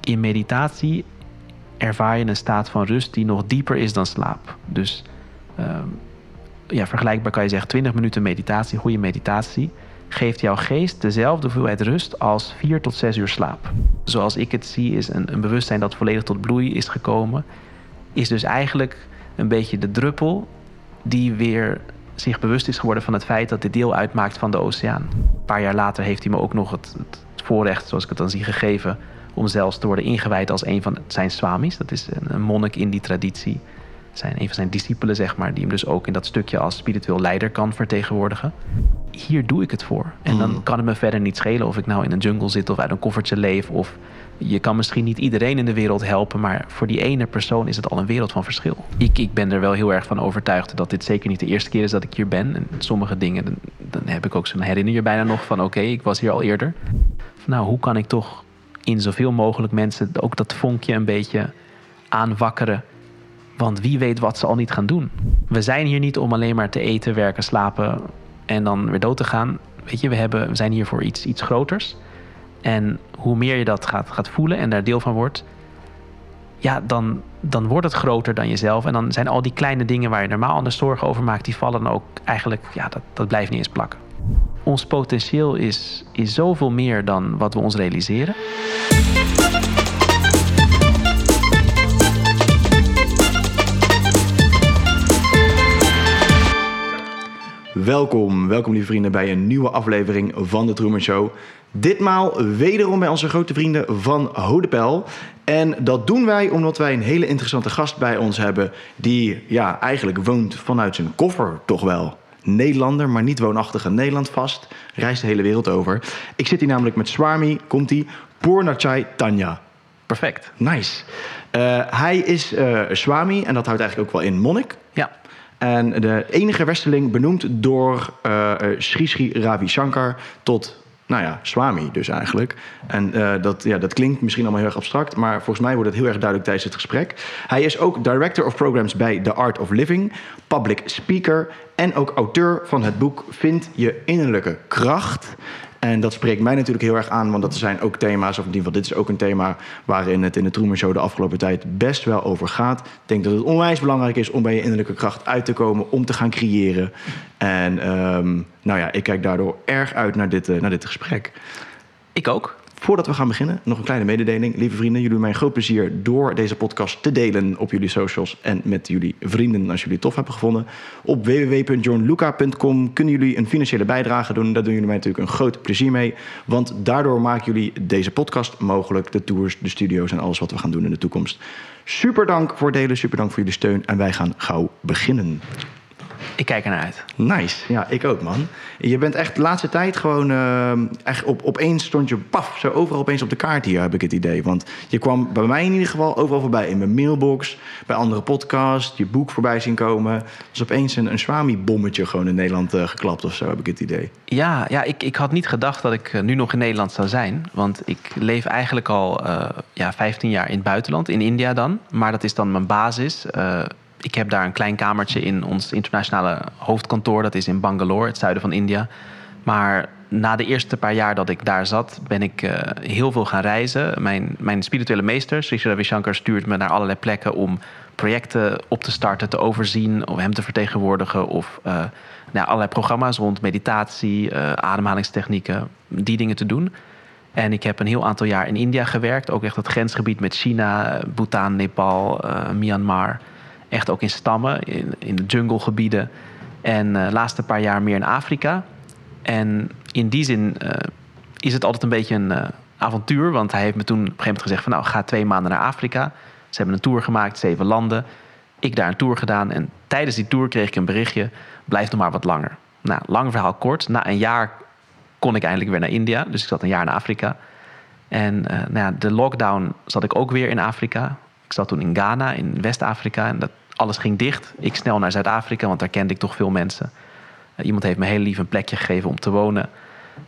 in meditatie ervaar je een staat van rust die nog dieper is dan slaap. Dus ehm, ja, vergelijkbaar kan je zeggen 20 minuten meditatie, goede meditatie, geeft jouw geest dezelfde hoeveelheid rust als 4 tot 6 uur slaap. Zoals ik het zie, is een, een bewustzijn dat volledig tot bloei is gekomen, is dus eigenlijk een beetje de druppel die weer zich bewust is geworden van het feit dat dit deel uitmaakt van de oceaan. Een paar jaar later heeft hij me ook nog het, het voorrecht, zoals ik het dan zie, gegeven om zelfs te worden ingewijd als een van zijn swamis. Dat is een, monnik in die traditie. Zijn een van zijn discipelen, zeg maar, die hem dus ook in dat stukje als spiritueel leider kan vertegenwoordigen. Hier doe ik het voor. En dan Mm. kan het me verder niet schelen of ik nou in een jungle zit of uit een koffertje leef. Of je kan misschien niet iedereen in de wereld helpen, maar voor die ene persoon is het al een wereld van verschil. Ik, ik ben er wel heel erg van overtuigd dat dit zeker niet de eerste keer is dat ik hier ben. En sommige dingen, dan, dan heb ik ook zo'n herinner je bijna nog van oké, ik was hier al eerder. Nou, hoe kan ik toch in zoveel mogelijk mensen ook dat vonkje een beetje aanwakkeren. Want wie weet wat ze al niet gaan doen. We zijn hier niet om alleen maar te eten, werken, slapen en dan weer dood te gaan. Weet je, we, hebben, we zijn hier voor iets, iets groters. En hoe meer je dat gaat, gaat voelen en daar deel van wordt, ja, dan, dan wordt het groter dan jezelf. En dan zijn al die kleine dingen waar je normaal anders zorgen over maakt, die vallen ook eigenlijk, ja, dat, dat blijft niet eens plakken. Ons potentieel is, is zoveel meer dan wat we ons realiseren. Welkom, welkom lieve vrienden bij een nieuwe aflevering van de Truman Show. Ditmaal wederom bij onze grote vrienden van Hodepel. En dat doen wij omdat wij een hele interessante gast bij ons hebben... die ja, eigenlijk woont vanuit zijn koffer toch wel. Nederlander, maar niet woonachtig in Nederland vast. Reist de hele wereld over. Ik zit hier namelijk met Swami, komt-ie, Purnachai Tanya. Perfect. Nice. Eh, hij is eh, Swami en dat houdt eigenlijk ook wel in monnik. Ja, En de enige westerling benoemd door eh, Sri Sri Ravi Shankar tot, nou ja, Swami dus eigenlijk. En dat, ja, dat klinkt misschien allemaal heel erg abstract, maar volgens mij wordt het heel erg duidelijk tijdens het gesprek. Hij is ook Director of Programs bij The Art of Living, public speaker en ook auteur van het boek Vind je innerlijke kracht. En dat spreekt mij natuurlijk heel erg aan, want dat zijn ook thema's, of in ieder geval dit is ook een thema waarin het in de Truman Show de afgelopen tijd best wel over gaat. Ik denk dat het onwijs belangrijk is om bij je innerlijke kracht uit te komen, om te gaan creëren. En ehm, nou ja, ik kijk daardoor erg uit naar dit, eh, naar dit gesprek. ik ook. Voordat we gaan beginnen, nog een kleine mededeling. Lieve vrienden, jullie doen mij een groot plezier door deze podcast te delen op jullie socials en met jullie vrienden als jullie het tof hebben gevonden. Op www.johnluca.com kunnen jullie een financiële bijdrage doen. Daar doen jullie mij natuurlijk een groot plezier mee. Want daardoor maken jullie deze podcast mogelijk, de tours, de studio's en alles wat we gaan doen in de toekomst. Super dank voor het delen, super dank voor jullie steun en wij gaan gauw beginnen. Ik kijk er naar uit. Nice, ja, ik ook, man. Je bent echt de laatste tijd gewoon... eh, echt op, opeens stond je, paf, zo overal opeens op de kaart hier, heb ik het idee. Want je kwam bij mij in ieder geval overal voorbij. In mijn mailbox, bij andere podcasts, je boek voorbij zien komen. Er is opeens een, een Swami-bommetje gewoon in Nederland eh, geklapt of zo, heb ik het idee. Ja, ja ik, ik had niet gedacht dat ik eh, nu nog in Nederland zou zijn. Want ik leef eigenlijk al eh, ja, 15 jaar in het buitenland, in India dan. Maar dat is dan mijn basis. Ik heb daar een klein kamertje in ons internationale hoofdkantoor. Dat is in Bangalore, het zuiden van India. Maar na de eerste paar jaar dat ik daar zat, ben ik eh, heel veel gaan reizen. Mijn, mijn spirituele meester, Sri Sri Ravi Shankar, stuurt me naar allerlei plekken om projecten op te starten, te overzien, of hem te vertegenwoordigen. Of nou, allerlei programma's rond meditatie, eh, ademhalingstechnieken, die dingen te doen. En ik heb een heel aantal jaar in India gewerkt. Ook echt het grensgebied met China, Bhutan, Nepal, Myanmar. Echt ook in stammen, in, in de junglegebieden. En de laatste paar jaar meer in Afrika. En in die zin eh, is het altijd een beetje een eh, avontuur. Want hij heeft me toen op een gegeven moment gezegd van... nou, ga twee maanden naar Afrika. Ze hebben een tour gemaakt, zeven landen. Ik daar een tour gedaan. En tijdens die tour kreeg ik een berichtje... blijf nog maar wat langer. Nou, lang verhaal kort. Na een jaar kon ik eindelijk weer naar India. Dus ik zat een jaar in Afrika. En eh, nou ja, de lockdown zat ik ook weer in Afrika. Ik zat toen in Ghana, in West-Afrika. En dat, alles ging dicht. Ik snel naar Zuid-Afrika, want daar kende ik toch veel mensen. Eh, iemand heeft me heel lief een plekje gegeven om te wonen.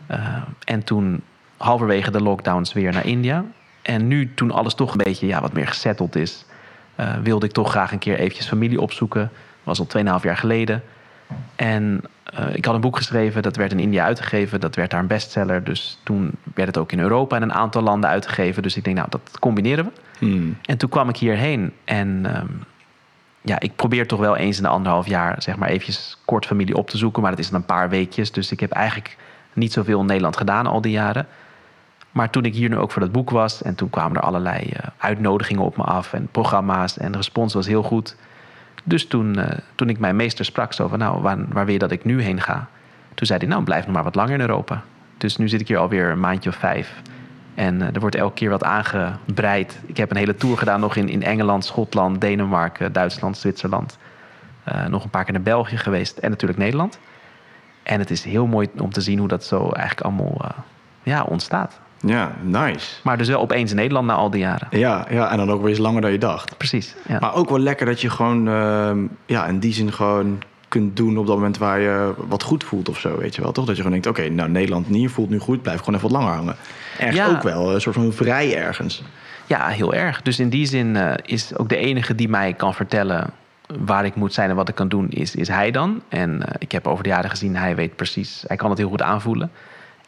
Eh, en toen halverwege de lockdowns weer naar India. En nu, toen alles toch een beetje ja, wat meer gesetteld is... eh, wilde ik toch graag een keer eventjes familie opzoeken. Dat was al 2,5 jaar geleden. En ik had een boek geschreven, dat werd in India uitgegeven. Dat werd daar een bestseller. Dus toen werd het ook in Europa en een aantal landen uitgegeven. Dus ik denk, nou, dat combineren we. Hmm. En toen kwam ik hierheen. En ehm, ja, ik probeer toch wel eens in de anderhalf jaar... zeg maar eventjes kort familie op te zoeken. Maar dat is dan een paar weekjes. Dus ik heb eigenlijk niet zoveel in Nederland gedaan al die jaren. Maar toen ik hier nu ook voor dat boek was... en toen kwamen er allerlei eh, uitnodigingen op me af... en programma's en de respons was heel goed... Dus toen, eh, toen ik mijn meester sprak, zo nou, waar, waar wil je dat ik nu heen ga? Toen zei hij, nou, blijf nog maar wat langer in Europa. Dus nu zit ik hier alweer een maandje of vijf. En eh, er wordt elke keer wat aangebreid. Ik heb een hele tour gedaan nog in, in Engeland, Schotland, Denemarken, Duitsland, Zwitserland. Eh, nog een paar keer naar België geweest en natuurlijk Nederland. En het is heel mooi om te zien hoe dat zo eigenlijk allemaal eh, ja, ontstaat. Ja, nice. Maar dus wel opeens in Nederland na al die jaren. Ja, ja, en dan ook weer eens langer dan je dacht. Precies. Ja. Maar ook wel lekker dat je gewoon ehm, ja, in die zin gewoon kunt doen op dat moment waar je wat goed voelt of zo, weet je wel. Toch dat je gewoon denkt, oké, nou Nederland niet voelt nu goed, blijf gewoon even wat langer hangen. Ergens Ja. ook wel, een soort van vrij ergens. Ja, heel erg. Dus in die zin eh, is ook de enige die mij kan vertellen waar ik moet zijn en wat ik kan doen, is, is hij dan. En eh, ik heb over de jaren gezien, hij weet precies, hij kan het heel goed aanvoelen.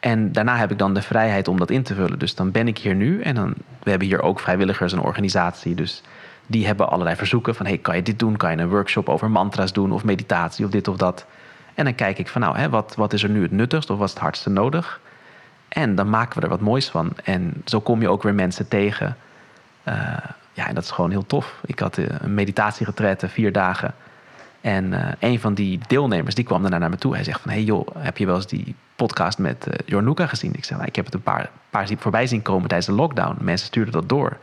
En daarna heb ik dan de vrijheid om dat in te vullen. Dus dan ben ik hier nu en dan, we hebben hier ook vrijwilligers, een organisatie. Dus die hebben allerlei verzoeken van, hey, kan je dit doen? Kan je een workshop over mantra's doen of meditatie of dit of dat? En dan kijk ik van, nou, hè, wat, wat is er nu het nuttigst of wat is het hardste nodig? En dan maken we er wat moois van. En zo kom je ook weer mensen tegen. Eh, ja, en dat is gewoon heel tof. Ik had eh, een meditatieretraite, vier dagen. En eh, een van die deelnemers, die kwam daarna naar me toe. Hij zegt van, hey joh, heb je wel eens die podcast met eh Jornuka gezien? Ik zeg, nou, ik heb het een paar, paar voorbij zien komen tijdens de lockdown. Mensen stuurden dat door.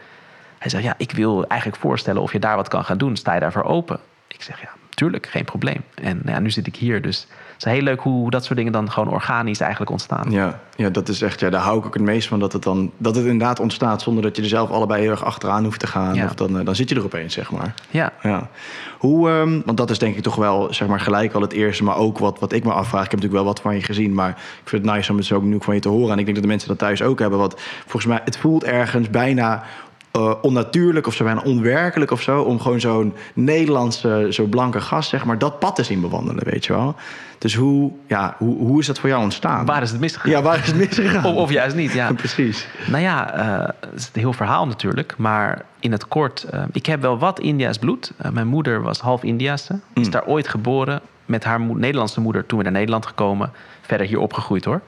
Hij zegt, ja, ik wil eigenlijk voorstellen of je daar wat kan gaan doen. Sta je daarvoor open? Ik zeg, ja, tuurlijk, geen probleem. En ja, nu zit ik hier, dus het is heel leuk hoe dat soort dingen dan gewoon organisch eigenlijk ontstaan. Ja, ja, dat is echt, ja, daar hou ik ook het meest van. Dat het dan dat het inderdaad ontstaat zonder dat je er zelf allebei heel erg achteraan hoeft te gaan. Ja. Of dan, eh, dan zit je er opeens, zeg maar. Ja, Ja. Hoe, ehm, want dat is denk ik toch wel zeg maar, gelijk al het eerste, maar ook wat, wat ik me afvraag. Ik heb natuurlijk wel wat van je gezien, maar ik vind het nice om het zo ook nu van je te horen. En ik denk dat de mensen dat thuis ook hebben. Want volgens mij, het voelt ergens bijna eh, onnatuurlijk of zo, bijna onwerkelijk of zo. Om gewoon zo'n Nederlandse, zo blanke gast, zeg maar, dat pad te zien bewandelen, weet je wel. Dus hoe, ja, hoe, hoe is dat voor jou ontstaan? waar is het misgegaan? ja, waar is het misgegaan? Of, of juist niet, ja. Precies. Nou ja, eh, het is een heel verhaal natuurlijk. Maar in het kort, eh, ik heb wel wat India's bloed. Mijn moeder was half Indiase. Is daar ooit geboren met haar Nederlandse moeder toen we naar Nederland gekomen. Verder hier opgegroeid hoor.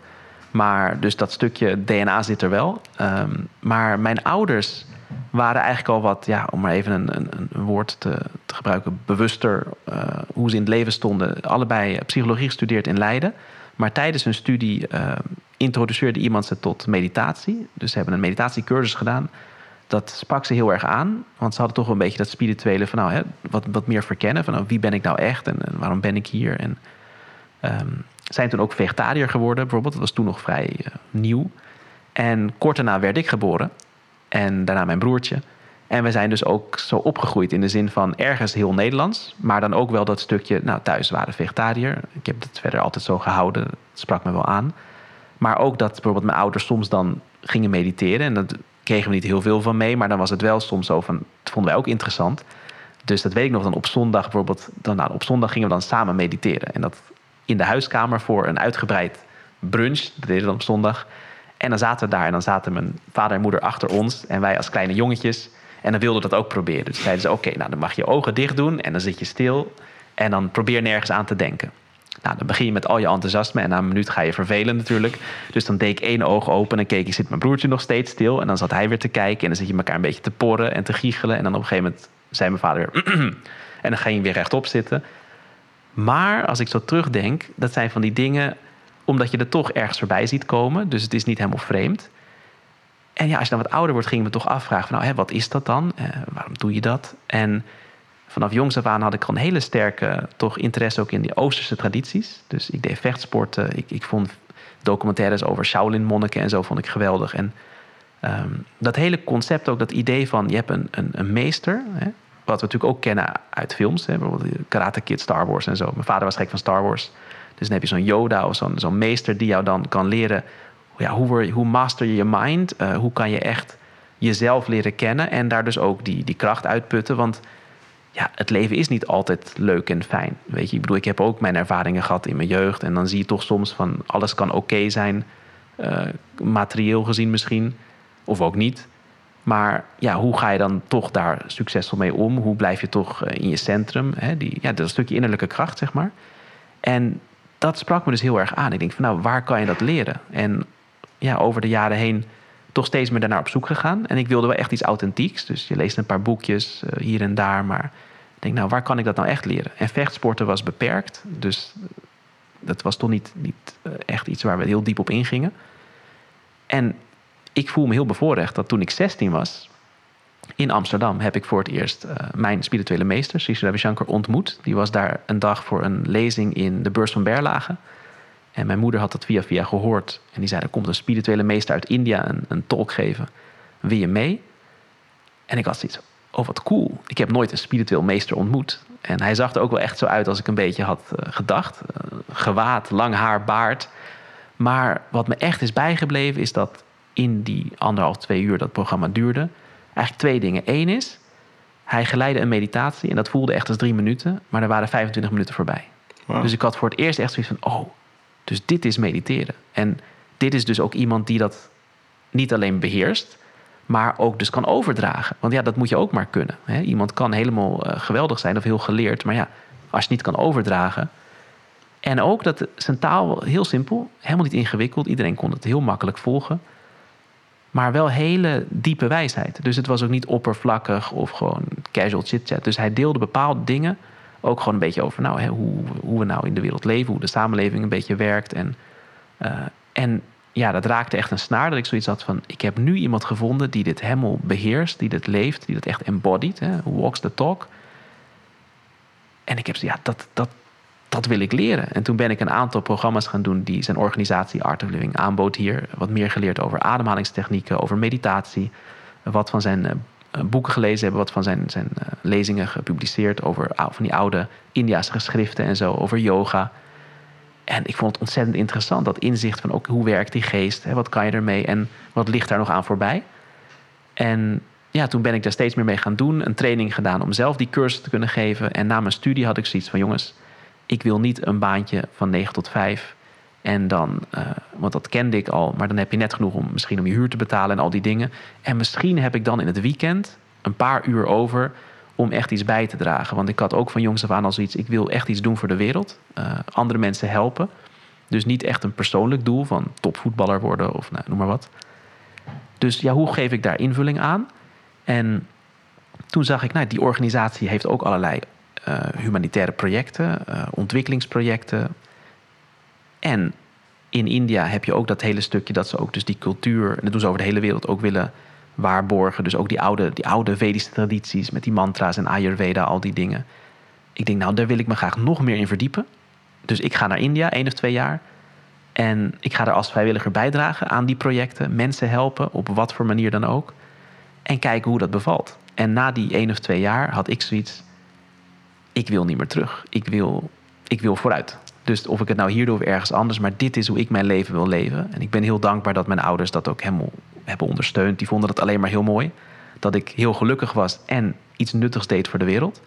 Maar dus dat stukje DNA zit er wel. Ehm, maar mijn ouders waren eigenlijk al wat, ja, om maar even een, een, een woord te, te gebruiken, bewuster eh, hoe ze in het leven stonden. Allebei eh, psychologie gestudeerd in Leiden. Maar tijdens hun studie eh, introduceerde iemand ze tot meditatie. Dus ze hebben een meditatiecursus gedaan. Dat sprak ze heel erg aan. Want ze hadden toch een beetje dat spirituele van nou, hè, wat, wat meer verkennen. Van nou, wie ben ik nou echt en, waarom ben ik hier? En ehm, zijn toen ook vegetariër geworden, bijvoorbeeld. Dat was toen nog vrij nieuw. En kort daarna werd ik geboren. En daarna mijn broertje. En we zijn dus ook zo opgegroeid in de zin van ergens heel Nederlands. Maar dan ook wel dat stukje, nou thuis waren vegetariër. Ik heb het verder altijd zo gehouden. Dat sprak me wel aan. Maar ook dat bijvoorbeeld mijn ouders soms dan gingen mediteren. En dat kregen we niet heel veel van mee. Maar dan was het wel soms zo van, dat vonden wij ook interessant. Dus dat weet ik nog dan op zondag bijvoorbeeld. Dan, nou, op zondag gingen we dan samen mediteren. En dat in de huiskamer voor een uitgebreid brunch. Dat deden we dan op zondag. En dan zaten we daar en dan zaten mijn vader en moeder achter ons. En wij als kleine jongetjes. En dan wilden we dat ook proberen. Dus zeiden ze, oké, nou dan mag je ogen dicht doen. En dan zit je stil. En dan probeer nergens aan te denken. Nou, dan begin je met al je enthousiasme. En na een minuut ga je vervelen natuurlijk. Dus dan deed ik één oog open. En keek ik, zit mijn broertje nog steeds stil. En dan zat hij weer te kijken. En dan zit je elkaar een beetje te porren en te giechelen. En dan op een gegeven moment zei mijn vader weer... en dan ging je weer rechtop zitten. Maar als ik zo terugdenk, dat zijn van die dingen omdat je er toch ergens voorbij ziet komen. Dus het is niet helemaal vreemd. En ja, als je dan wat ouder wordt, ging je me toch afvragen: van, nou, hè, wat is dat dan? Eh, waarom doe je dat? En vanaf jongs af aan had ik al een hele sterke toch interesse ook in die Oosterse tradities. Dus ik deed vechtsporten. Ik, ik vond documentaires over Shaolin-monniken en zo vond ik geweldig. En ehm, dat hele concept ook, dat idee van je hebt een, een, een meester. Hè, wat we natuurlijk ook kennen uit films. Hè, bijvoorbeeld Karate Kid, Star Wars en zo. Mijn vader was gek van Star Wars. Dus dan heb je zo'n Yoda of zo'n zo'n meester die jou dan kan leren... Ja, hoe, hoe master je je mind? Eh, hoe kan je echt jezelf leren kennen? En daar dus ook die, die kracht uitputten. Want ja, het leven is niet altijd leuk en fijn. Weet je, ik bedoel, ik heb ook mijn ervaringen gehad in mijn jeugd. En dan zie je toch soms van alles kan oké zijn, uh, materieel gezien misschien, of ook niet. Maar ja, hoe ga je dan toch daar succesvol mee om? Hoe blijf je toch eh, in je centrum? Hè? Die, ja, dat stukje innerlijke kracht, zeg maar. En dat sprak me dus heel erg aan. Ik denk van nou, waar kan je dat leren? En ja, over de jaren heen toch steeds meer daarnaar op zoek gegaan. En ik wilde wel echt iets authentieks. Dus je leest een paar boekjes uh, hier en daar. Maar ik denk, nou, waar kan ik dat nou echt leren? En vechtsporten was beperkt. Dus dat was toch niet, niet eh, echt iets waar we heel diep op ingingen. En ik voel me heel bevoorrecht dat toen ik 16 was, in Amsterdam heb ik voor het eerst uh, mijn spirituele meester, Sri Ravi Shankar, ontmoet. Die was daar een dag voor een lezing in de beurs van Berlage. En mijn moeder had dat via via gehoord. En die zei, er komt een spirituele meester uit India een, een talk geven. Wil je mee? En ik had zoiets oh wat cool. Ik heb nooit een spiritueel meester ontmoet. En hij zag er ook wel echt zo uit als ik een beetje had uh, gedacht. Uh, gewaad, lang haar, baard. Maar wat me echt is bijgebleven is dat in die anderhalf, twee uur dat programma duurde... eigenlijk twee dingen. Eén is, hij geleidde een meditatie en dat voelde echt als drie minuten. Maar er waren 25 minuten voorbij. Wow. Dus ik had voor het eerst echt zoiets van, oh, dus dit is mediteren. En dit is dus ook iemand die dat niet alleen beheerst, maar ook dus kan overdragen. Want ja, dat moet je ook maar kunnen. Hè? Iemand kan helemaal uh, geweldig zijn of heel geleerd, maar ja, als je niet kan overdragen. En ook dat zijn taal heel simpel, helemaal niet ingewikkeld. Iedereen kon het heel makkelijk volgen. Maar wel hele diepe wijsheid. Dus het was ook niet oppervlakkig of gewoon casual chit-chat. Dus hij deelde bepaalde dingen ook gewoon een beetje over nou, hè, hoe, hoe we nou in de wereld leven, hoe de samenleving een beetje werkt. En, uh, en ja, dat raakte echt een snaar dat ik zoiets had van... ik heb nu iemand gevonden die dit helemaal beheerst, die dit leeft, die dat echt embodied, hè, walks the talk. En ik heb ja, dat, dat, dat wil ik leren. En toen ben ik een aantal programma's gaan doen die zijn organisatie Art of Living aanbood hier. Wat meer geleerd over ademhalingstechnieken, over meditatie. Wat van zijn eh, boeken gelezen hebben, wat van zijn, zijn uh, lezingen gepubliceerd over van die oude India's geschriften en zo, over yoga. En ik vond het ontzettend interessant, dat inzicht van ook hoe werkt die geest, hè, wat kan je ermee en wat ligt daar nog aan voorbij. En ja, toen ben ik daar steeds meer mee gaan doen, een training gedaan om zelf die cursus te kunnen geven. En na mijn studie had ik zoiets van, jongens, ik wil niet een baantje van 9 tot 5 en dan, uh, want dat kende ik al, maar dan heb je net genoeg om misschien om je huur te betalen en al die dingen. En misschien heb ik dan in het weekend een paar uur over om echt iets bij te dragen. Want ik had ook van jongs af aan al zoiets, ik wil echt iets doen voor de wereld. Uh, andere mensen helpen. Dus niet echt een persoonlijk doel van topvoetballer worden of nou, noem maar wat. Dus ja, hoe geef ik daar invulling aan? En toen zag ik, nou, die organisatie heeft ook allerlei humanitaire projecten, uh, ontwikkelingsprojecten. En in India heb je ook dat hele stukje dat ze ook dus die cultuur, en dat doen ze over de hele wereld, ook willen waarborgen. Dus ook die oude, die oude Vedische tradities met die mantra's en Ayurveda, al die dingen. Ik denk, nou, daar wil ik me graag nog meer in verdiepen. Dus ik ga naar India, één of twee jaar. En ik ga daar als vrijwilliger bijdragen aan die projecten. Mensen helpen, op wat voor manier dan ook. En kijken hoe dat bevalt. En na die één of twee jaar had ik zoiets... Ik wil niet meer terug. Ik wil, ik wil vooruit. Dus of ik het nou hier doe of ergens anders, maar dit is hoe ik mijn leven wil leven. En ik ben heel dankbaar dat mijn ouders dat ook helemaal hebben ondersteund. Die vonden het alleen maar heel mooi. Dat ik heel gelukkig was en iets nuttigs deed voor de wereld.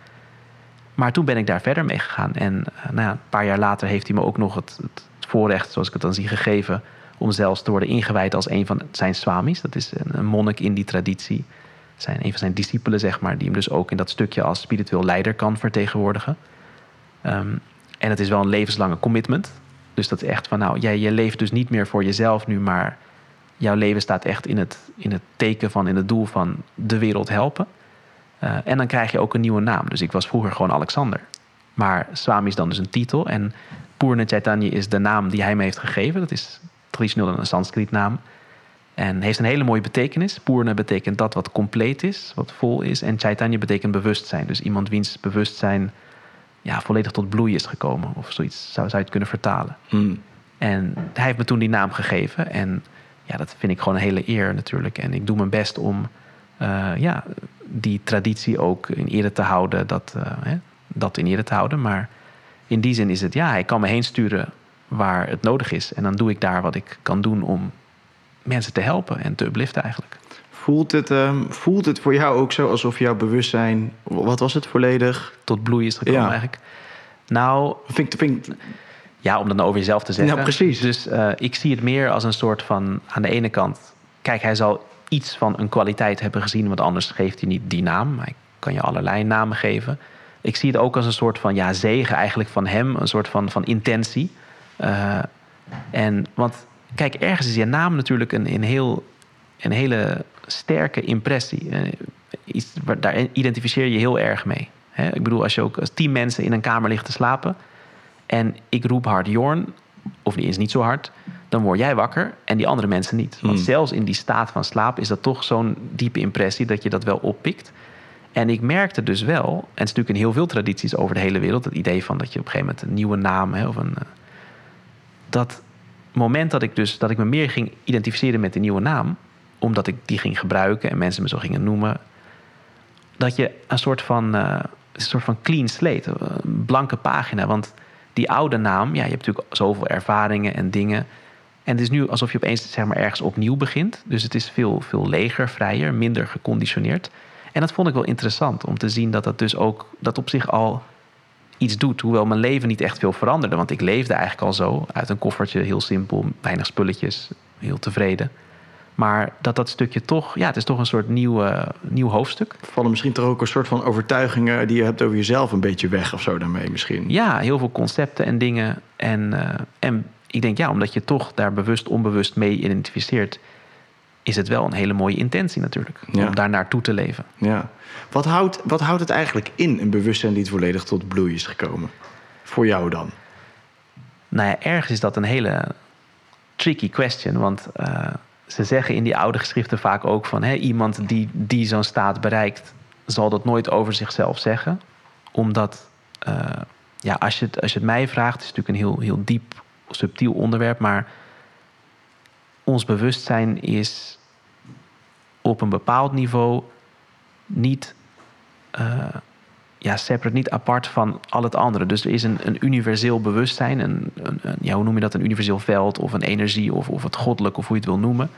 Maar toen ben ik daar verder mee gegaan. En uh, nou ja, een paar jaar later heeft hij me ook nog het, het, voorrecht, zoals ik het dan zie, gegeven. om zelfs te worden ingewijd als een van zijn swamis. Dat is een monnik in die traditie. Zijn een van zijn discipelen, zeg maar, die hem dus ook in dat stukje als spiritueel leider kan vertegenwoordigen. Um, en het is wel een levenslange commitment. Dus dat is echt van, nou, jij je leeft dus niet meer voor jezelf nu, maar jouw leven staat echt in het, in het teken van, in het doel van de wereld helpen. Uh, en dan krijg je ook een nieuwe naam. Dus ik was vroeger gewoon Alexander. Maar Swami is dan dus een titel. En Purna Chaitanya is de naam die hij me heeft gegeven. Dat is traditioneel een Sanskriet naam. En heeft een hele mooie betekenis. Purna betekent dat wat compleet is, wat vol is. En Chaitanya betekent bewustzijn. Dus iemand wiens bewustzijn ja, volledig tot bloei is gekomen. Of zoiets zou, zou je het kunnen vertalen. Mm. En hij heeft me toen die naam gegeven. En ja, dat vind ik gewoon een hele eer natuurlijk. En ik doe mijn best om uh, ja, die traditie ook in ere te houden. Dat, uh, hè, dat in ere te houden. Maar in die zin is het, ja, hij kan me heen sturen waar het nodig is. En dan doe ik daar wat ik kan doen om mensen te helpen en te upliften eigenlijk. Voelt het, ehm, voelt het voor jou ook zo alsof jouw bewustzijn, wat was het volledig? Tot bloei is gekomen Ja. eigenlijk. Nou, Vind, ik- vind, ik- Ja, om dat nou over jezelf te zeggen. Ja, precies. Dus eh, ik zie het meer als een soort van... aan de ene kant... kijk, hij zal iets van een kwaliteit hebben gezien... want anders geeft hij niet die naam. Hij kan je allerlei namen geven. Ik zie het ook als een soort van ja, zegen eigenlijk van hem. Een soort van, van intentie. Eh, en, want kijk, ergens is je naam natuurlijk een, een, heel, een hele sterke impressie. Eh, iets, waar- daar identificeer je heel erg mee. Hè? Ik bedoel, als je ook als tien mensen in een kamer ligt te slapen... en ik roep hard Jorn, of die is niet zo hard... dan word jij wakker en die andere mensen niet. Want Hmm. zelfs in die staat van slaap is dat toch zo'n diepe impressie... dat je dat wel oppikt. En ik merkte dus wel, en het is natuurlijk in heel veel tradities over de hele wereld... het idee van dat je op een gegeven moment een nieuwe naam... Hè, of een, eh, dat moment dat ik dus dat ik me meer ging identificeren met de nieuwe naam, omdat ik die ging gebruiken en mensen me zo gingen noemen, dat je een soort van, eh, een soort van clean slate, een blanke pagina. Want die oude naam, ja, je hebt natuurlijk zoveel ervaringen en dingen. En het is nu alsof je opeens zeg maar, ergens opnieuw begint. Dus het is veel, veel leger, vrijer, minder geconditioneerd. En dat vond ik wel interessant om te zien dat dat dus ook dat op zich al iets doet. Hoewel mijn leven niet echt veel veranderde. Want ik leefde eigenlijk al zo. Uit een koffertje, heel simpel, weinig spulletjes, heel tevreden. Maar dat dat stukje toch, ja, het is toch een soort nieuw, eh, nieuw hoofdstuk. vallen misschien toch ook een soort van overtuigingen die je hebt over jezelf een beetje weg of zo daarmee misschien. Ja, heel veel concepten en dingen. En, eh, en ik denk, ja, omdat je toch daar bewust, onbewust mee identificeert, is het wel een hele mooie intentie natuurlijk. Ja. Om daar naartoe te leven. Ja. Wat, houdt, wat houdt het eigenlijk in, een bewustzijn die het volledig tot bloei is gekomen? Voor jou dan? Nou ja, ergens is dat een hele tricky question. Want eh, ze zeggen in die oude geschriften vaak ook van... Hè, iemand die, die zo'n staat bereikt, zal dat nooit over zichzelf zeggen. Omdat, eh, ja, als je, het, als je het mij vraagt... het is natuurlijk een heel, heel diep, subtiel onderwerp... maar ons bewustzijn is op een bepaald niveau niet... eh, ja, separate, niet apart van al het andere. Dus er is een, een universeel bewustzijn, een, een, een- ja, hoe noem je dat, een universeel veld of een energie of, of het goddelijk of hoe je het wil noemen.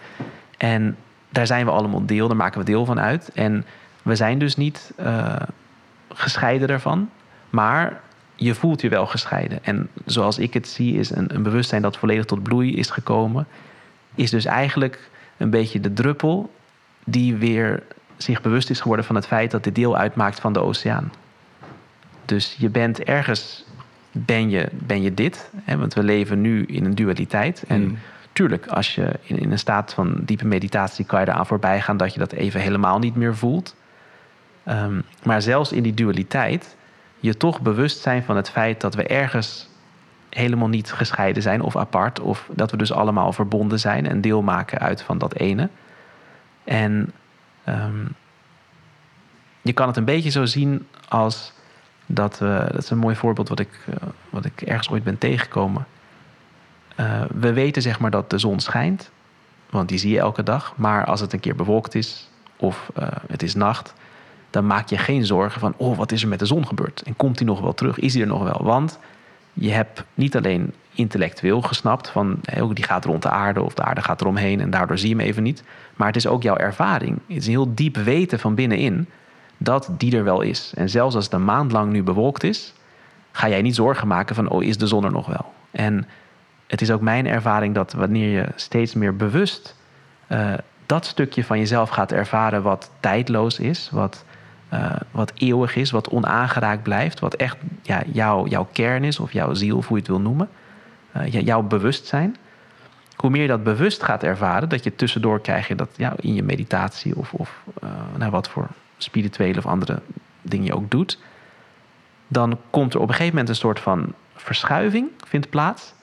En daar zijn we allemaal deel, daar maken we deel van uit. En we zijn dus niet eh, gescheiden daarvan, maar je voelt je wel gescheiden. En zoals ik het zie, is een, een bewustzijn dat volledig tot bloei is gekomen, is dus eigenlijk een beetje de druppel die weer zich bewust is geworden van het feit dat dit deel uitmaakt van de oceaan. Dus je bent ergens, ben je, ben je dit. Hè, want we leven nu in een dualiteit. En Mm. tuurlijk, als je in, in een staat van diepe meditatie... kan je eraan voorbij gaan dat je dat even helemaal niet meer voelt. Ehm, maar zelfs in die dualiteit... je toch bewust zijn van het feit dat we ergens helemaal niet gescheiden zijn of apart. Of dat we dus allemaal verbonden zijn en deel maken uit van dat ene. En ehm, je kan het een beetje zo zien als dat we, dat is een mooi voorbeeld wat ik, eh, wat ik ergens ooit ben tegengekomen. Eh, we weten zeg maar dat de zon schijnt, want die zie je elke dag. Maar als het een keer bewolkt is of eh, het is nacht, dan maak je geen zorgen van, oh, wat is er met de zon gebeurd? En komt die nog wel terug? Is die er nog wel? Want je hebt niet alleen intellectueel gesnapt van, die gaat rond de aarde of de aarde gaat eromheen en daardoor zie je hem even niet. Maar het is ook jouw ervaring. Het is een heel diep weten van binnenin dat die er wel is. En zelfs als het een maand lang nu bewolkt is, ga jij niet zorgen maken van, oh, is de zon er nog wel? En het is ook mijn ervaring dat wanneer je steeds meer bewust eh, dat stukje van jezelf gaat ervaren wat tijdloos is, wat, eh, wat eeuwig is, wat onaangeraakt blijft, wat echt ja, jouw, jouw kern is of jouw ziel, of hoe je het wil noemen, eh, jouw bewustzijn. Hoe meer je dat bewust gaat ervaren, dat je tussendoor krijg je dat ja, in je meditatie of, of eh, nou, wat voor spirituele of andere dingen je ook doet, dan komt er op een gegeven moment een soort van verschuiving vindt plaats.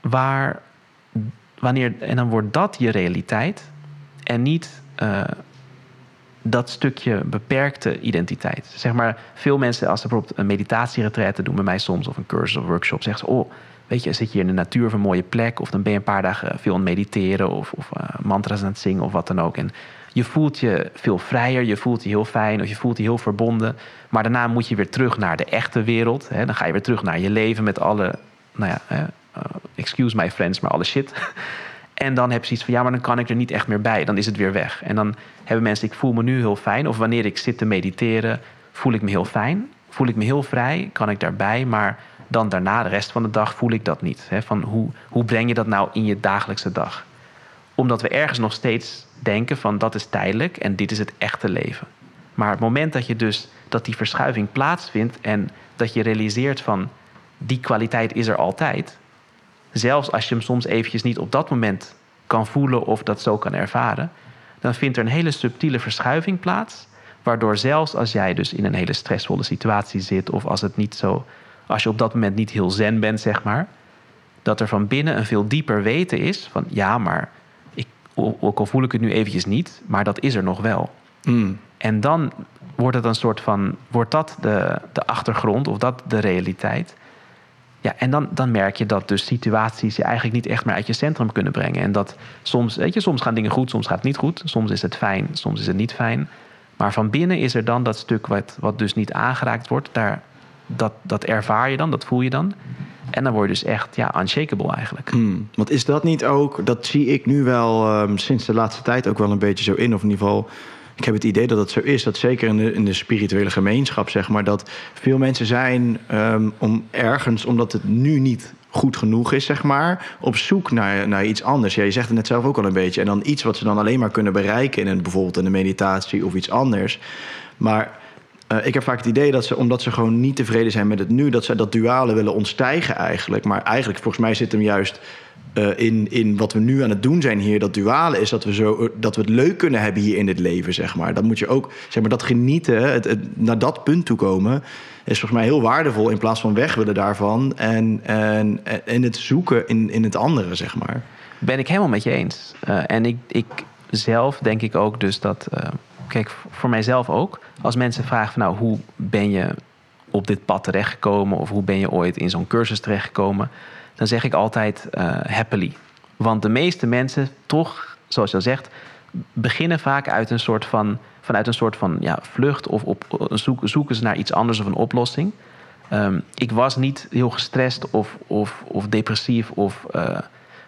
Waar, wanneer, en dan wordt dat je realiteit en niet dat stukje beperkte identiteit. Zeg maar, veel mensen, als ze bijvoorbeeld een meditatieretraite doen bij mij soms, of een cursus of workshop, zeggen ze: Oh, weet je, zit je in de natuur of een mooie plek, of dan ben je een paar dagen veel aan het mediteren, of, of eh, mantra's aan het zingen, of wat dan ook. En je voelt je veel vrijer, je voelt je heel fijn, of je voelt je heel verbonden. Maar daarna moet je weer terug naar de echte wereld. Hè? Dan ga je weer terug naar je leven met alle, nou ja, eh, excuse my friends, maar alle shit. En dan heb je zoiets van, ja, maar dan kan ik er niet echt meer bij. Dan is het weer weg. En dan hebben mensen, ik voel me nu heel fijn. Of wanneer ik zit te mediteren, voel ik me heel fijn. Voel ik me heel vrij, kan ik daarbij. Maar dan daarna, de rest van de dag, voel ik dat niet. Hè? Van hoe, hoe breng je dat nou in je dagelijkse dag? Omdat we ergens nog steeds denken van dat is tijdelijk en dit is het echte leven. Maar het moment dat je dus dat die verschuiving plaatsvindt en dat je realiseert van die kwaliteit is er altijd, zelfs als je hem soms eventjes niet op dat moment kan voelen of dat zo kan ervaren, dan vindt er een hele subtiele verschuiving plaats, waardoor zelfs als jij dus in een hele stressvolle situatie zit of als het niet zo, als je op dat moment niet heel zen bent, zeg maar, dat er van binnen een veel dieper weten is van ja, maar ik, ook al voel ik het nu eventjes niet, maar dat is er nog wel. Mm. En dan wordt het een soort van, wordt dat de, de achtergrond of dat de realiteit. Ja, en dan, dan merk je dat dus situaties je eigenlijk niet echt meer uit je centrum kunnen brengen. En dat soms, weet je, soms gaan dingen goed, soms gaat het niet goed. Soms is het fijn, soms is het niet fijn. Maar van binnen is er dan dat stuk wat, wat dus niet aangeraakt wordt. Daar, dat, dat ervaar je dan, dat voel je dan. En dan word je dus echt ja, unshakable eigenlijk. Hmm. Want is dat niet ook, dat zie ik nu wel ehm, sinds de laatste tijd ook wel een beetje zo in. Of in ieder geval, ik heb het idee dat het zo is. Dat zeker in de, in de spirituele gemeenschap, zeg maar. Dat veel mensen zijn ehm, om ergens, omdat het nu niet goed genoeg is, zeg maar, op zoek naar, naar iets anders. Ja, je zegt het net zelf ook al een beetje. En dan iets wat ze dan alleen maar kunnen bereiken in een, bijvoorbeeld in een meditatie of iets anders. Maar eh, ik heb vaak het idee dat ze, omdat ze gewoon niet tevreden zijn met het nu, dat ze dat duale willen ontstijgen eigenlijk. Maar eigenlijk, volgens mij zit hem juist eh, in, in wat we nu aan het doen zijn hier. Dat duale is dat we, zo, dat we het leuk kunnen hebben hier in dit leven, zeg maar. Dat moet je ook, zeg maar, dat genieten, het, het, naar dat punt toe komen, is volgens mij heel waardevol in plaats van weg willen daarvan. En, en, en het zoeken in, in het andere, zeg maar. Ben ik helemaal met je eens. En ik, ik zelf denk ik ook dus dat kijk, voor mijzelf ook. Als mensen vragen van nou, hoe ben je op dit pad terechtgekomen? Of hoe ben je ooit in zo'n cursus terechtgekomen? Dan zeg ik altijd uh, happily. Want de meeste mensen toch, zoals je al zegt, beginnen vaak uit een soort van, vanuit een soort van ja, vlucht of op, zoeken, zoeken ze naar iets anders of een oplossing. Um, ik was niet heel gestrest of, of, of depressief of uh,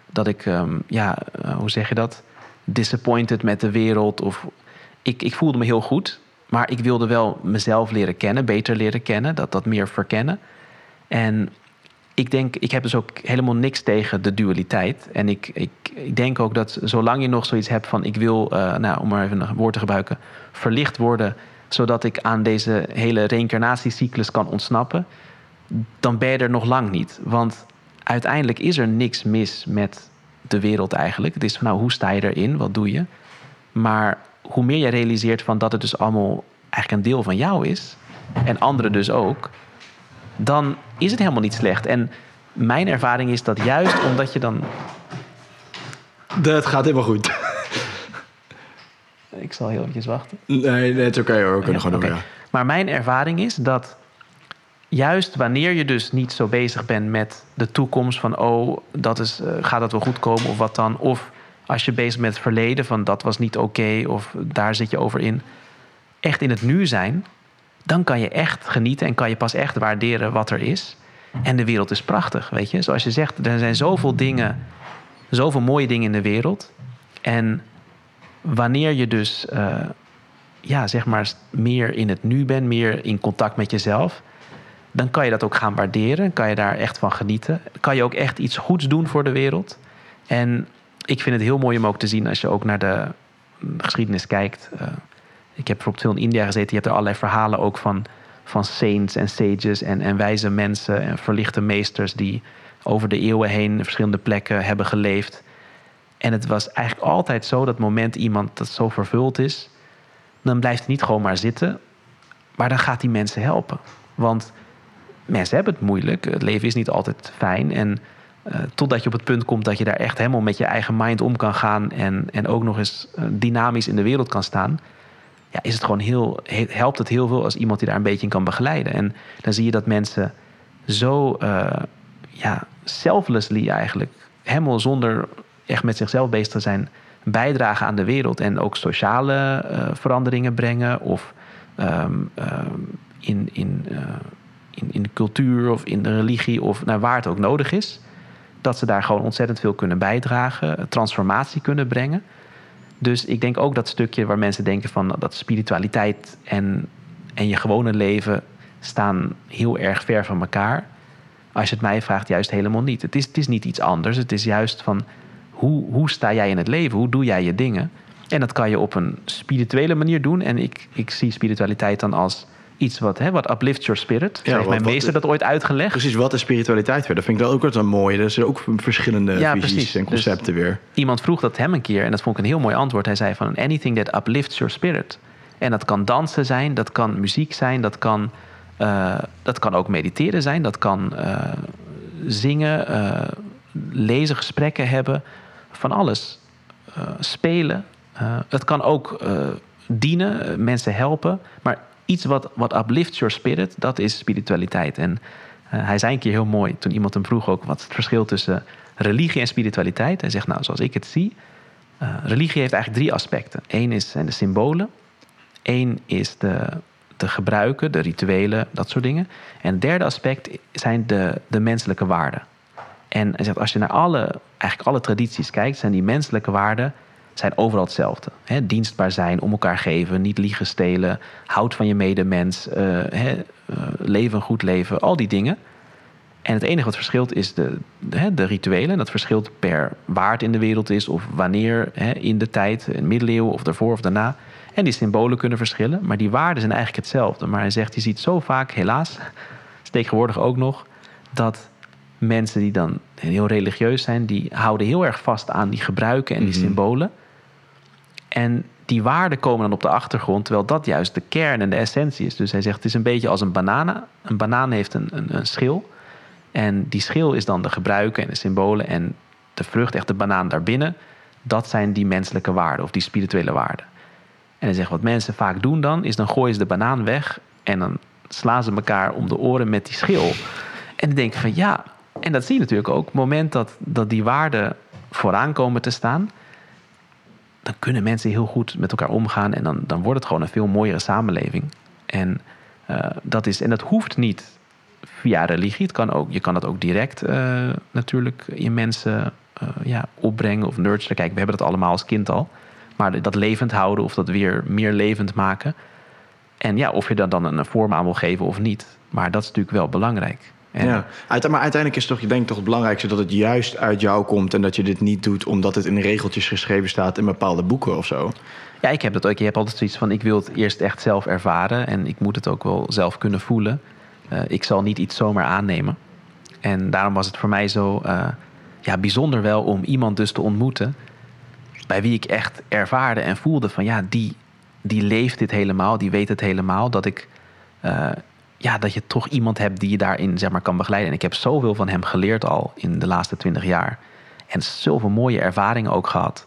dat ik, um, ja, hoe zeg je dat? Disappointed met de wereld of ik, ik voelde me heel goed. Maar ik wilde wel mezelf leren kennen, beter leren kennen, dat, dat meer verkennen. En ik denk, ik heb dus ook helemaal niks tegen de dualiteit. En ik, ik, ik denk ook dat zolang je nog zoiets hebt van ik wil, uh, nou, om maar even een woord te gebruiken, verlicht worden, zodat ik aan deze hele reïncarnatiecyclus kan ontsnappen, dan ben je er nog lang niet. Want uiteindelijk is er niks mis met de wereld eigenlijk. Het is van nou, hoe sta je erin? Wat doe je? Maar hoe meer je realiseert van dat het dus allemaal eigenlijk een deel van jou is, en anderen dus ook, dan is het helemaal niet slecht. En mijn ervaring is dat juist omdat je dan. Dat gaat helemaal goed. Ik zal heel eventjes wachten. Nee, nee het is oké okay, hoor. We kunnen ja, gewoon okay. doen, ja. Maar mijn ervaring is dat juist wanneer je dus niet zo bezig bent met de toekomst van oh, dat is, uh, gaat dat wel goed komen of wat dan, of als je bezig met het verleden, van dat was niet oké of daar zit je over in, echt in het nu zijn, dan kan je echt genieten en kan je pas echt waarderen wat er is. En de wereld is prachtig, weet je. Zoals je zegt, er zijn zoveel dingen, zoveel mooie dingen in de wereld. En wanneer je dus, uh, ja, zeg maar, meer in het nu bent, meer in contact met jezelf, dan kan je dat ook gaan waarderen. Kan je daar echt van genieten. Kan je ook echt iets goeds doen voor de wereld. En ik vind het heel mooi om ook te zien als je ook naar de geschiedenis kijkt. Uh, ik heb bijvoorbeeld veel in India gezeten. Je hebt er allerlei verhalen ook van, van saints en sages en, en wijze mensen en verlichte meesters die over de eeuwen heen verschillende plekken hebben geleefd. En het was eigenlijk altijd zo dat moment iemand dat zo vervuld is, dan blijft hij niet gewoon maar zitten, maar dan gaat die mensen helpen. Want mensen hebben het moeilijk, het leven is niet altijd fijn en uh, totdat je op het punt komt dat je daar echt helemaal met je eigen mind om kan gaan en, en ook nog eens uh, dynamisch in de wereld kan staan. Ja, is het gewoon heel, helpt het heel veel als iemand die daar een beetje in kan begeleiden. En dan zie je dat mensen zo uh, ja, selflessly eigenlijk, helemaal zonder echt met zichzelf bezig te zijn, bijdragen aan de wereld en ook sociale veranderingen brengen of um, um, in, in, in, in de cultuur of in de religie of naar waar het ook nodig is dat ze daar gewoon ontzettend veel kunnen bijdragen, transformatie kunnen brengen. Dus ik denk ook dat stukje waar mensen denken van dat spiritualiteit en, en je gewone leven staan heel erg ver van elkaar. Als je het mij vraagt, juist helemaal niet. Het is, het is niet iets anders. Het is juist van hoe, hoe sta jij in het leven? Hoe doe jij je dingen? En dat kan je op een spirituele manier doen. En ik, ik zie spiritualiteit dan als iets wat, hè, wat uplifts your spirit. Ja, heeft mijn meester dat ooit uitgelegd. Precies, wat is spiritualiteit weer? Dat vind ik dan ook wat een mooie. Er zijn ook verschillende ja, visies precies. en concepten dus weer. Iemand vroeg dat hem een keer en dat vond ik een heel mooi antwoord. Hij zei van anything that uplifts your spirit. En dat kan dansen zijn, dat kan muziek zijn, dat kan, uh, dat kan ook mediteren zijn, dat kan uh, zingen, uh, lezen, gesprekken hebben, van alles. spelen. het kan ook dienen, mensen helpen. Maar iets wat, wat uplifts your spirit, dat is spiritualiteit. En uh, hij zei een keer heel mooi, toen iemand hem vroeg ook... wat het verschil tussen religie en spiritualiteit? Hij zegt, nou, zoals ik het zie... Uh, religie heeft eigenlijk drie aspecten. Eén is, zijn de symbolen. Eén is de, de gebruiken, de rituelen, dat soort dingen. En het derde aspect zijn de, de menselijke waarden. En hij zegt, als je naar alle, eigenlijk alle tradities kijkt... zijn die menselijke waarden zijn overal hetzelfde. He, dienstbaar zijn, om elkaar geven, niet liegen, stelen, houd van je medemens, uh, leven een goed leven, al die dingen. En het enige wat verschilt is de, de, de rituelen. Dat verschilt per waar het in de wereld is of wanneer in de tijd, in de middeleeuwen of daarvoor of daarna. En die symbolen kunnen verschillen, maar die waarden zijn eigenlijk hetzelfde. Maar hij zegt, je ziet zo vaak, helaas, tegenwoordig ook nog, dat mensen die dan heel religieus zijn, die houden heel erg vast aan die gebruiken en die mhm. symbolen. En die waarden komen dan op de achtergrond, terwijl dat juist de kern en de essentie is. Dus hij zegt, het is een beetje als een banaan. Een banaan heeft een, een, een schil. En die schil is dan de gebruiken en de symbolen. En de vrucht, echt de banaan daarbinnen, dat zijn die menselijke waarden of die spirituele waarden. En hij zegt, wat mensen vaak doen dan, is dan gooien ze de banaan weg en dan slaan ze elkaar om de oren met die schil. En dan denk je van ja, en dat zie je natuurlijk ook. Het moment dat, dat die waarden vooraan komen te staan, dan kunnen mensen heel goed met elkaar omgaan en dan, dan wordt het gewoon een veel mooiere samenleving. En, uh, dat, is, en dat hoeft niet via religie. Het kan ook, je kan dat ook direct uh, natuurlijk in mensen uh, ja, opbrengen of nurturen. Kijk, we hebben dat allemaal als kind al. Maar dat levend houden of dat weer meer levend maken. En ja, of je daar dan een vorm aan wil geven of niet. Maar dat is natuurlijk wel belangrijk. Ja, maar uiteindelijk is toch, je denkt toch het belangrijkste dat het juist uit jou komt en dat je dit niet doet omdat het in regeltjes geschreven staat in bepaalde boeken of zo. Ja, ik heb dat ook. Je hebt altijd zoiets van: ik wil het eerst echt zelf ervaren en ik moet het ook wel zelf kunnen voelen. Uh, ik zal niet iets zomaar aannemen. En daarom was het voor mij zo uh, ja, bijzonder wel om iemand dus te ontmoeten bij wie ik echt ervaarde en voelde van ja, die, die leeft dit helemaal, die weet het helemaal. Dat ik uh, ja, dat je toch iemand hebt die je daarin zeg maar, kan begeleiden. En ik heb zoveel van hem geleerd al in de laatste twintig jaar. En zoveel mooie ervaringen ook gehad.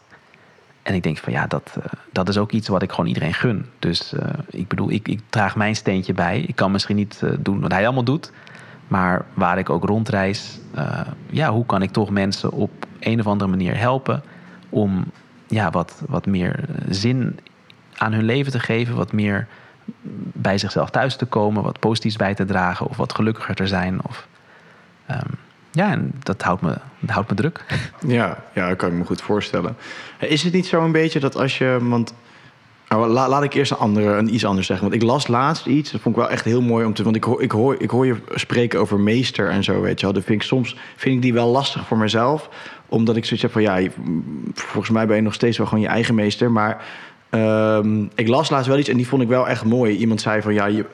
En ik denk van ja, dat, uh, dat is ook iets wat ik gewoon iedereen gun. Dus uh, ik bedoel, ik, ik, draag mijn steentje bij. Ik kan misschien niet uh, doen wat hij allemaal doet. Maar waar ik ook rondreis, ja, hoe kan ik toch mensen op een of andere manier helpen om ja, wat, wat meer zin aan hun leven te geven, wat meer bij zichzelf thuis te komen, wat positiefs bij te dragen of wat gelukkiger te zijn. Of, um, ja, en dat houdt me, dat houdt me druk. Ja, ja, dat kan ik me goed voorstellen. Is het niet zo een beetje dat als je. Want nou, la, laat ik eerst een, andere, een iets anders zeggen. Want ik las laatst iets, dat vond ik wel echt heel mooi om te. Want ik hoor, ik hoor, ik hoor je spreken over meester en zo, weet je wel. Dat vind ik soms vind ik die wel lastig voor mezelf. Omdat ik zoiets heb van ja, volgens mij ben je nog steeds wel gewoon je eigen meester. Maar Um, ik las laatst wel iets en die vond ik wel echt mooi. Iemand zei van ja, je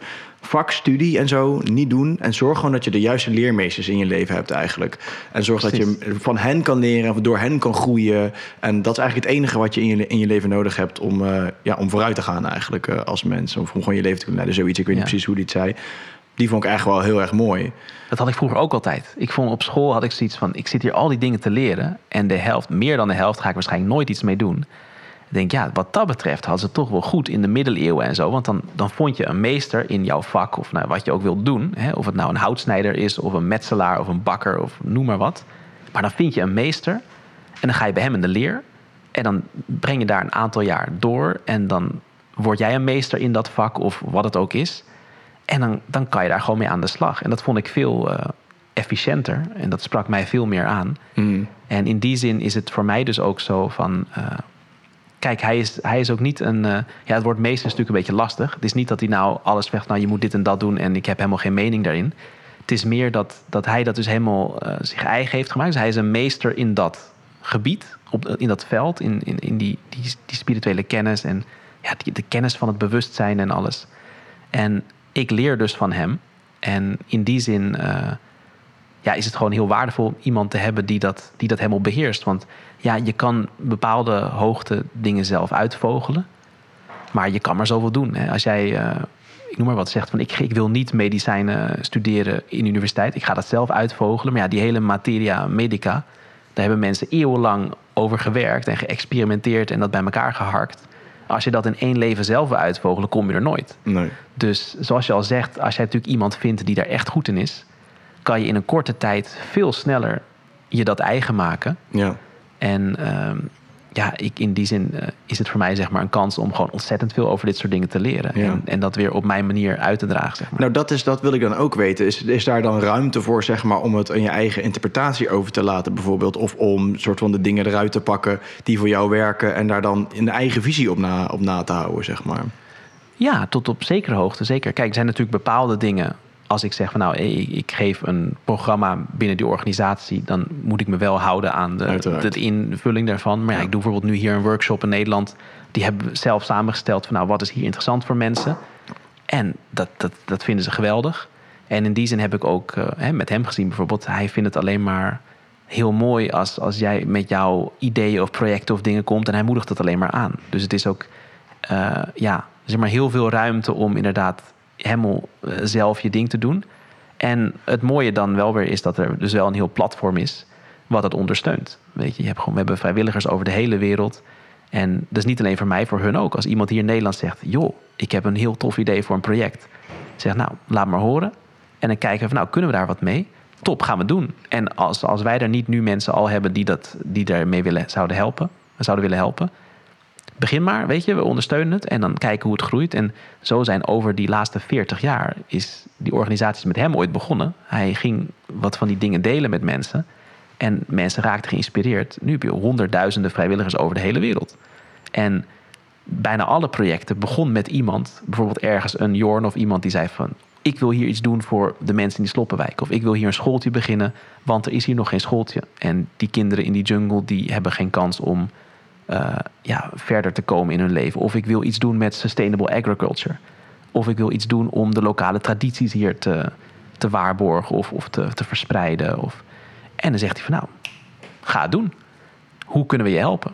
vakstudie en zo niet doen. En zorg gewoon dat je de juiste leermeesters in je leven hebt eigenlijk. En zorg dat je van hen kan leren, of door hen kan groeien. En dat is eigenlijk het enige wat je in je, in je leven nodig hebt om, uh, ja, om vooruit te gaan eigenlijk uh, als mens. Of om gewoon je leven te kunnen leiden. Zoiets, ik weet niet precies hoe die het zei. Die vond ik echt wel heel erg mooi. Dat had ik vroeger ook altijd. Ik vond op school had ik zoiets van: ik zit hier al die dingen te leren. En de helft, meer dan de helft, ga ik waarschijnlijk nooit iets mee doen. Ik denk, ja, wat dat betreft hadden ze toch wel goed in de middeleeuwen en zo. Want dan, dan vond je een meester in jouw vak, of nou, wat je ook wilt doen. Hè, of het nou een houtsnijder is, of een metselaar, of een bakker, of noem maar wat. Maar dan vind je een meester en dan ga je bij hem in de leer. En dan breng je daar een aantal jaar door. En dan word jij een meester in dat vak, of wat het ook is. En dan, dan kan je daar gewoon mee aan de slag. En dat vond ik veel uh, efficiënter. En dat sprak mij veel meer aan. Mm. En in die zin is het voor mij dus ook zo van. eh, kijk, hij is, hij is ook niet een. eh, ja, het wordt meestal natuurlijk een beetje lastig. Het is niet dat hij nou alles zegt, nou je moet dit en dat doen en ik heb helemaal geen mening daarin. Het is meer dat, dat hij dat dus helemaal eh, zich eigen heeft gemaakt. Dus hij is een meester in dat gebied, op, in dat veld, in, in, in die, die, die spirituele kennis en ja, de kennis van het bewustzijn en alles. En ik leer dus van hem. En in die zin eh, ja, is het gewoon heel waardevol om iemand te hebben die dat, die dat helemaal beheerst. Want ja, je kan bepaalde hoogte dingen zelf uitvogelen. Maar je kan maar zoveel doen. Hè. Als jij, eh, ik noem maar wat, zegt van ik, ik wil niet medicijnen studeren in de universiteit. Ik ga dat zelf uitvogelen. Maar ja, die hele materia medica, daar hebben mensen eeuwenlang over gewerkt en geëxperimenteerd en dat bij elkaar geharkt. Als je dat in één leven zelf wil uitvogelen, kom je er nooit. Nee. Dus zoals je al zegt, als jij natuurlijk iemand vindt die daar echt goed in is, kan je in een korte tijd veel sneller je dat eigen maken. Ja. En ehm, ja, ik, in die zin eh, is het voor mij zeg maar een kans om gewoon ontzettend veel over dit soort dingen te leren. Ja. En, en dat weer op mijn manier uit te dragen. Zeg maar. Nou, dat, is, dat wil ik dan ook weten. Is, is daar dan ruimte voor, zeg maar, om het aan je eigen interpretatie over te laten, bijvoorbeeld? Of om soort van de dingen eruit te pakken die voor jou werken en daar dan een eigen visie op na, op na te houden, zeg maar? Ja, tot op zekere hoogte, zeker. Kijk, er zijn natuurlijk bepaalde dingen. Als ik zeg van nou, ik, ik geef een programma binnen die organisatie, dan moet ik me wel houden aan de, de invulling daarvan. Maar ja, Ja. ik doe bijvoorbeeld nu hier een workshop in Nederland. Die hebben we zelf samengesteld van nou, wat is hier interessant voor mensen? En dat, dat, dat vinden ze geweldig. En in die zin heb ik ook eh, hè, met hem gezien bijvoorbeeld. Hij vindt het alleen maar heel mooi als, als jij met jouw ideeën of projecten of dingen komt. En hij moedigt het alleen maar aan. Dus het is ook eh, ja, zeg maar heel veel ruimte om inderdaad helemaal eh, zelf je ding te doen. En het mooie dan wel weer is dat er dus wel een heel platform is wat het ondersteunt. Weet je, je hebt gewoon, we hebben vrijwilligers over de hele wereld. En dat is niet alleen voor mij, voor hun ook. Als iemand hier in Nederland zegt: joh, ik heb een heel tof idee voor een project. Zeg nou, laat maar horen. En dan kijken we van, nou, kunnen we daar wat mee? Top, gaan we doen. En als, als wij er niet nu mensen al hebben die, dat, die daarmee willen, zouden helpen, zouden willen helpen, begin maar, weet je, we ondersteunen het en dan kijken hoe het groeit. En zo zijn over die laatste 40 jaar is die organisatie met hem ooit begonnen. Hij ging wat van die dingen delen met mensen en mensen raakten geïnspireerd. Nu heb je honderdduizenden vrijwilligers over de hele wereld. En bijna alle projecten begon met iemand, bijvoorbeeld ergens een Jorn of iemand die zei van ik wil hier iets doen voor de mensen in die sloppenwijk. Of ik wil hier een schooltje beginnen, want er is hier nog geen schooltje. En die kinderen in die jungle die hebben geen kans om eh, ja, verder te komen in hun leven. Of ik wil iets doen met sustainable agriculture. Of ik wil iets doen om de lokale tradities hier te, te waarborgen of, of te, te verspreiden. Of... En dan zegt hij van nou, ga het doen. Hoe kunnen we je helpen?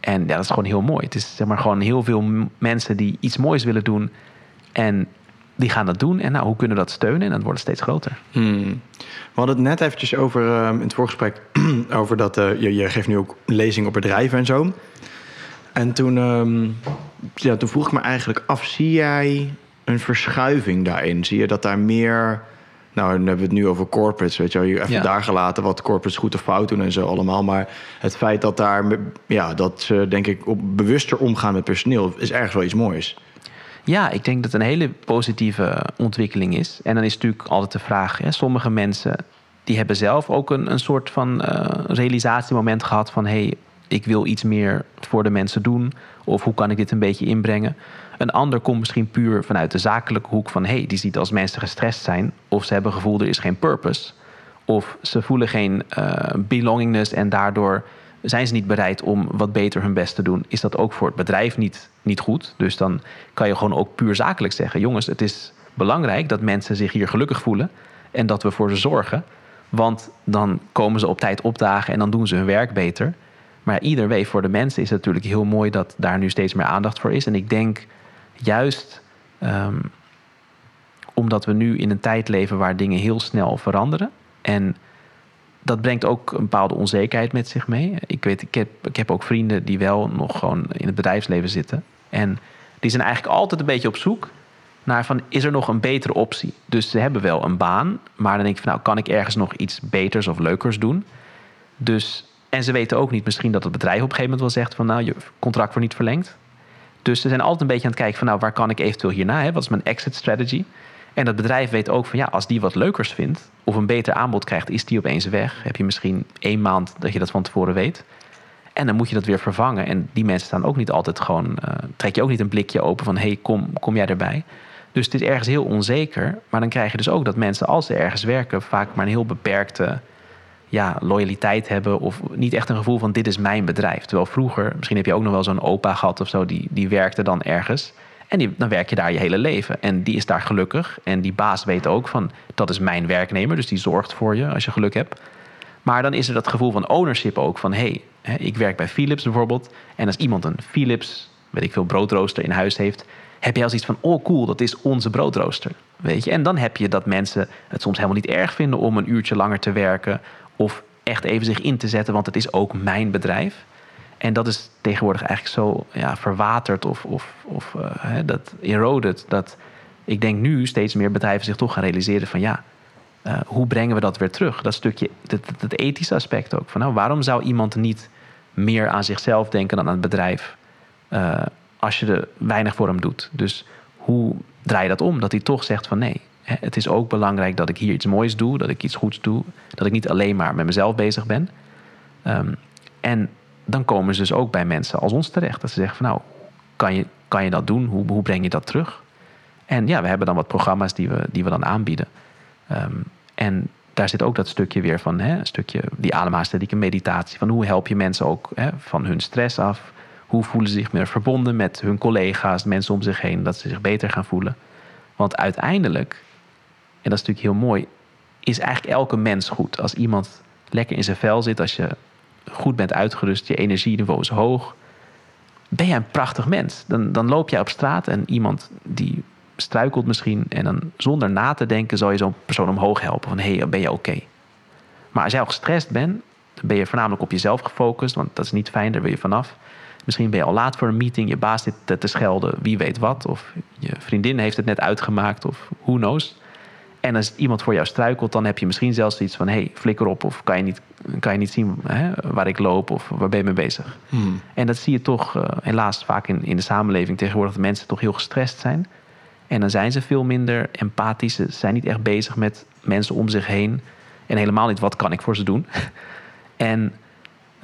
En ja, dat is gewoon heel mooi. Het is zeg maar gewoon heel veel mensen die iets moois willen doen. En die gaan dat doen. En nou, hoe kunnen we dat steunen? En dat wordt steeds groter. Hmm. We hadden het net eventjes over, ehm, in het voorgesprek, over dat eh, je, je geeft nu ook lezingen op bedrijven en zo. En toen, ehm, ja, toen vroeg ik me eigenlijk af, zie jij een verschuiving daarin? Zie je dat daar meer, nou dan hebben we het nu over corporates, weet je wel, je even Ja. daar gelaten wat corporates goed of fout doen en zo allemaal. Maar het feit dat daar, ja, dat ze denk ik op bewuster omgaan met personeel, is ergens wel iets moois. Ja, ik denk dat het een hele positieve ontwikkeling is. En dan is natuurlijk altijd de vraag: hè, sommige mensen die hebben zelf ook een, een soort van eh, realisatiemoment gehad van hé, hey, ik wil iets meer voor de mensen doen. Of hoe kan ik dit een beetje inbrengen? Een ander komt misschien puur vanuit de zakelijke hoek van hé, hey, die ziet als mensen gestrest zijn. Of ze hebben gevoel er is geen purpose. Of ze voelen geen eh, belongingness en daardoor zijn ze niet bereid om wat beter hun best te doen. Is dat ook voor het bedrijf niet, niet goed? Dus dan kan je gewoon ook puur zakelijk zeggen: jongens, het is belangrijk dat mensen zich hier gelukkig voelen en dat we voor ze zorgen. Want dan komen ze op tijd opdagen en dan doen ze hun werk beter. Maar ieder way voor de mensen is het natuurlijk heel mooi dat daar nu steeds meer aandacht voor is. En ik denk juist ehm, omdat we nu in een tijd leven waar dingen heel snel veranderen. En dat brengt ook een bepaalde onzekerheid met zich mee. Ik weet, ik heb, ik heb ook vrienden die wel nog gewoon in het bedrijfsleven zitten. En die zijn eigenlijk altijd een beetje op zoek naar van, is er nog een betere optie? Dus ze hebben wel een baan, maar dan denk ik van, nou, kan ik ergens nog iets beters of leukers doen? Dus, en ze weten ook niet misschien dat het bedrijf op een gegeven moment wel zegt van, nou, je contract wordt niet verlengd. Dus ze zijn altijd een beetje aan het kijken van, nou, waar kan ik eventueel hierna? Wat is mijn exit strategy? En dat bedrijf weet ook van ja, als die wat leukers vindt of een beter aanbod krijgt, is die opeens weg. Heb je misschien één maand dat je dat van tevoren weet. En dan moet je dat weer vervangen. En die mensen staan ook niet altijd gewoon. Uh, trek je ook niet een blikje open van hey, kom, kom jij erbij. Dus het is ergens heel onzeker. Maar dan krijg je dus ook dat mensen, als ze ergens werken, vaak maar een heel beperkte ja, loyaliteit hebben. Of niet echt een gevoel van dit is mijn bedrijf. Terwijl vroeger, misschien heb je ook nog wel zo'n opa gehad of zo, die, die werkte dan ergens. En dan werk je daar je hele leven. En die is daar gelukkig. En die baas weet ook van dat is mijn werknemer. Dus die zorgt voor je als je geluk hebt. Maar dan is er dat gevoel van ownership ook. Van hé, hey, ik werk bij Philips bijvoorbeeld. En als iemand een Philips, weet ik veel, broodrooster in huis heeft. Heb je als iets van, oh cool, dat is onze broodrooster. Weet je? En dan heb je dat mensen het soms helemaal niet erg vinden om een uurtje langer te werken. Of echt even zich in te zetten, want het is ook mijn bedrijf. En dat is tegenwoordig eigenlijk zo ja, verwaterd of, of, of uh, dat eroded. Dat ik denk nu steeds meer bedrijven zich toch gaan realiseren van ja, uh, hoe brengen we dat weer terug? Dat stukje, het, ethische aspect ook. Van nou, waarom zou iemand niet meer aan zichzelf denken dan aan het bedrijf uh, als je er weinig voor hem doet? Dus hoe draai je dat om? Dat hij toch zegt van nee, het is ook belangrijk dat ik hier iets moois doe, dat ik iets goeds doe, dat ik niet alleen maar met mezelf bezig ben. Um, en dan komen ze dus ook bij mensen als ons terecht. Dat ze zeggen van nou, kan je, kan je dat doen? Hoe, hoe breng je dat terug? En ja, we hebben dan wat programma's die we, die we dan aanbieden. Um, en daar zit ook dat stukje weer van, hè, een stukje die ademhalingsdieke meditatie. Van hoe help je mensen ook hè, van hun stress af? Hoe voelen ze zich meer verbonden met hun collega's, mensen om zich heen, dat ze zich beter gaan voelen? Want uiteindelijk, en dat is natuurlijk heel mooi, is eigenlijk elke mens goed. Als iemand lekker in zijn vel zit, als je goed bent uitgerust, je energieniveau is hoog, ben jij een prachtig mens. Dan, dan loop jij op straat en iemand die struikelt misschien en dan zonder na te denken zal je zo'n persoon omhoog helpen van hé, hey, ben je oké? Maar als jij al gestrest bent, dan ben je voornamelijk op jezelf gefocust, want dat is niet fijn, daar wil je vanaf. Misschien ben je al laat voor een meeting, je baas zit te schelden, wie weet wat. Of je vriendin heeft het net uitgemaakt, of who knows. En als iemand voor jou struikelt, dan heb je misschien zelfs iets van: hey, flikker op, of kan je niet, kan je niet zien hè, waar ik loop, of waar ben je mee bezig? Hmm. En dat zie je toch uh, helaas vaak in, in de samenleving tegenwoordig, dat mensen toch heel gestrest zijn. En dan zijn ze veel minder empathisch. Ze zijn niet echt bezig met mensen om zich heen. En helemaal niet wat kan ik voor ze doen. en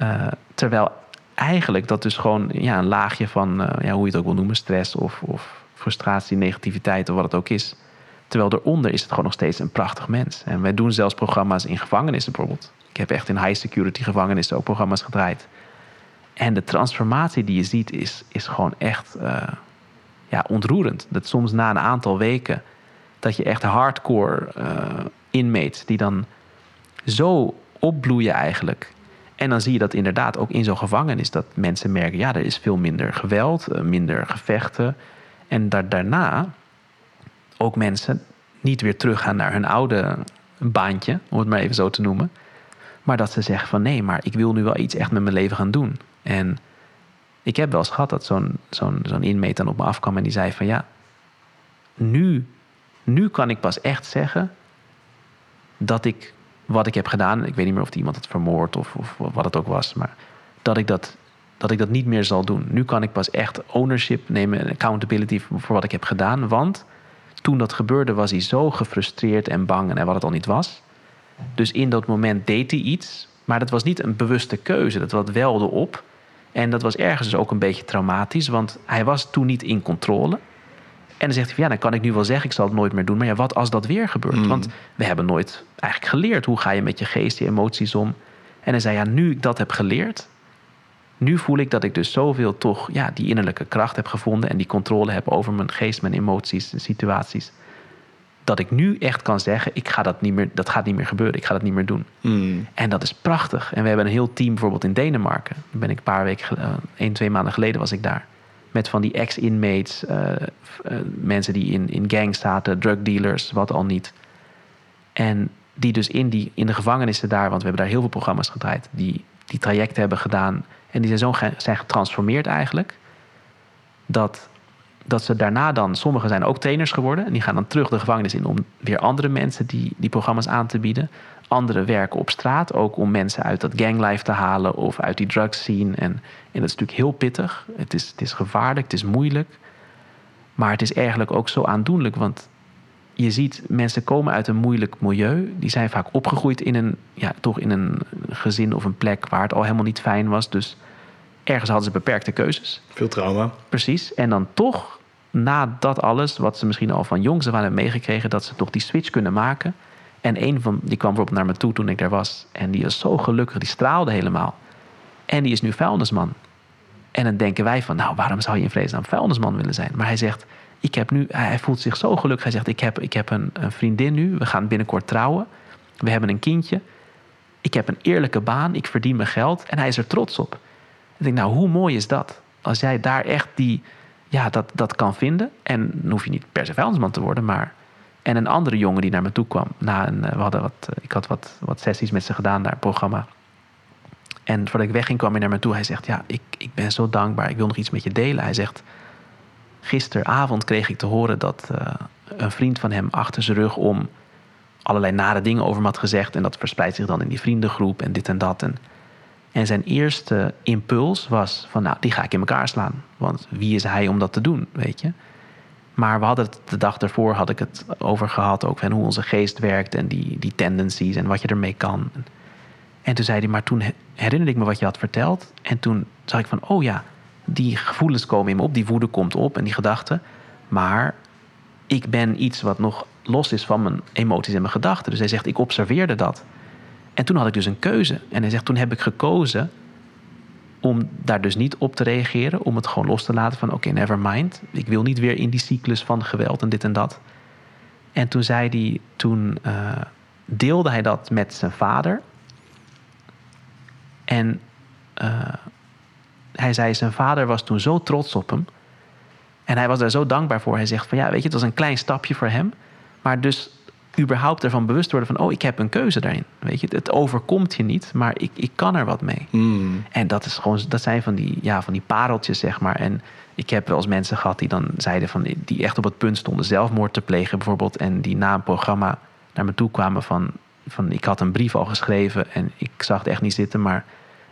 uh, terwijl eigenlijk dat dus gewoon ja, een laagje van, uh, ja, hoe je het ook wil noemen, stress of, of frustratie, negativiteit of wat het ook is Terwijl eronder is het gewoon nog steeds een prachtig mens. En wij doen zelfs programma's in gevangenissen bijvoorbeeld. Ik heb echt in high security gevangenissen ook programma's gedraaid. En de transformatie die je ziet is, is gewoon echt uh, ja, ontroerend. Dat soms na een aantal weken dat je echt hardcore uh, die dan zo opbloeien eigenlijk. En dan zie je dat inderdaad ook in zo'n gevangenis dat mensen merken, ja, er is veel minder geweld, eh, minder gevechten. En daar, daarna ook mensen niet weer teruggaan naar hun oude baantje, om het maar even zo te noemen. Maar dat ze zeggen van nee, maar ik wil nu wel iets echt met mijn leven gaan doen. En ik heb wel eens gehad dat zo'n zo'n zo'n inmate dan op me afkwam en die zei van ja, nu, nu kan ik pas echt zeggen dat ik wat ik heb gedaan, ik weet niet meer of iemand het vermoord of, of wat het ook was, maar dat ik dat, dat ik dat niet meer zal doen. Nu kan ik pas echt ownership nemen en accountability voor wat ik heb gedaan, want toen dat gebeurde was hij zo gefrustreerd en bang en wat het al niet was. Dus in dat moment deed hij iets, maar dat was niet een bewuste keuze. Dat wat welde op. En dat was ergens dus ook een beetje traumatisch, want hij was toen niet in controle. En dan zegt hij van ja, dan kan ik nu wel zeggen, ik zal het nooit meer doen. Maar ja, wat als dat weer gebeurt? Mm. Want we hebben nooit eigenlijk geleerd hoe ga je met je geest, je emoties om. En hij zei ja, nu ik dat heb geleerd, nu voel ik dat ik dus zoveel toch ja, die innerlijke kracht heb gevonden en die controle heb over mijn geest, mijn emoties en situaties. Dat ik nu echt kan zeggen, ik ga dat, niet meer, dat gaat niet meer gebeuren, ik ga dat niet meer doen. Hmm. En dat is prachtig. En we hebben een heel team bijvoorbeeld in Denemarken. Daar ben ik een paar weken, uh, één, twee maanden geleden was ik daar. Met van die ex-inmates, uh, mensen die in, in gangs zaten, drugdealers, wat al niet. En die dus in, die, in de gevangenissen daar, want we hebben daar heel veel programma's gedraaid, die die trajecten hebben gedaan en die zijn zo zijn getransformeerd eigenlijk. Dat, dat ze daarna dan, sommigen zijn ook trainers geworden. En die gaan dan terug de gevangenis in om weer andere mensen die, die programma's aan te bieden. Anderen werken op straat, ook om mensen uit dat ganglife te halen of uit die drugs scene. En, en dat is natuurlijk heel pittig. Het is, het is gevaarlijk, het is moeilijk. Maar het is eigenlijk ook zo aandoenlijk, want je ziet, mensen komen uit een moeilijk milieu. Die zijn vaak opgegroeid in een, ja, toch in een gezin of een plek waar het al helemaal niet fijn was. Dus ergens hadden ze beperkte keuzes. Veel trauma. Precies. En dan toch, na dat alles, wat ze misschien al van jongs af aan hebben meegekregen, dat ze toch die switch kunnen maken. En een van, die kwam bijvoorbeeld naar me toe toen ik daar was. En die was zo gelukkig, die straalde helemaal. En die is nu vuilnisman. En dan denken wij van, nou, waarom zou je in vredesnaam vuilnisman willen zijn? Maar hij zegt, ik heb nu, hij voelt zich zo gelukkig. Hij zegt, ik heb, ik heb een, een vriendin nu, we gaan binnenkort trouwen. We hebben een kindje. Ik heb een eerlijke baan, ik verdien mijn geld. En hij is er trots op. Ik denk, nou, hoe mooi is dat? Als jij daar echt die, ja, dat, dat kan vinden. En dan hoef je niet per se vuilnisman te worden, maar... En een andere jongen die naar me toe kwam. Na een, we hadden wat, ik had wat, wat sessies met ze gedaan naar het programma. En voordat ik wegging kwam hij naar me toe. Hij zegt, ja, ik, ik ben zo dankbaar. Ik wil nog iets met je delen. Hij zegt, gisteravond kreeg ik te horen dat uh, een vriend van hem achter zijn rug om allerlei nare dingen over me had gezegd. En dat verspreidt zich dan in die vriendengroep en dit en dat. En, en zijn eerste impuls was van, nou, die ga ik in elkaar slaan. Want wie is hij om dat te doen, weet je? Maar we hadden het de dag daarvoor had ik het over gehad, ook van hoe onze geest werkt en die, die tendencies en wat je ermee kan. En toen zei hij, maar toen herinnerde ik me wat je had verteld. En toen zag ik van, oh ja, die gevoelens komen in me op, die woede komt op en die gedachten. Maar ik ben iets wat nog los is van mijn emoties en mijn gedachten. Dus hij zegt, ik observeerde dat. En toen had ik dus een keuze. En hij zegt, toen heb ik gekozen om daar dus niet op te reageren. Om het gewoon los te laten van, oké, never mind. Ik wil niet weer in die cyclus van geweld en dit en dat. En toen zei hij, toen uh, deelde hij dat met zijn vader. En uh, hij zei, zijn vader was toen zo trots op hem. En hij was daar zo dankbaar voor. Hij zegt van ja, weet je, het was een klein stapje voor hem. Maar dus überhaupt ervan bewust worden van, oh, ik heb een keuze daarin. Weet je, het overkomt je niet, maar ik, ik kan er wat mee. Mm. En dat, is gewoon, dat zijn van die, ja, van die pareltjes, zeg maar. En ik heb wel eens mensen gehad die dan zeiden van, die echt op het punt stonden zelfmoord te plegen, bijvoorbeeld. En die na een programma naar me toe kwamen van, van ik had een brief al geschreven en ik zag het echt niet zitten, maar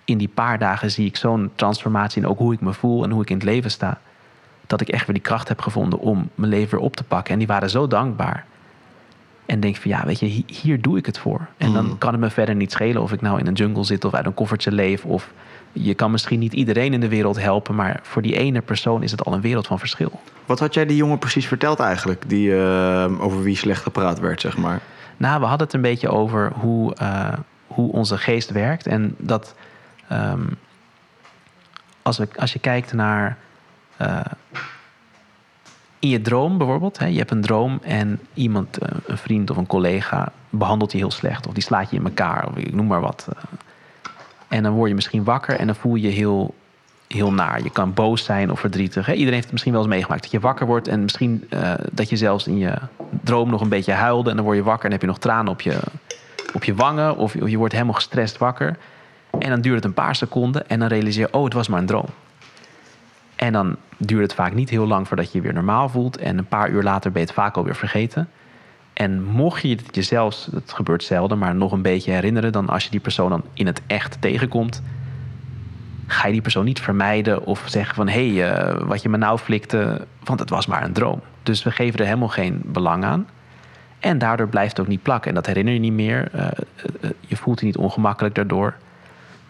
in die paar dagen zie ik zo'n transformatie in ook hoe ik me voel en hoe ik in het leven sta. Dat ik echt weer die kracht heb gevonden om mijn leven weer op te pakken. En die waren zo dankbaar. En denk van ja, weet je, hier doe ik het voor. En dan mm. kan het me verder niet schelen of ik nou in een jungle zit of uit een koffertje leef. Of je kan misschien niet iedereen in de wereld helpen, maar voor die ene persoon is het al een wereld van verschil. Wat had jij die jongen precies verteld eigenlijk, die, uh, over wie slecht gepraat werd, zeg maar? Nou, we hadden het een beetje over hoe, uh, hoe onze geest werkt. En dat Um, als, als je kijkt naar uh, in je droom bijvoorbeeld, hè, je hebt een droom en iemand, uh, een vriend of een collega, behandelt je heel slecht of die slaat je in elkaar of ik noem maar wat. Uh, en dan word je misschien wakker en dan voel je je heel, heel naar. Je kan boos zijn of verdrietig. Hè. Iedereen heeft het misschien wel eens meegemaakt dat je wakker wordt en misschien dat je zelfs in je droom nog een beetje huilde en dan word je wakker en heb je nog tranen op je, op je wangen of je wordt helemaal gestrest wakker. En dan duurt het een paar seconden en dan realiseer je, oh, het was maar een droom. En dan duurt het vaak niet heel lang voordat je je weer normaal voelt. En een paar uur later ben je het vaak alweer vergeten. En mocht je het jezelf, het gebeurt zelden, maar nog een beetje herinneren, dan als je die persoon dan in het echt tegenkomt, ga je die persoon niet vermijden of zeggen van hé, hey, uh, wat je me nou flikte, want het was maar een droom. Dus we geven er helemaal geen belang aan. En daardoor blijft het ook niet plakken. En dat herinner je niet meer. Uh, uh, je voelt je niet ongemakkelijk daardoor.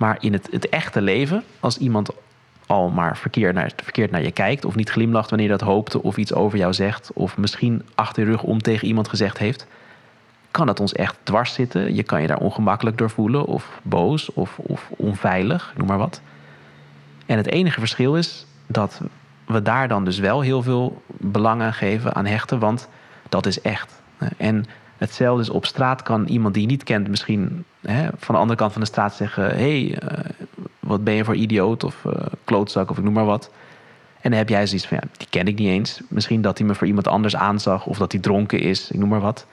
Maar in het, het echte leven, als iemand al maar verkeerd naar, verkeerd naar je kijkt, of niet glimlacht wanneer dat hoopte, of iets over jou zegt, of misschien achter je rug om tegen iemand gezegd heeft, kan het ons echt dwars zitten. Je kan je daar ongemakkelijk door voelen, of boos, of, of onveilig, noem maar wat. En het enige verschil is dat we daar dan dus wel heel veel belang aan geven, aan hechten, want dat is echt. En Hetzelfde is op straat kan iemand die je niet kent misschien hè, van de andere kant van de straat zeggen: hey, uh, wat ben je voor idioot of uh, klootzak of ik noem maar wat. En dan heb jij zoiets van: ja, die ken ik niet eens. Misschien dat hij me voor iemand anders aanzag of dat hij dronken is, ik noem maar wat.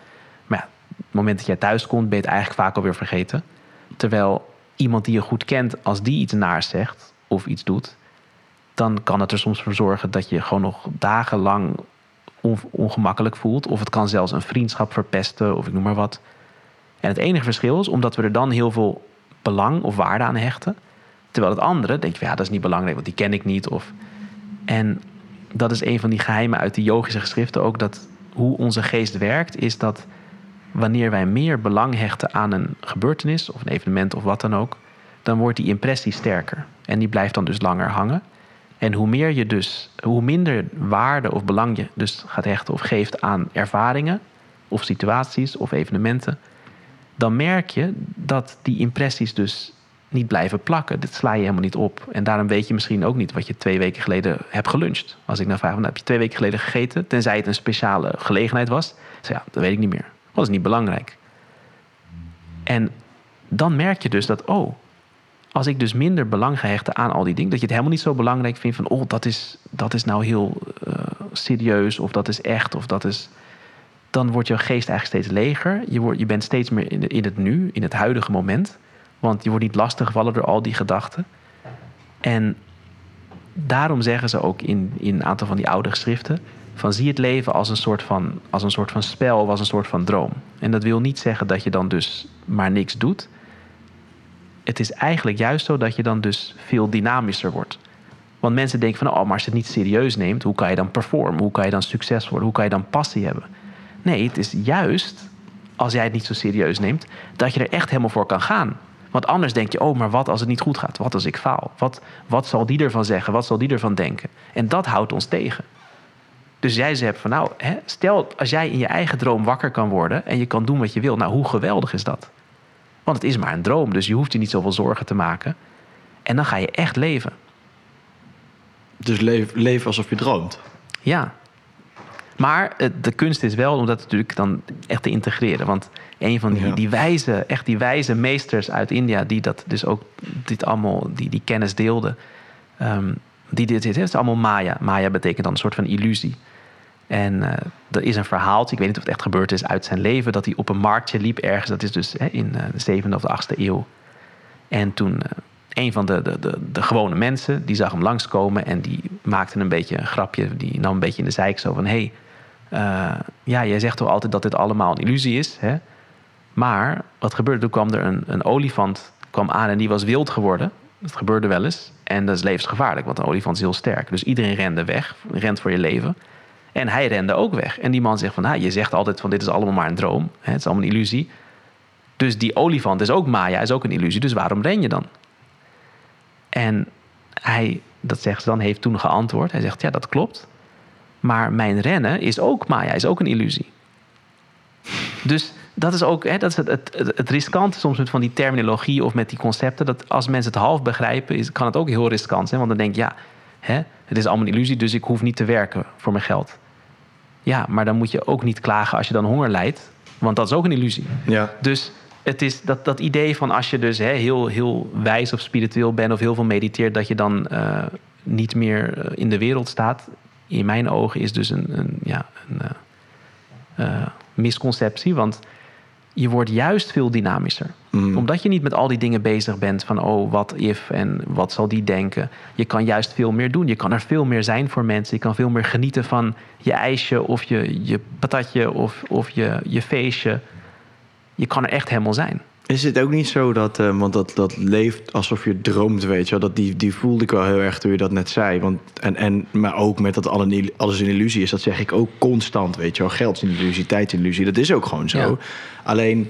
Maar ja, op het moment dat jij thuis komt, ben je het eigenlijk vaak alweer vergeten. Terwijl iemand die je goed kent, als die iets naars zegt of iets doet, dan kan het er soms voor zorgen dat je gewoon nog dagenlang ongemakkelijk voelt. Of het kan zelfs een vriendschap verpesten of ik noem maar wat. En het enige verschil is, omdat we er dan heel veel belang of waarde aan hechten. Terwijl het andere, denk je, ja, dat is niet belangrijk, want die ken ik niet. Of... En dat is een van die geheimen uit de yogische geschriften ook. Dat hoe onze geest werkt, is dat wanneer wij meer belang hechten aan een gebeurtenis of een evenement of wat dan ook, dan wordt die impressie sterker. En die blijft dan dus langer hangen. En hoe meer je dus, hoe minder waarde of belang je dus gaat hechten of geeft aan ervaringen of situaties of evenementen, dan merk je dat die impressies dus niet blijven plakken. Dit sla je helemaal niet op. En daarom weet je misschien ook niet wat je twee weken geleden hebt geluncht. Als ik naar vraag, heb je twee weken geleden gegeten? Tenzij het een speciale gelegenheid was. Zeg ja, dat weet ik niet meer. Dat is niet belangrijk. En dan merk je dus dat, oh, als ik dus minder belang ga hechten aan al die dingen, dat je het helemaal niet zo belangrijk vindt van, oh, dat is, dat is nou heel uh, serieus, of dat is echt, of dat is. Dan wordt je geest eigenlijk steeds leger. Je, wordt, je bent steeds meer in, in het nu, in het huidige moment. Want je wordt niet lastiggevallen door al die gedachten. En daarom zeggen ze ook in, in een aantal van die oude geschriften: van zie het leven als een, soort van, als een soort van spel of als een soort van droom. En dat wil niet zeggen dat je dan dus maar niks doet. Het is eigenlijk juist zo dat je dan dus veel dynamischer wordt. Want mensen denken van, oh, maar als je het niet serieus neemt, hoe kan je dan performen? Hoe kan je dan succes worden? Hoe kan je dan passie hebben? Nee, het is juist, als jij het niet zo serieus neemt, dat je er echt helemaal voor kan gaan. Want anders denk je, oh, maar wat als het niet goed gaat? Wat als ik faal? Wat, wat zal die ervan zeggen? Wat zal die ervan denken? En dat houdt ons tegen. Dus jij zegt van nou, hè, stel als jij in je eigen droom wakker kan worden en je kan doen wat je wil, nou hoe geweldig is dat? Want het is maar een droom, dus je hoeft je niet zoveel zorgen te maken. En dan ga je echt leven. Dus leven leef alsof je droomt. Ja. Maar de kunst is wel om dat natuurlijk dan echt te integreren. Want een van die, die wijze, echt die wijze meesters uit India, die dat dus ook dit allemaal, die, die kennis deelden. Um, die dit heeft, is allemaal Maya. Maya betekent dan een soort van illusie. En uh, er is een verhaal, ik weet niet of het echt gebeurd is uit zijn leven, dat hij op een marktje liep ergens. Dat is dus hè, in uh, de zevende of de achtste eeuw. En toen uh, een van de, de, de, de, gewone mensen, die zag hem langskomen en die maakte een beetje een grapje. Die nam een beetje in de zijk zo van, hé, hey, ja, jij zegt toch altijd dat dit allemaal een illusie is, hè? Maar wat gebeurde? Toen kwam er een, een olifant kwam aan en die was wild geworden. Dat gebeurde wel eens. En dat is levensgevaarlijk, want een olifant is heel sterk. Dus iedereen rende weg, rent voor je leven. En hij rende ook weg. En die man zegt van, ah, je zegt altijd van dit is allemaal maar een droom. Het is allemaal een illusie. Dus die olifant is ook Maya, is ook een illusie. Dus waarom ren je dan? En hij, dat zegt ze dan, heeft toen geantwoord. Hij zegt, ja, dat klopt. Maar mijn rennen is ook Maya, is ook een illusie. Dus dat is ook hè, dat is het, het, het, riskante soms met van die terminologie of met die concepten. Dat als mensen het half begrijpen, kan het ook heel riskant zijn. Want dan denk je, ja, hè, het is allemaal een illusie, dus ik hoef niet te werken voor mijn geld. Ja, maar dan moet je ook niet klagen als je dan honger lijdt. Want dat is ook een illusie. Ja. Dus het is dat, dat idee van als je dus hè, heel, heel wijs of spiritueel bent of heel veel mediteert, dat je dan uh, niet meer eh, in de wereld staat. In mijn ogen is dus een, een ja, een uh, misconceptie. Want je wordt juist veel dynamischer. Mm. Omdat je niet met al die dingen bezig bent van oh, wat if en wat zal die denken. Je kan juist veel meer doen. Je kan er veel meer zijn voor mensen. Je kan veel meer genieten van je ijsje of je, je patatje of, of je, je feestje. Je kan er echt helemaal zijn. Is het ook niet zo dat, uh, want dat, dat leeft alsof je droomt, weet je wel? Dat die, die voelde ik wel heel erg toen je dat net zei. Want, en, en, maar ook met dat alles een illusie is, dat zeg ik ook constant, weet je wel? Geld is een illusie, tijd is een illusie, dat is ook gewoon zo. Alleen,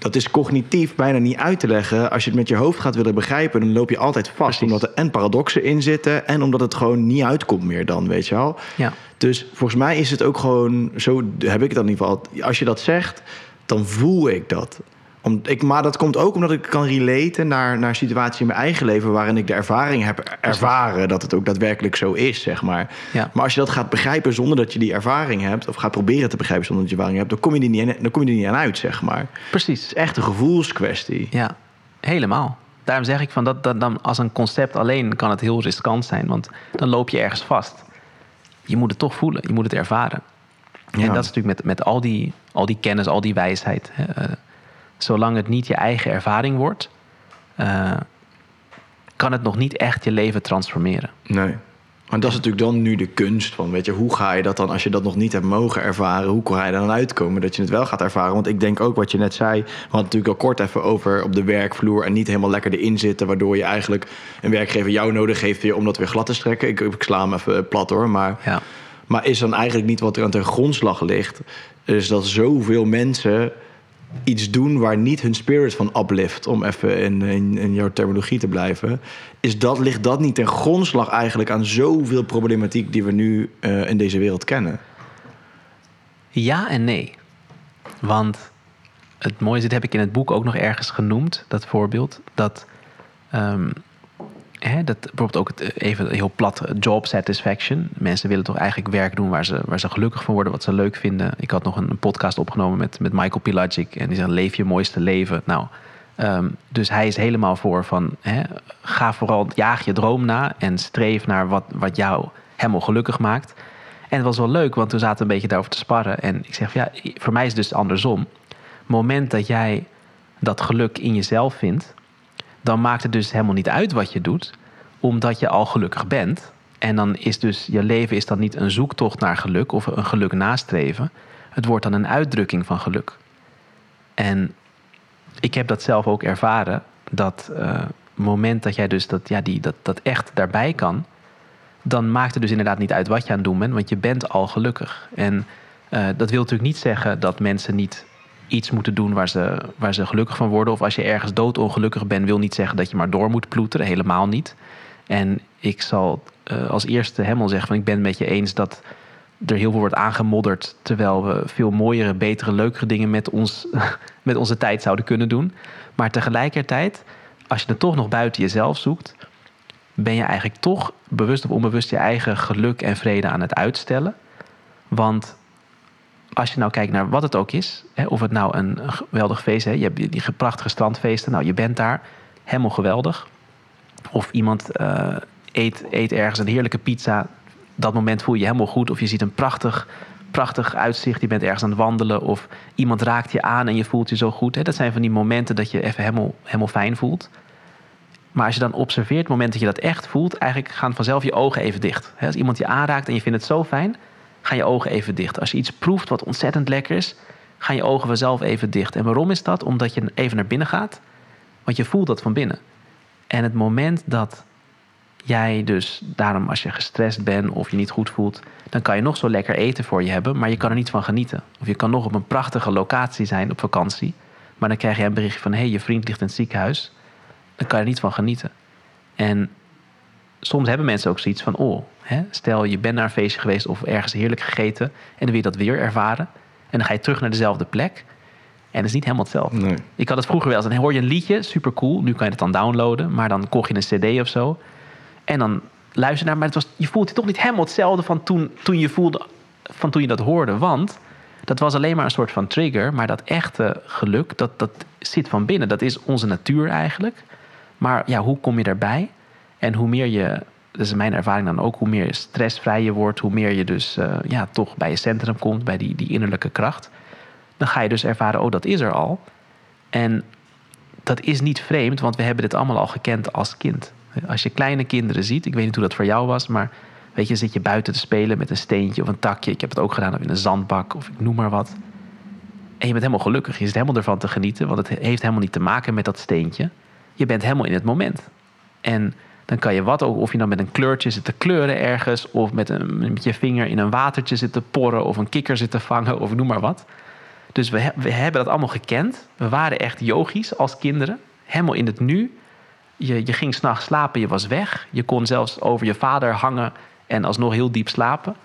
dat is cognitief bijna niet uit te leggen. Als je het met je hoofd gaat willen begrijpen, dan loop je altijd vast. Precies. Omdat er en paradoxen in zitten en omdat het gewoon niet uitkomt meer dan, weet je wel? Ja. Dus volgens mij is het ook gewoon, zo heb ik het dan in ieder geval. Als je dat zegt, dan voel ik dat. Om, ik, maar dat komt ook omdat ik kan relaten naar, naar situaties in mijn eigen leven waarin ik de ervaring heb ervaren dat het ook daadwerkelijk zo is, zeg maar. Ja. Maar als je dat gaat begrijpen zonder dat je die ervaring hebt, of gaat proberen te begrijpen zonder dat je ervaring hebt, dan kom je er niet, dan kom je er niet aan uit, zeg maar. Precies. Het is echt een gevoelskwestie. Ja, helemaal. Daarom zeg ik van dat, dat dan als een concept alleen kan het heel riskant zijn, want dan loop je ergens vast. Je moet het toch voelen, je moet het ervaren. Ja. En dat is natuurlijk met, met al, die, al die kennis, al die wijsheid. Hè, uh, zolang het niet je eigen ervaring wordt, uh, kan het nog niet echt je leven transformeren. Nee. Maar dat is natuurlijk dan nu de kunst van, weet je, hoe ga je dat dan, als je dat nog niet hebt mogen ervaren, hoe ga je dan uitkomen dat je het wel gaat ervaren? Want ik denk ook wat je net zei, we hadden natuurlijk al kort even over op de werkvloer en niet helemaal lekker erin zitten, waardoor je eigenlijk een werkgever jou nodig heeft weer om dat weer glad te strekken. Ik, ik sla hem even plat hoor, maar, ja. Maar is dan eigenlijk niet wat er aan ten grondslag ligt? Is dat zoveel mensen iets doen waar niet hun spirit van uplift, om even in, in, in jouw terminologie te blijven, is dat, ligt dat niet ten grondslag eigenlijk aan zoveel problematiek die we nu uh, in deze wereld kennen? Ja en nee. Want het mooie, dit heb ik in het boek ook nog ergens genoemd, dat voorbeeld, dat, um, hè, dat bijvoorbeeld ook het, even heel plat job satisfaction. Mensen willen toch eigenlijk werk doen waar ze, waar ze gelukkig van worden, wat ze leuk vinden. Ik had nog een, podcast opgenomen met, met Michael Pilagic en die zegt leef je mooiste leven. Nou, um, dus hij is helemaal voor van hè, ga vooral, jaag je droom na en streef naar wat, wat jou helemaal gelukkig maakt. En het was wel leuk, want toen zaten we een beetje daarover te sparren. En ik zeg, ja, voor mij is het dus andersom moment dat jij dat geluk in jezelf vindt, dan maakt het dus helemaal niet uit wat je doet, omdat je al gelukkig bent. En dan is dus je leven is dan niet een zoektocht naar geluk of een geluk nastreven. Het wordt dan een uitdrukking van geluk. En ik heb dat zelf ook ervaren, dat uh, moment dat jij dus dat, ja, die, dat, dat echt daarbij kan, dan maakt het dus inderdaad niet uit wat je aan het doen bent, want je bent al gelukkig. En uh, dat wil natuurlijk niet zeggen dat mensen niet iets moeten doen waar ze, waar ze gelukkig van worden. Of als je ergens doodongelukkig bent, wil niet zeggen dat je maar door moet ploeteren. Helemaal niet. En ik zal uh, als eerste helemaal zeggen van ik ben het met je eens dat er heel veel wordt aangemodderd. Terwijl we veel mooiere, betere, leukere dingen met, ons, met onze tijd zouden kunnen doen. Maar tegelijkertijd, als je het toch nog buiten jezelf zoekt, ben je eigenlijk toch bewust of onbewust je eigen geluk en vrede aan het uitstellen. Want als je nou kijkt naar wat het ook is, hè, of het nou een, geweldig feest is, je hebt die prachtige strandfeesten, nou je bent daar, helemaal geweldig. Of iemand uh, eet, eet ergens een heerlijke pizza, dat moment voel je je helemaal goed. Of je ziet een prachtig, prachtig uitzicht, je bent ergens aan het wandelen, of iemand raakt je aan en je voelt je zo goed. Hè. Dat zijn van die momenten dat je even helemaal, helemaal fijn voelt. Maar als je dan observeert, het moment dat je dat echt voelt, eigenlijk gaan vanzelf je ogen even dicht. Als iemand je aanraakt en je vindt het zo fijn, gaan je ogen even dicht. Als je iets proeft wat ontzettend lekker is, gaan je ogen vanzelf even dicht. En waarom is dat? Omdat je even naar binnen gaat, want je voelt dat van binnen. En het moment dat jij dus, daarom als je gestrest bent of je niet goed voelt, dan kan je nog zo lekker eten voor je hebben, maar je kan er niet van genieten. Of je kan nog op een prachtige locatie zijn op vakantie, maar dan krijg je een berichtje van hé, hey, je vriend ligt in het ziekenhuis. Dan kan je er niet van genieten. En soms hebben mensen ook zoiets van: oh, hè, stel je bent naar een feestje geweest of ergens heerlijk gegeten en dan wil je dat weer ervaren. En dan ga je terug naar dezelfde plek. En het is niet helemaal hetzelfde. Nee. Ik had het vroeger wel eens. Dan hoor je een liedje, super cool. Nu kan je het dan downloaden. Maar dan kocht je een CD of zo. En dan luister naar. Maar het was, je voelt je toch niet helemaal hetzelfde van toen, toen, je voelde, van toen je dat hoorde. Want dat was alleen maar een soort van trigger. Maar dat echte geluk, dat, dat zit van binnen. Dat is onze natuur eigenlijk. Maar ja, hoe kom je daarbij? En hoe meer je, dat is mijn ervaring dan ook, hoe meer stressvrij je wordt, hoe meer je dus uh, ja, toch bij je centrum komt, bij die, die innerlijke kracht. Dan ga je dus ervaren, oh, dat is er al. En dat is niet vreemd, want we hebben dit allemaal al gekend als kind. Als je kleine kinderen ziet, ik weet niet hoe dat voor jou was, maar weet je, zit je buiten te spelen met een steentje of een takje. Ik heb het ook gedaan of in een zandbak of ik noem maar wat. En je bent helemaal gelukkig, je zit helemaal ervan te genieten, want het heeft helemaal niet te maken met dat steentje. Je bent helemaal in het moment. En dan kan je wat ook, of je dan met een kleurtje zit te kleuren ergens, of met, een, met je vinger in een watertje zit te porren, of een kikker zit te vangen, of noem maar wat. Dus we, we hebben dat allemaal gekend. We waren echt yogis als kinderen, helemaal in het nu. Je, je ging s'nachts slapen, je was weg. Je kon zelfs over je vader hangen en alsnog heel diep slapen.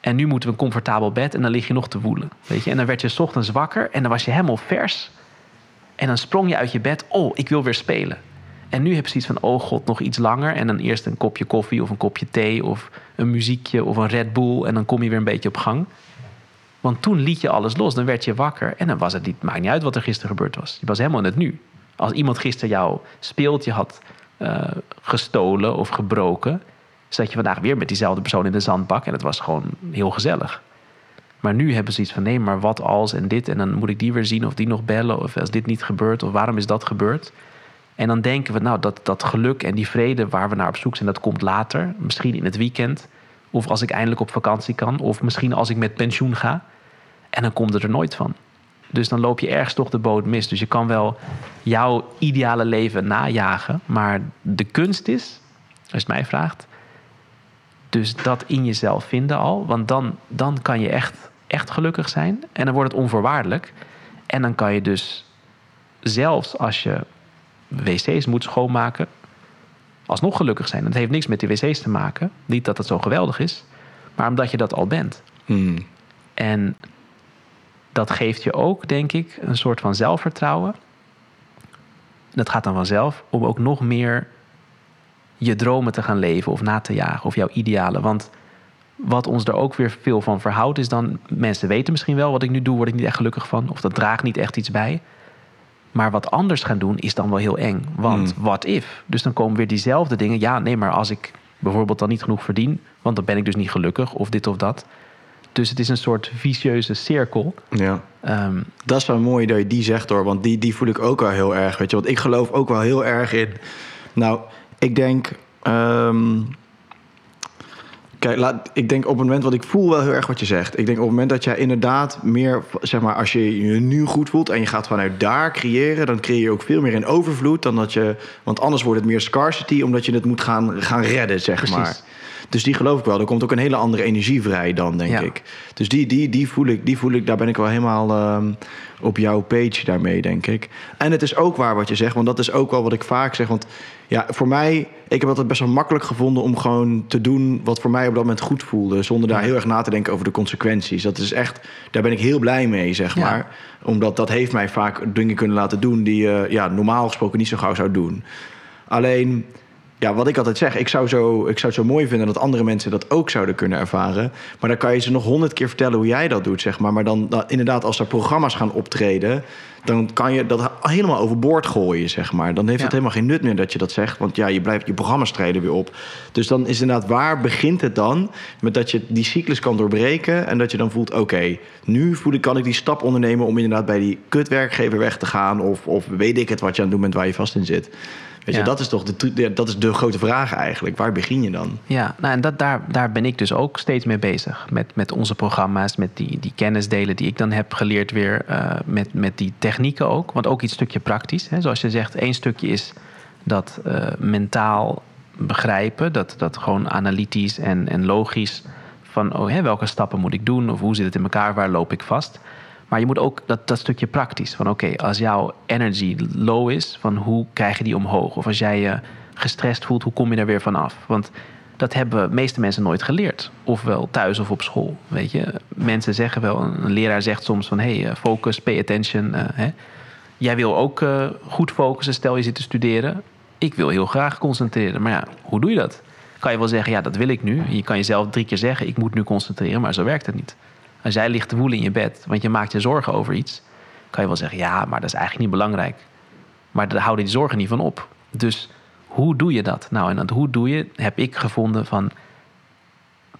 En nu moeten we een comfortabel bed en dan lig je nog te woelen. Weet je? En dan werd je s ochtends wakker en dan was je helemaal vers. En dan sprong je uit je bed. Oh, ik wil weer spelen. En nu heb je zoiets van, oh god, nog iets langer. En dan eerst een kopje koffie of een kopje thee of een muziekje of een Red Bull. En dan kom je weer een beetje op gang. Want toen liet je alles los. Dan werd je wakker. En dan was het niet, maakt niet uit wat er gisteren gebeurd was. Je was helemaal in het nu. Als iemand gisteren jouw speeltje had uh, gestolen of gebroken. zat je vandaag weer met diezelfde persoon in de zandbak. En het was gewoon heel gezellig. Maar nu hebben ze iets van nee, maar wat als en dit. En dan moet ik die weer zien of die nog bellen. Of als dit niet gebeurt. Of waarom is dat gebeurd? En dan denken we, nou, dat, dat geluk en die vrede waar we naar op zoek zijn, dat komt later. Misschien in het weekend. Of als ik eindelijk op vakantie kan. Of misschien als ik met pensioen ga. En dan komt het er nooit van. Dus dan loop je ergens toch de boot mis. Dus je kan wel jouw ideale leven najagen. Maar de kunst is, als je het mij vraagt, Dus dat in jezelf vinden al. Want dan, dan kan je echt, echt gelukkig zijn. En dan wordt het onvoorwaardelijk. En dan kan je dus zelfs als je wc's moet schoonmaken, alsnog gelukkig zijn. Dat heeft niks met die wc's te maken. Niet dat het zo geweldig is, maar omdat je dat al bent. Hmm. En dat geeft je ook, denk ik, een soort van zelfvertrouwen. Dat gaat dan vanzelf om ook nog meer je dromen te gaan leven of na te jagen of jouw idealen. Want wat ons er ook weer veel van verhoudt, is dan mensen weten misschien wel wat ik nu doe, word ik niet echt gelukkig van, of dat draagt niet echt iets bij. Maar wat anders gaan doen is dan wel heel eng. Want wat if? Dus dan komen weer diezelfde dingen. Ja, nee, maar als ik bijvoorbeeld dan niet genoeg verdien, want dan ben ik dus niet gelukkig of dit of dat. Dus het is een soort vicieuze cirkel. Ja. Ehm, Dat is wel mooi dat je die zegt hoor, want die, die voel ik ook wel heel erg. Weet je, want ik geloof ook wel heel erg in. Nou, ik denk. ehm, kijk, laat, ik denk op het moment, want ik voel wel heel erg wat je zegt. Ik denk op het moment dat jij inderdaad meer, zeg maar, als je je nu goed voelt en je gaat vanuit daar creëren, dan creëer je ook veel meer in overvloed dan dat je. Want anders wordt het meer scarcity, omdat je het moet gaan, gaan redden, zeg Precies. maar. Dus die geloof ik wel. Er komt ook een hele andere energie vrij dan, denk Ja. ik. Dus die, die, die, voel ik, die voel ik, daar ben ik wel helemaal ehm, op jouw page daarmee, denk ik. En het is ook waar wat je zegt, want dat is ook wel wat ik vaak zeg. Want ja, voor mij, ik heb altijd best wel makkelijk gevonden om gewoon te doen wat voor mij op dat moment goed voelde. Zonder daar heel erg na te denken over de consequenties. Dat is echt, daar ben ik heel blij mee, zeg Ja. maar. Omdat dat heeft mij vaak dingen kunnen laten doen die je ja, normaal gesproken niet zo gauw zou doen. Alleen, ja, wat ik altijd zeg, ik zou, zo, ik zou het zo mooi vinden dat andere mensen dat ook zouden kunnen ervaren. Maar dan kan je ze nog honderd keer vertellen hoe jij dat doet, zeg maar. Maar dan, dan inderdaad, als er programma's gaan optreden, dan kan je dat helemaal overboord gooien, zeg maar. Dan heeft Ja. het helemaal geen nut meer dat je dat zegt, want ja, je blijft je programma's treden weer op. Dus dan is inderdaad, waar begint het dan? Met dat je die cyclus kan doorbreken en dat je dan voelt, oké, nu voel ik, kan ik die stap ondernemen om inderdaad bij die kutwerkgever weg te gaan. Of, of weet ik het wat je aan het doen bent waar je vast in zit. Weet je, dat is toch de, dat is de grote vraag eigenlijk. Waar begin je dan? Ja, nou, en dat, daar, daar ben ik dus ook steeds mee bezig. Met, met onze programma's, met die, die kennisdelen die ik dan heb geleerd weer. eh, met, met die technieken ook. Want ook iets stukje praktisch. Hè. Zoals je zegt, één stukje is dat eh, mentaal begrijpen. Dat, dat gewoon analytisch en, en logisch. Van oh, hè, welke stappen moet ik doen? Of hoe zit het in elkaar? Waar loop ik vast? Maar je moet ook dat, dat stukje praktisch. Van oké, als jouw energy low is, van hoe krijg je die omhoog? Of als jij je gestrest voelt, hoe kom je er weer vanaf? Want dat hebben de meeste mensen nooit geleerd. Ofwel thuis of op school. Weet je, mensen zeggen wel, een leraar zegt soms van hey, eh, focus, pay attention. eh, hè. Jij wil ook eh, goed focussen, stel je zit te studeren. Ik wil heel graag concentreren, maar ja, hoe doe je dat? Kan je wel zeggen, ja, dat wil ik nu. Je kan jezelf drie keer zeggen, ik moet nu concentreren, maar zo werkt het niet. Als jij ligt te woelen in je bed, want je maakt je zorgen over iets, kan je wel zeggen, ja, maar dat is eigenlijk niet belangrijk. Maar daar houden die zorgen niet van op. Dus hoe doe je dat? Nou, en dat hoe doe je, heb ik gevonden van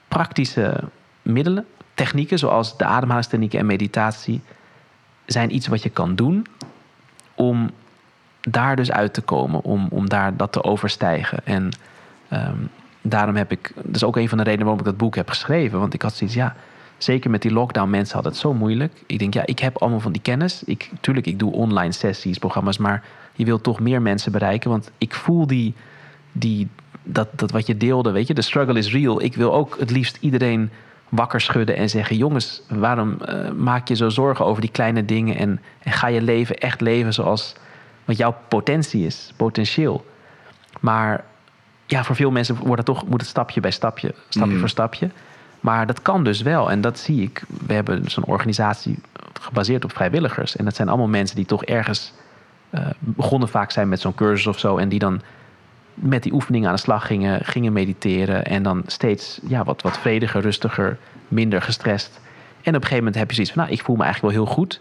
praktische middelen, technieken zoals de ademhalingstechnieken en meditatie, zijn iets wat je kan doen om daar dus uit te komen, om, om daar dat te overstijgen. En ehm, daarom heb ik, dat is ook een van de redenen waarom ik dat boek heb geschreven. Want ik had zoiets, ja, zeker met die lockdown, mensen hadden het zo moeilijk. Ik denk, ja, ik heb allemaal van die kennis. Ik, tuurlijk, ik doe online sessies, programma's, maar je wilt toch meer mensen bereiken. Want ik voel die, die, dat, dat wat je deelde, weet je, de struggle is real. Ik wil ook het liefst iedereen wakker schudden en zeggen: jongens, waarom eh, maak je zo zorgen over die kleine dingen en, en ga je leven echt leven zoals wat jouw potentie is, potentieel. Maar ja, voor veel mensen wordt het toch, moet het stapje bij stapje, stapje Mm. voor stapje. Maar dat kan dus wel. En dat zie ik. We hebben zo'n organisatie gebaseerd op vrijwilligers. En dat zijn allemaal mensen die toch ergens eh, begonnen vaak zijn met zo'n cursus of zo. En die dan met die oefeningen aan de slag gingen, gingen mediteren. En dan steeds ja, wat, wat vrediger, rustiger, minder gestrest. En op een gegeven moment heb je zoiets van, nou, ik voel me eigenlijk wel heel goed.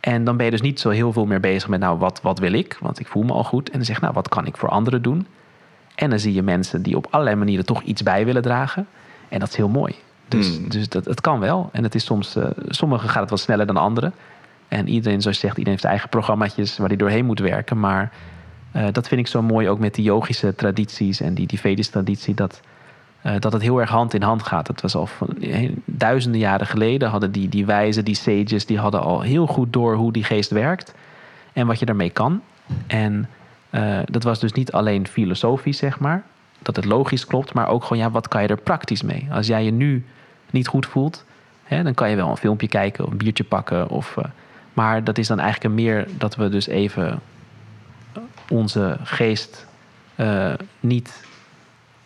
En dan ben je dus niet zo heel veel meer bezig met, nou, wat, wat wil ik? Want ik voel me al goed. En dan zeg je, nou, wat kan ik voor anderen doen? En dan zie je mensen die op allerlei manieren toch iets bij willen dragen. En dat is heel mooi. Dus, Hmm. dus dat, het kan wel. En het is soms, eh sommigen gaat het wat sneller dan anderen. En iedereen, zoals je zegt, iedereen heeft zijn eigen programma's waar hij doorheen moet werken. Maar eh, dat vind ik zo mooi ook met die yogische tradities en die, die Vedische traditie. Dat, eh, dat het heel erg hand in hand gaat. Het was al van, duizenden jaren geleden hadden die, die wijzen, die sages, die hadden al heel goed door hoe die geest werkt. En wat je daarmee kan. En dat was dus niet alleen filosofisch, zeg maar. Dat het logisch klopt, maar ook gewoon, ja, wat kan je er praktisch mee? Als jij je nu niet goed voelt, hè, dan kan je wel een filmpje kijken of een biertje pakken. Of, uh, maar dat is dan eigenlijk meer dat we dus even onze geest uh, niet,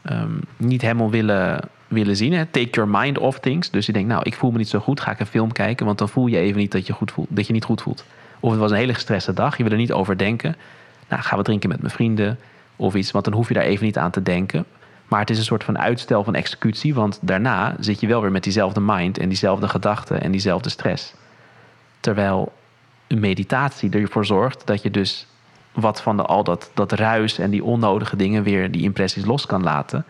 um, niet helemaal willen, willen zien. Hè. Take your mind off things. Dus je denkt, nou, ik voel me niet zo goed, ga ik een film kijken, want dan voel je even niet dat je, goed voelt, dat je niet goed voelt. Of het was een hele gestreste dag, je wil er niet over denken. Nou, gaan we drinken met mijn vrienden of iets, want dan hoef je daar even niet aan te denken. Maar het is een soort van uitstel van executie, want daarna zit je wel weer met diezelfde mind en diezelfde gedachten en diezelfde stress. Terwijl een meditatie ervoor zorgt dat je dus wat van de, al dat, dat ruis en die onnodige dingen weer, die impressies los kan laten.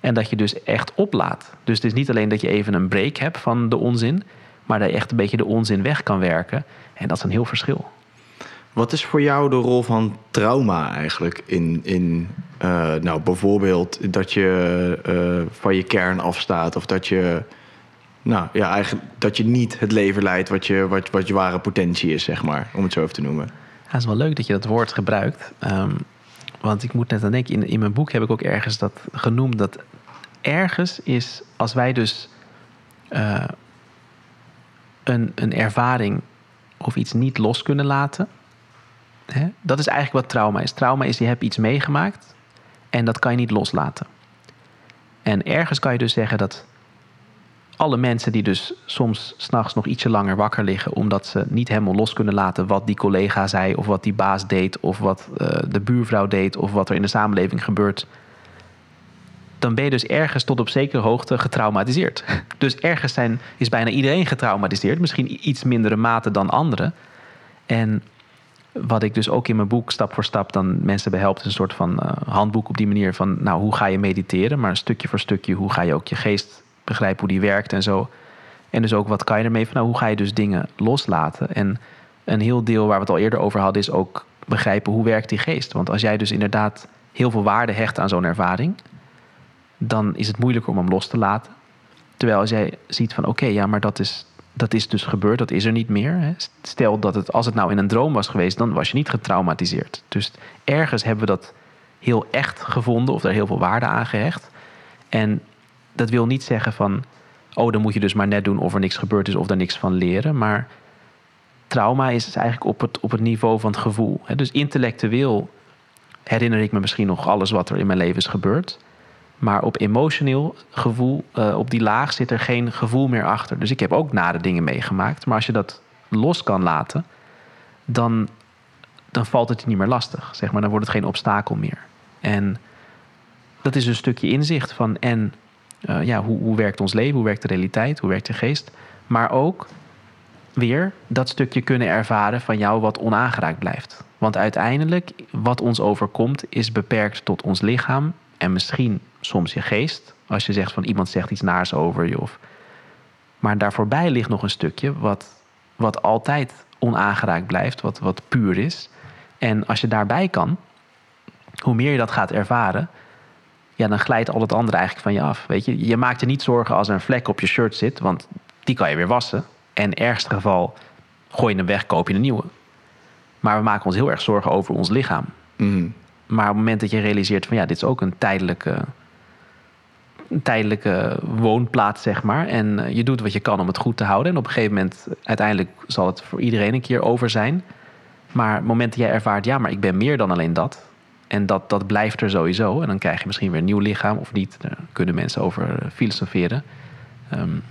En dat je dus echt oplaat. Dus het is niet alleen dat je even een break hebt van de onzin, maar dat je echt een beetje de onzin weg kan werken. En dat is een heel verschil. Wat is voor jou de rol van trauma eigenlijk in, in uh, nou, bijvoorbeeld dat je uh, van je kern afstaat of dat je, nou ja, eigenlijk dat je niet het leven leidt wat je, wat, wat je ware potentie is, zeg maar, om het zo even te noemen? Het is wel leuk dat je dat woord gebruikt. Um, want ik moet net aan denken, in, in mijn boek heb ik ook ergens dat genoemd dat ergens is als wij dus uh, een, een ervaring of iets niet los kunnen laten. Hè? Dat is eigenlijk wat trauma is. Trauma is je hebt iets meegemaakt en dat kan je niet loslaten. En ergens kan je dus zeggen dat alle mensen die dus soms s'nachts nog ietsje langer wakker liggen, omdat ze niet helemaal los kunnen laten wat die collega zei, of wat die baas deed, of wat uh, de buurvrouw deed, of wat er in de samenleving gebeurt, dan ben je dus ergens tot op zekere hoogte getraumatiseerd. Dus ergens zijn, is bijna iedereen getraumatiseerd, misschien iets mindere mate dan anderen. En wat ik dus ook in mijn boek stap voor stap dan mensen behelpt, een soort van uh, handboek op die manier van, nou, hoe ga je mediteren, maar stukje voor stukje, hoe ga je ook je geest begrijpen hoe die werkt en zo. En dus ook wat kan je ermee van, nou, hoe ga je dus dingen loslaten? En een heel deel waar we het al eerder over hadden, is ook begrijpen hoe werkt die geest. Want als jij dus inderdaad heel veel waarde hecht aan zo'n ervaring, dan is het moeilijker om hem los te laten. Terwijl als jij ziet van oké, ja, maar dat is, dat is dus gebeurd, dat is er niet meer. Hè. Stel dat het, als het nou in een droom was geweest, dan was je niet getraumatiseerd. Dus ergens hebben we dat heel echt gevonden of daar heel veel waarde aan gehecht. En dat wil niet zeggen van, oh, dan moet je dus maar net doen of er niks gebeurd is of er niks van leren. Maar trauma is eigenlijk op het, op het niveau van het gevoel. Dus intellectueel herinner ik me misschien nog alles wat er in mijn leven is gebeurd. Maar op emotioneel gevoel, uh, op die laag zit er geen gevoel meer achter. Dus ik heb ook nare dingen meegemaakt. Maar als je dat los kan laten, dan, dan valt het je niet meer lastig. Zeg maar, dan wordt het geen obstakel meer. En dat is een stukje inzicht van en uh, ja, hoe, hoe werkt ons leven, hoe werkt de realiteit, hoe werkt de geest. Maar ook weer dat stukje kunnen ervaren van jou wat onaangeraakt blijft. Want uiteindelijk, wat ons overkomt, is beperkt tot ons lichaam en misschien soms je geest. Als je zegt van iemand zegt iets naars over je. Of... Maar daar voorbij ligt nog een stukje wat, wat altijd onaangeraakt blijft, wat, wat puur is. En als je daarbij kan, hoe meer je dat gaat ervaren, ja, dan glijdt al het andere eigenlijk van je af. Weet je? je maakt je niet zorgen als er een vlek op je shirt zit, want die kan je weer wassen. En ergste geval gooi je hem weg, koop je een nieuwe. Maar we maken ons heel erg zorgen over ons lichaam. Mm. Maar op het moment dat je realiseert van ja, dit is ook een tijdelijke, tijdelijke woonplaats, zeg maar. En eh, je doet wat je kan om het goed te houden. En op een gegeven moment, uiteindelijk zal het voor iedereen een keer over zijn. Maar het moment dat jij ervaart, ja, maar ik ben meer dan alleen dat. En dat, dat blijft er sowieso. En dan krijg je misschien weer een nieuw lichaam of niet. Daar kunnen mensen over eh, filosoferen. Um,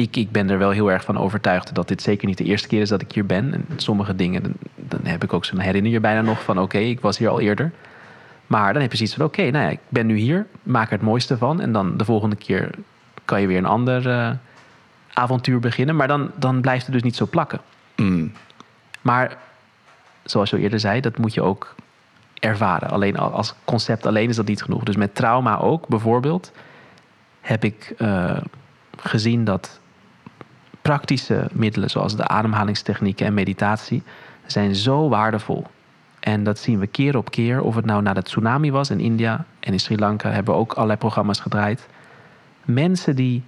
ik, ik ben er wel heel erg van overtuigd dat dit zeker niet de eerste keer is dat ik hier ben. En sommige dingen, dan, dan heb ik ook zo'n herinner je bijna nog van oké, ik was hier al eerder. Maar dan heb je zoiets van oké, okay, nou ja, ik ben nu hier, maak er het mooiste van. En dan de volgende keer kan je weer een ander uh, avontuur beginnen. Maar dan, dan blijft het dus niet zo plakken. Mm. Maar zoals je al eerder zei, dat moet je ook ervaren. Alleen als concept alleen is dat niet genoeg. Dus met trauma ook bijvoorbeeld heb ik uh, gezien dat praktische middelen zoals de ademhalingstechnieken en meditatie zijn zo waardevol. En dat zien we keer op keer. Of het nou na de tsunami was in India en in Sri Lanka hebben we ook allerlei programma's gedraaid. Mensen die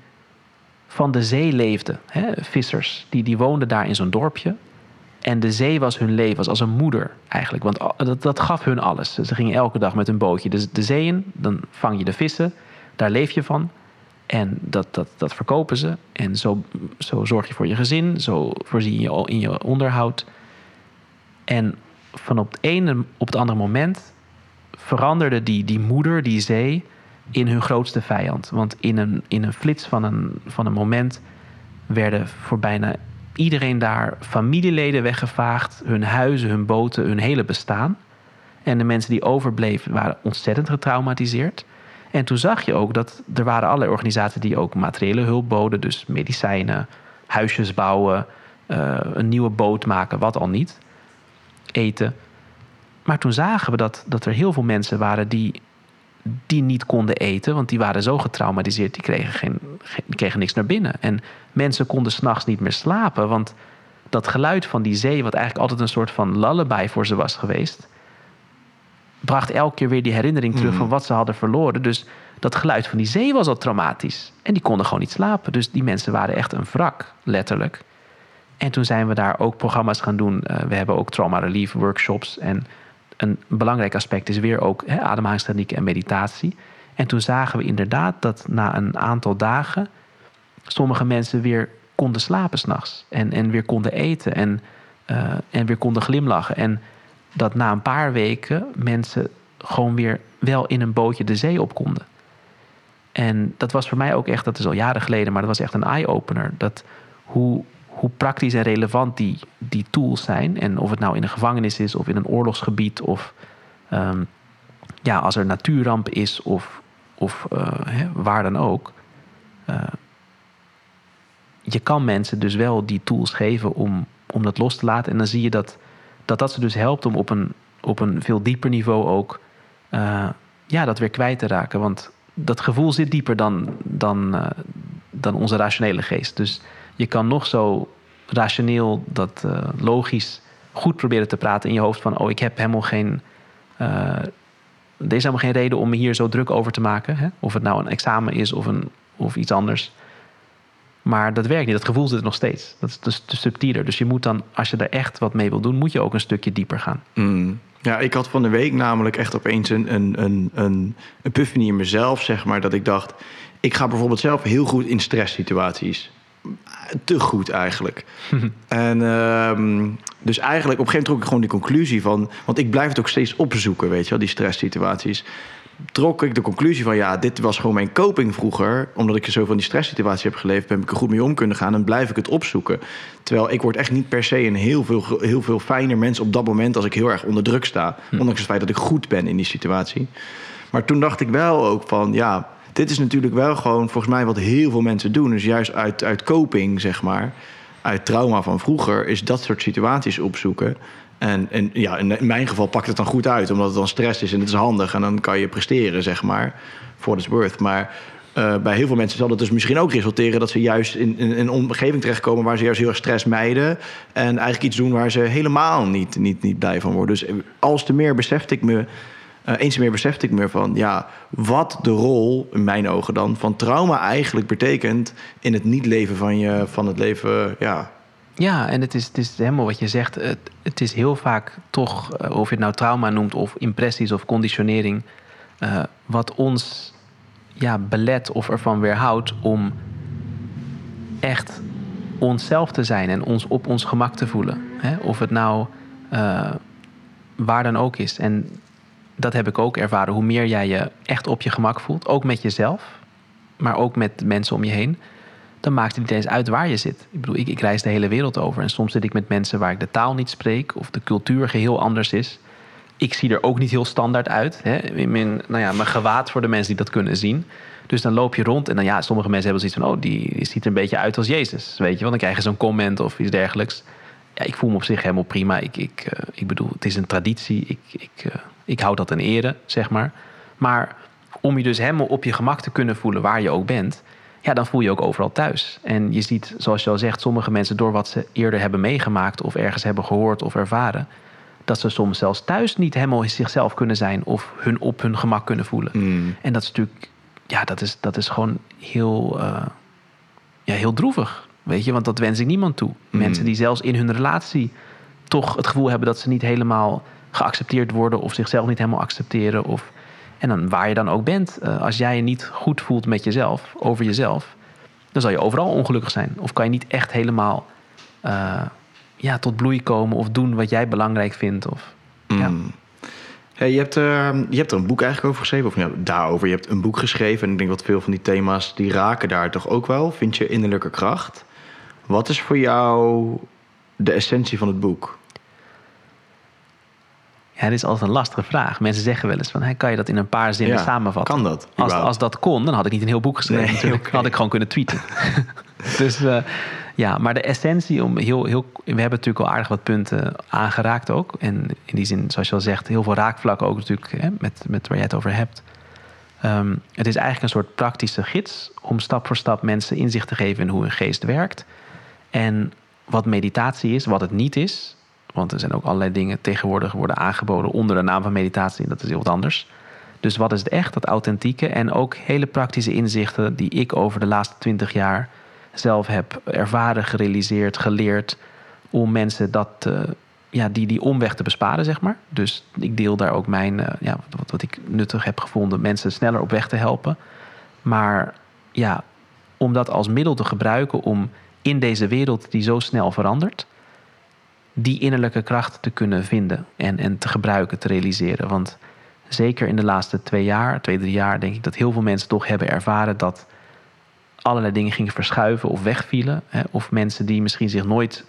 van de zee leefden, hè, vissers, die, die woonden daar in zo'n dorpje. En de zee was hun leven, was als een moeder eigenlijk. Want dat, dat gaf hun alles. Ze gingen elke dag met een bootje dus de zee in. Dan vang je de vissen. Daar leef je van. En dat, dat, dat verkopen ze. En zo, zo zorg je voor je gezin. Zo voorzie je in je onderhoud. En van op het ene op het andere moment veranderde die, die moeder, die zee, in hun grootste vijand. Want in een, in een flits van een, van een moment werden voor bijna iedereen daar familieleden weggevaagd, hun huizen, hun boten, hun hele bestaan. En de mensen die overbleven waren ontzettend getraumatiseerd. En toen zag je ook dat er waren allerlei organisaties die ook materiële hulp boden, dus medicijnen, huisjes bouwen, uh, een nieuwe boot maken, wat al niet, eten. Maar toen zagen we dat, dat er heel veel mensen waren die, die niet konden eten, want die waren zo getraumatiseerd, die kregen, geen, die kregen niks naar binnen. En mensen konden s'nachts niet meer slapen, want dat geluid van die zee, wat eigenlijk altijd een soort van lullaby voor ze was geweest, bracht elke keer weer die herinnering terug van mhm. wat ze hadden verloren. Dus dat geluid van die zee was al traumatisch. En die konden gewoon niet slapen. Dus die mensen waren echt een wrak, letterlijk. En toen zijn we daar ook programma's gaan doen. Uh, we hebben ook trauma relief workshops. En een belangrijk aspect is weer ook hè, ademhalingstechnieken en meditatie. En toen zagen we inderdaad dat na een aantal dagen sommige mensen weer konden slapen s'nachts. En, en weer konden eten en, uh, en weer konden glimlachen. En dat na een paar weken mensen gewoon weer wel in een bootje de zee op konden. En dat was voor mij ook echt, dat is al jaren geleden, maar dat was echt een eye-opener. Dat hoe, hoe praktisch en relevant die, die tools zijn. En of het nou in een gevangenis is of in een oorlogsgebied of um, ja, als er natuurramp is of, of uh, hè, waar dan ook. Uh, je kan mensen dus wel die tools geven om, om dat los te laten. En dan zie je dat dat dat ze dus helpt om op een, op een veel dieper niveau ook uh, ja, dat weer kwijt te raken. Want dat gevoel zit dieper dan, dan, dan onze rationele geest. Dus je kan nog zo rationeel, dat uh, logisch goed proberen te praten in je hoofd van... oh, ik heb helemaal geen... er is helemaal geen reden om me hier zo druk over te maken. Hè? Of het nou een examen is of, een, of iets anders. Maar dat werkt niet. Dat gevoel zit er nog steeds. Dat is dus subtieler. Dus je moet dan, als je er echt wat mee wil doen, moet je ook een stukje dieper gaan. Mm. Ja, ik had van de week namelijk echt opeens een, een, een, een epiphany in mezelf, zeg maar. Dat ik dacht, ik ga bijvoorbeeld zelf heel goed in stresssituaties. Te goed eigenlijk. en ehm, dus eigenlijk op een gegeven moment trok ik gewoon die conclusie van... want ik blijf het ook steeds opzoeken, weet je wel, die stresssituaties trok ik de conclusie van ja, dit was gewoon mijn coping vroeger. Omdat ik zo van die stresssituatie heb geleefd, heb ik er goed mee om kunnen gaan en blijf ik het opzoeken. Terwijl ik word echt niet per se een heel veel, heel veel fijner mens op dat moment als ik heel erg onder druk sta. Hm. Ondanks het feit dat ik goed ben in die situatie. Maar toen dacht ik wel ook van ja, dit is natuurlijk wel gewoon volgens mij wat heel veel mensen doen. Dus juist uit, uit coping, zeg maar, uit trauma van vroeger, is dat soort situaties opzoeken. En, en ja, in, mijn geval pakt het dan goed uit, omdat het dan stress is en het is handig. En dan kan je presteren, zeg maar, for its worth. Maar uh, bij heel veel mensen zal het dus misschien ook resulteren dat ze juist in, een omgeving terechtkomen waar ze juist heel erg stress mijden. En eigenlijk iets doen waar ze helemaal niet, niet, niet blij van worden. Dus als te meer besefte ik me. Uh, eens meer besefte ik me van ja, wat de rol, in mijn ogen dan, van trauma eigenlijk betekent in het niet leven van je, van het leven, ja, ja, en het is, het is helemaal wat je zegt. Het, het is heel vaak toch, eh, of je het nou trauma noemt, of impressies of conditionering, uh, wat ons ja, belet of ervan weerhoudt om echt onszelf te zijn en ons op ons gemak te voelen. Hè? Of het nou waar dan ook is. En dat heb ik ook ervaren. Hoe meer jij je echt op je gemak voelt, ook met jezelf, maar ook met mensen om je heen dan maakt het niet eens uit waar je zit. Ik bedoel, ik, ik reis de hele wereld over. En soms zit ik met mensen waar ik de taal niet spreek of de cultuur geheel anders is. Ik zie er ook niet heel standaard uit. Hè? In mijn, nou ja, mijn gewaad voor de mensen die dat kunnen zien. Dus dan loop je rond en dan ja, sommige mensen hebben zoiets van: oh, die, ziet er een beetje uit als Jezus. Weet je, want dan krijg je zo'n comment of iets dergelijks. Ja, ik voel me op zich helemaal prima. Ik, ik, uh, ik bedoel, het is een traditie. Ik, ik, uh, ik hou dat in ere, zeg maar. Maar om je dus helemaal op je gemak te kunnen voelen waar je ook bent, ja, dan voel je ook overal thuis. En je ziet, zoals je al zegt, sommige mensen door wat ze eerder hebben meegemaakt of ergens hebben gehoord of ervaren, dat ze soms zelfs thuis niet helemaal zichzelf kunnen zijn of hun op hun gemak kunnen voelen. Mm. En dat is natuurlijk, ja, dat is, dat is gewoon heel, uh, ja, heel droevig. Weet je, want dat wens ik niemand toe. Mm. Mensen die zelfs in hun relatie toch het gevoel hebben dat ze niet helemaal geaccepteerd worden of zichzelf niet helemaal accepteren. Of, en dan waar je dan ook bent, eh, als jij je niet goed voelt met jezelf, over jezelf, dan zal je overal ongelukkig zijn. Of kan je niet echt helemaal eh, ja, tot bloei komen of doen wat jij belangrijk vindt. Of, ja. Mm. Hey, je, hebt, eh, je hebt er een boek eigenlijk over geschreven, of ja, daarover. Je hebt een boek geschreven en ik denk dat veel van die thema's die raken daar toch ook wel. Vind je innerlijke kracht? Wat is voor jou de essentie van het boek? Ja, dit is altijd een lastige vraag. Mensen zeggen wel eens van, hey, kan je dat in een paar zinnen Ja, samenvatten? kan dat, Als, als dat kon, dan had ik niet een heel boek geschreven. Nee, natuurlijk. had ik gewoon kunnen tweeten. dus eh, ja, maar de essentie om heel, heel... We hebben natuurlijk al aardig wat punten aangeraakt ook. En in die zin, zoals je al zegt, heel veel raakvlakken ook natuurlijk hè, met, met waar jij het over hebt. Ehm, het is eigenlijk een soort praktische gids om stap voor stap mensen inzicht te geven in hoe hun geest werkt. En wat meditatie is, wat het niet is. Want er zijn ook allerlei dingen tegenwoordig worden aangeboden onder de naam van meditatie. Dat is heel wat anders. Dus wat is het echt, dat authentieke. En ook hele praktische inzichten die ik over de laatste twintig jaar zelf heb ervaren, gerealiseerd, geleerd. Om mensen dat, eh, ja, die, die omweg te besparen, zeg maar. Dus ik deel daar ook mijn, eh, ja, wat, wat ik nuttig heb gevonden, mensen sneller op weg te helpen. Maar ja, om dat als middel te gebruiken om in deze wereld die zo snel verandert, die innerlijke kracht te kunnen vinden en, en te gebruiken, te realiseren. Want zeker in de laatste twee jaar, twee, drie jaar, denk ik dat heel veel mensen toch hebben ervaren dat allerlei dingen gingen verschuiven of wegvielen. Hè, of mensen die misschien zich nooit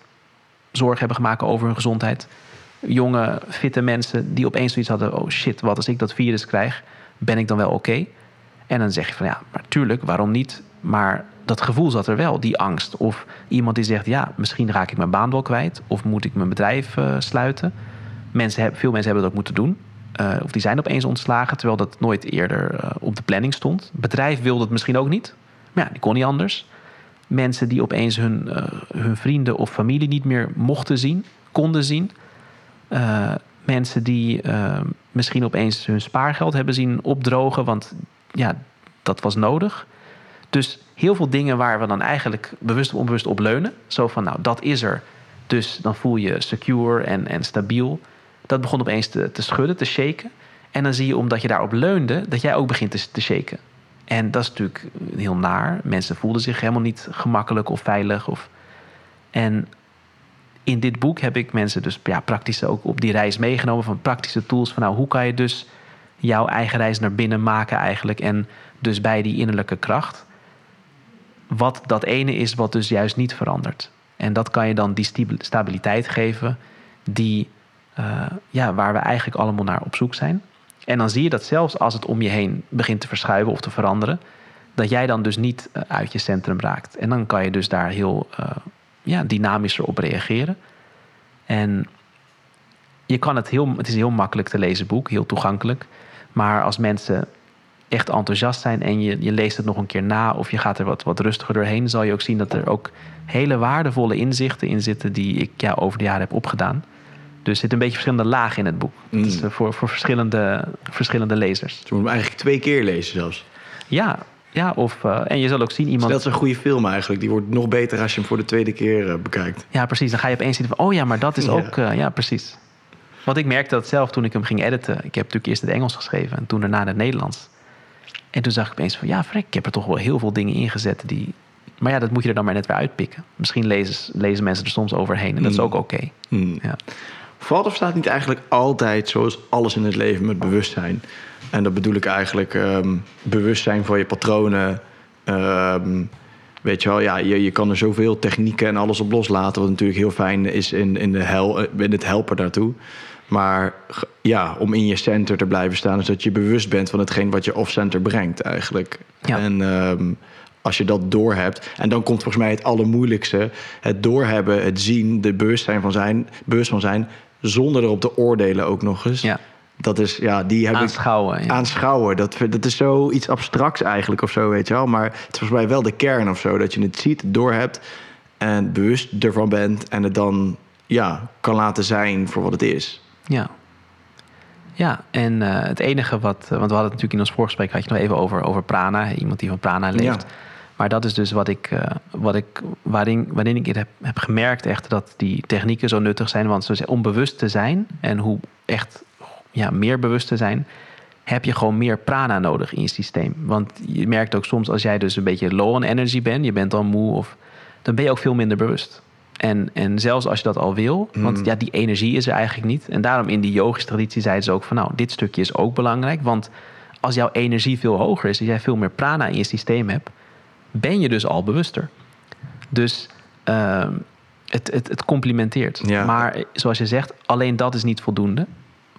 zorgen hebben gemaakt over hun gezondheid. Jonge, fitte mensen die opeens zoiets hadden: oh shit, wat als ik dat virus krijg, ben ik dan wel oké? En dan zeg je van ja, maar tuurlijk, waarom niet? Maar dat gevoel zat er wel, die angst. Of iemand die zegt, ja, misschien raak ik mijn baan wel kwijt. Of moet ik mijn bedrijf eh, sluiten. Mensen veel mensen hebben dat ook moeten doen. Eh, of die zijn opeens ontslagen, terwijl dat nooit eerder eh, op de planning stond. Bedrijf wilde het misschien ook niet. Maar ja, die kon niet anders. Mensen die opeens hun, hun vrienden of familie niet meer mochten zien, konden zien. Mensen die misschien opeens hun spaargeld hebben zien opdrogen, want ja, dat was nodig. Dus heel veel dingen waar we dan eigenlijk bewust of onbewust op leunen. Zo van, nou, dat is er. Dus dan voel je secure en, en stabiel. Dat begon opeens te, te schudden, te shaken. En dan zie je, omdat je daarop leunde, dat jij ook begint te, te shaken. En dat is natuurlijk heel naar. Mensen voelden zich helemaal niet gemakkelijk of veilig. Of... En in dit boek heb ik mensen dus ja, praktisch ook op die reis meegenomen. Van praktische tools. Van nou, hoe kan je dus jouw eigen reis naar binnen maken eigenlijk. En dus bij die innerlijke kracht. Wat dat ene is wat dus juist niet verandert. En dat kan je dan die stabi- stabiliteit geven. Die, eh, ja, waar we eigenlijk allemaal naar op zoek zijn. En dan zie je dat zelfs als het om je heen begint te verschuiven of te veranderen. Dat jij dan dus niet eh, uit je centrum raakt. En dan kan je dus daar heel eh, ja, dynamischer op reageren. En je kan het heel, het is een heel makkelijk te lezen boek, heel toegankelijk. Maar als mensen echt enthousiast zijn en je, je leest het nog een keer na of je gaat er wat, wat rustiger doorheen, zal je ook zien dat er ook hele waardevolle inzichten in zitten die ik ja, over de jaren heb opgedaan. Dus er zit een beetje verschillende lagen in het boek. Mm. Eh, voor, voor verschillende, verschillende lezers. Dus we moeten hem eigenlijk twee keer lezen zelfs. Ja, ja of, eh, en je zal ook zien Dus iemand. dat is een goede film eigenlijk. Die wordt nog beter als je hem voor de tweede keer eh, bekijkt. Ja, precies. Dan ga je opeens zien van, oh ja, maar dat is Ja. ook, ja, precies. Want ik merkte dat zelf toen ik hem ging editen. Ik heb natuurlijk eerst in het Engels geschreven en toen daarna in het Nederlands. En toen zag ik opeens van, ja, vrek, ik heb er toch wel heel veel dingen ingezet die... Maar ja, dat moet je er dan maar net weer uitpikken. Misschien lezen, lezen mensen er soms overheen en dat is Mm. ook oké. Hmm. Ja. Valt of staat niet eigenlijk altijd zoals alles in het leven met bewustzijn? En dat bedoel ik eigenlijk ehm, bewustzijn van je patronen. Ehm, weet je wel, ja, je, je kan er zoveel technieken en alles op loslaten. Wat natuurlijk heel fijn is in, in, de hel, eh, in het helpen daartoe. Maar ja, om in je center te blijven staan, is dat je bewust bent van hetgeen wat je off-center brengt eigenlijk. Ja. En ehm, als je dat doorhebt, en dan komt volgens mij het allermoeilijkste: het doorhebben, het zien, de bewustzijn van zijn, bewust van zijn, zonder erop te oordelen ook nog eens. Ja. Dat is, ja, die heb ik Aanschouwen. Ja. aanschouwen. Dat, dat is zoiets abstracts eigenlijk of zo, weet je wel. Maar het is volgens mij wel de kern of zo. Dat je het ziet, doorhebt en bewust ervan bent. En het dan ja, kan laten zijn voor wat het is. Ja. Ja, en eh, het enige wat... Want we hadden het natuurlijk in ons voorgesprek... had je nog even over, over prana. Iemand die van prana leeft. Ja. Maar dat is dus wat ik, uh, wat ik, waarin, waarin ik heb, heb gemerkt echt dat die technieken zo nuttig zijn. Want zo, om bewust te zijn en hoe echt ja, meer bewust te zijn, heb je gewoon meer prana nodig in je systeem. Want je merkt ook soms als jij dus een beetje low on energy bent, je bent al moe, of, dan ben je ook veel minder bewust. En, en zelfs als je dat al wil, want mm. ja, die energie is er eigenlijk niet. En daarom in die yogische traditie zeiden ze ook van nou, dit stukje is ook belangrijk. Want als jouw energie veel hoger is, als jij veel meer prana in je systeem hebt, ben je dus al bewuster. Dus uh, het, het, het complementeert. Ja. Maar zoals je zegt, alleen dat is niet voldoende.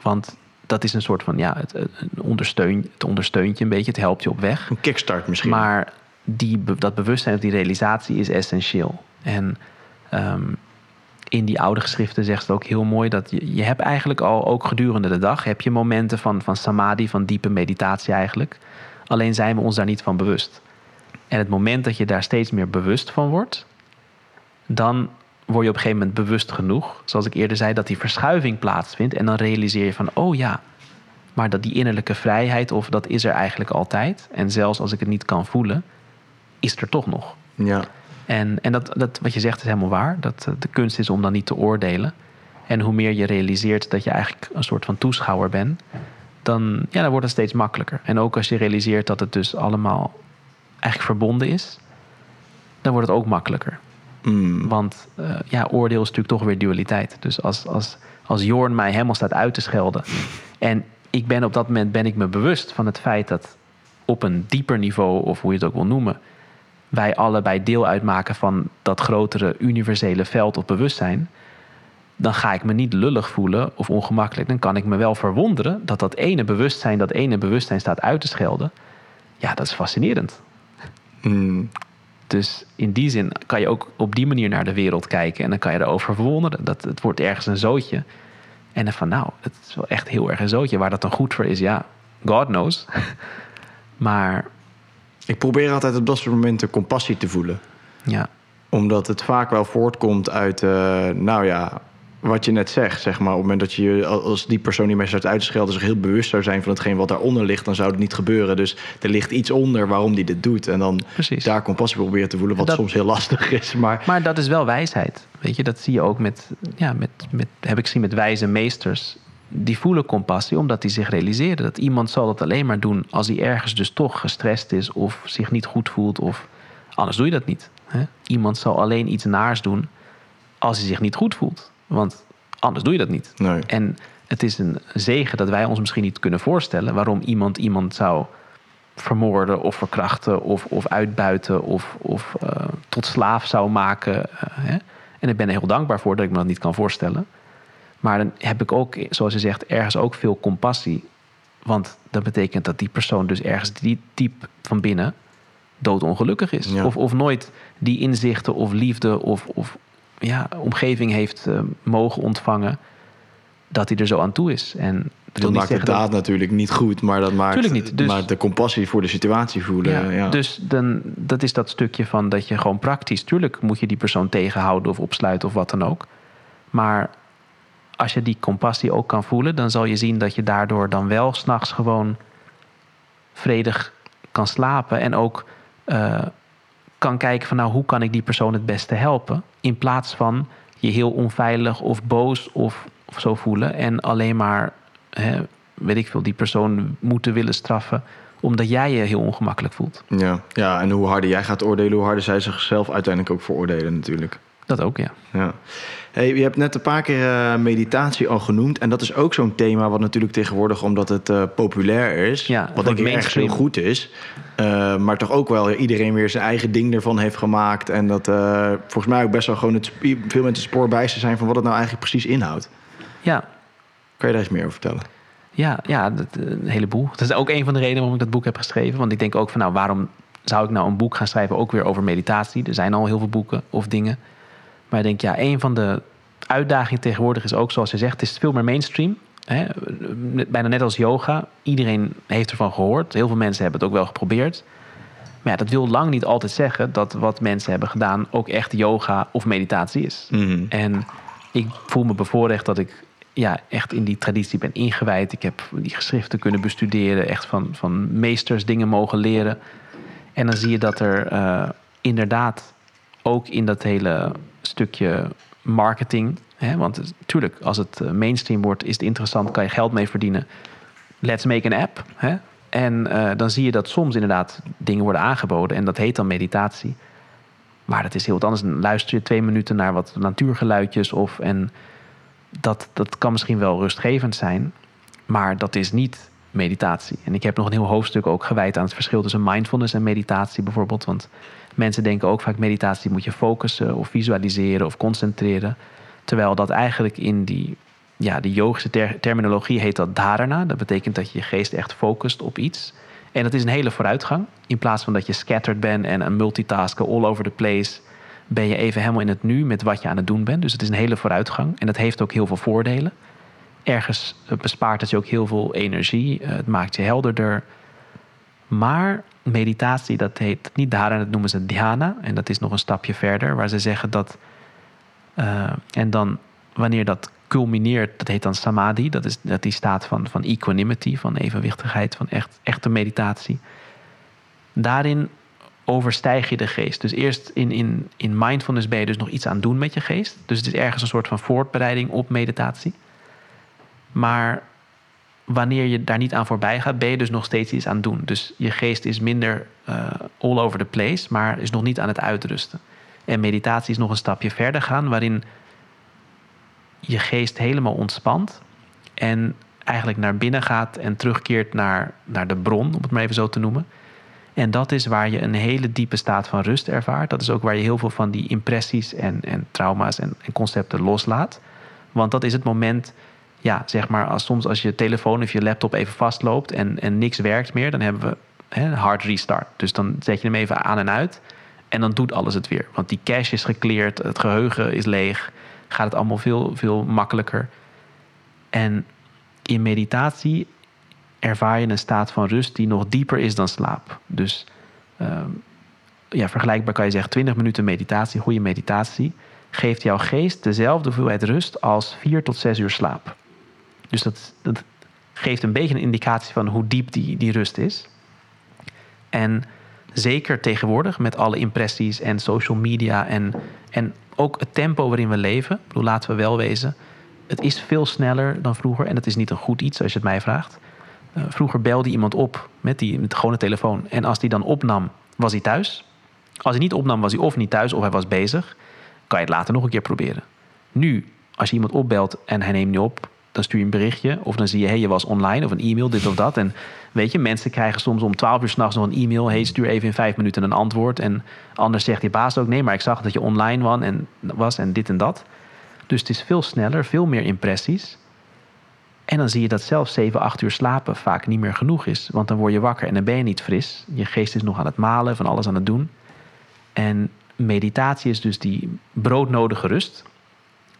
Want dat is een soort van, ja, het, het, ondersteun, het ondersteunt je een beetje, het helpt je op weg. Een kickstart misschien. Maar die, dat bewustzijn of die realisatie is essentieel. En um, in die oude geschriften zegt het ook heel mooi dat je, je hebt eigenlijk al, ook gedurende de dag, heb je momenten van, van samadhi, van diepe meditatie eigenlijk. Alleen zijn we ons daar niet van bewust. En het moment dat je daar steeds meer bewust van wordt, dan word je op een gegeven moment bewust genoeg, zoals ik eerder zei, dat die verschuiving plaatsvindt. En dan realiseer je van, oh ja, maar dat die innerlijke vrijheid, of dat is er eigenlijk altijd. En zelfs als ik het niet kan voelen, is er toch nog. Ja. En, en dat, dat, wat je zegt is helemaal waar. Dat eh, de kunst is om dan niet te oordelen. En hoe meer je realiseert dat je eigenlijk een soort van toeschouwer bent, dan, ja, dan wordt het steeds makkelijker. En ook als je realiseert dat het dus allemaal eigenlijk verbonden is, dan wordt het ook makkelijker. Mm. Want uh, ja, oordeel is natuurlijk toch weer dualiteit. Dus als, als, als Jorn mij helemaal staat uit te schelden. en ik ben op dat moment ben ik me bewust van het feit dat op een dieper niveau, of hoe je het ook wil noemen, wij allebei deel uitmaken van dat grotere universele veld of bewustzijn. Dan ga ik me niet lullig voelen of ongemakkelijk. Dan kan ik me wel verwonderen dat dat ene bewustzijn, dat ene bewustzijn staat uit te schelden. Ja, dat is fascinerend. Mm. Dus in die zin kan je ook op die manier naar de wereld kijken. En dan kan je erover verwonderen. Dat het wordt ergens een zootje. En dan van nou, het is wel echt heel erg een zootje. Waar dat dan goed voor is, ja, God knows. maar... Ik probeer altijd op dat soort momenten compassie te voelen. Ja. Omdat het vaak wel voortkomt uit, uh, nou ja, wat je net zegt, zeg maar. Op het moment dat je, als die persoon die mij staat uit te schelden, zich heel bewust zou zijn van hetgeen wat daaronder ligt, dan zou het niet gebeuren. Dus er ligt iets onder waarom die dit doet. En dan Precies. daar compassie proberen te voelen, wat Dat- soms heel lastig is. Maar Maar dat is wel wijsheid. Weet je, dat zie je ook met, ja, met, met heb ik gezien met wijze meesters. Die voelen compassie omdat die zich realiseren dat iemand zal dat alleen maar doen als hij ergens dus toch gestrest is of zich niet goed voelt of anders doe je dat niet. Hè? Iemand zal alleen iets naars doen als hij zich niet goed voelt, want anders doe je dat niet. nee. En het is een zegen dat wij ons misschien niet kunnen voorstellen waarom iemand iemand zou vermoorden of verkrachten of, of uitbuiten of, of eh, tot slaaf zou maken. eh, hè? En ik ben er heel dankbaar voor dat ik me dat niet kan voorstellen. Maar dan heb ik ook, zoals je zegt, ergens ook veel compassie. Want dat betekent dat die persoon dus ergens diep, diep van binnen doodongelukkig is. Ja. Of, of nooit die inzichten of liefde of, of ja, omgeving heeft eh, mogen ontvangen dat hij er zo aan toe is. En dat maakt de zeggen dat- daad natuurlijk niet goed, maar dat maakt, niet, dus- maakt de compassie voor de situatie voelen. Ja, Ja, Dus dan, dat is dat stukje van dat je gewoon praktisch... tuurlijk moet je die persoon tegenhouden of opsluiten of wat dan ook. Maar als je die compassie ook kan voelen... dan zal je zien dat je daardoor dan wel s'nachts gewoon... vredig kan slapen en ook eh, kan kijken van... nou, hoe kan ik die persoon het beste helpen? In plaats van je heel onveilig of boos of, of zo voelen... en alleen maar, hè, weet ik veel, die persoon moeten willen straffen... omdat jij je heel ongemakkelijk voelt. Ja. ja, en hoe harder jij gaat oordelen, hoe harder zij zichzelf uiteindelijk ook veroordelen natuurlijk. Dat ook, ja. Ja. Hey, je hebt net een paar keer eh, meditatie al genoemd. En dat is ook zo'n thema wat natuurlijk tegenwoordig, omdat het eh, populair is, Ja, wat denk ik ergens heel goed is. eh, maar toch ook wel iedereen weer zijn eigen ding ervan heeft gemaakt. En dat volgens mij ook best wel gewoon het, veel mensen het spoor bij ze zijn van wat het nou eigenlijk precies inhoudt. Ja, Kan je daar eens meer over vertellen? ja, ja dat, een heleboel. Dat is ook een van de redenen waarom ik dat boek heb geschreven. Want ik denk ook van, nou, waarom zou ik nou een boek gaan schrijven... ook weer over meditatie? Er zijn al heel veel boeken of dingen. Maar ik denk, ja, een van de uitdagingen tegenwoordig is ook, zoals je zegt... het is veel meer mainstream. Hè? Bijna net als yoga. Iedereen heeft ervan gehoord. Heel veel mensen hebben het ook wel geprobeerd. Maar ja, dat wil lang niet altijd zeggen... dat wat mensen hebben gedaan ook echt yoga of meditatie is. En ik voel me bevoorrecht dat ik ja, echt in die traditie ben ingewijd. Ik heb die geschriften kunnen bestuderen, echt van, van meesters dingen mogen leren. En dan zie je dat er eh, inderdaad ook in dat hele stukje marketing. Hè, want natuurlijk, als het eh, mainstream wordt, is het interessant, kan je geld mee verdienen. Let's make an app. Hè? En eh, dan zie je dat soms inderdaad dingen worden aangeboden. En dat heet dan meditatie. Maar dat is heel wat anders. Dan luister je twee minuten naar wat natuurgeluidjes. Of, en dat, dat kan misschien wel rustgevend zijn. Maar dat is niet meditatie. En ik heb nog een heel hoofdstuk ook gewijd aan het verschil tussen mindfulness en meditatie bijvoorbeeld. Want mensen denken ook vaak meditatie moet je focussen of visualiseren of concentreren. Terwijl dat eigenlijk in die, ja, de yogische terminologie heet dat dharana. Dat betekent dat je je geest echt focust op iets. En dat is een hele vooruitgang. In plaats van dat je scattered bent en een multitasken all over the place, ben je even helemaal in het nu met wat je aan het doen bent. Dus het is een hele vooruitgang. En dat heeft ook heel veel voordelen. Ergens bespaart het je ook heel veel energie. Eh, het maakt je helderder. Maar meditatie, dat heet niet dharana, dat noemen ze dhyana. En dat is nog een stapje verder, waar ze zeggen dat. Uh, en dan, wanneer dat culmineert, dat heet dan samadhi. Dat is dat die staat van, van equanimity, van evenwichtigheid, van echt, echte meditatie. Daarin overstijg je de geest. Dus eerst in, in, in mindfulness ben je dus nog iets aan doen met je geest. Dus het is ergens een soort van voorbereiding op meditatie. Maar wanneer je daar niet aan voorbij gaat, ben je dus nog steeds iets aan het doen. Dus je geest is minder uh, all over the place, maar is nog niet aan het uitrusten. En meditatie is nog een stapje verder gaan, waarin je geest helemaal ontspant en eigenlijk naar binnen gaat en terugkeert naar, naar de bron, om het maar even zo te noemen. En dat is waar je een hele diepe staat van rust ervaart. Dat is ook waar je heel veel van die impressies en, en trauma's en, en concepten loslaat. Want dat is het moment ja, zeg maar, als, soms als je telefoon of je laptop even vastloopt en, en niks werkt meer, dan hebben we een hard restart. Dus dan zet je hem even aan en uit en dan doet alles het weer. Want die cache is gekleerd, het geheugen is leeg, gaat het allemaal veel, veel makkelijker. En in meditatie ervaar je een staat van rust die nog dieper is dan slaap. Dus ehm, ja, vergelijkbaar kan je zeggen, 20 minuten meditatie, goede meditatie, geeft jouw geest dezelfde hoeveelheid rust als 4 tot 6 uur slaap. Dus dat, dat geeft een beetje een indicatie van hoe diep die, die rust is. En zeker tegenwoordig met alle impressies en social media en, en ook het tempo waarin we leven. Bedoel, laten we wel wezen. Het is veel sneller dan vroeger en dat is niet een goed iets als je het mij vraagt. Uh, vroeger belde iemand op met, die, met de gewone telefoon. En als die dan opnam, was hij thuis. Als hij niet opnam, was hij of niet thuis of hij was bezig. Kan je het later nog een keer proberen. Nu, als je iemand opbelt en hij neemt niet op, dan stuur je een berichtje. Of dan zie je, hey, je was online of een e-mail, dit of dat. En weet je, mensen krijgen soms om 12 uur s'nachts nog een e-mail. Hey, stuur even in vijf minuten een antwoord. En anders zegt die baas ook, nee, maar ik zag dat je online was en, was en dit en dat. Dus het is veel sneller, veel meer impressies. En dan zie je dat zelfs 7, 8 uur slapen vaak niet meer genoeg is. Want dan word je wakker en dan ben je niet fris. Je geest is nog aan het malen, van alles aan het doen. En meditatie is dus die broodnodige rust.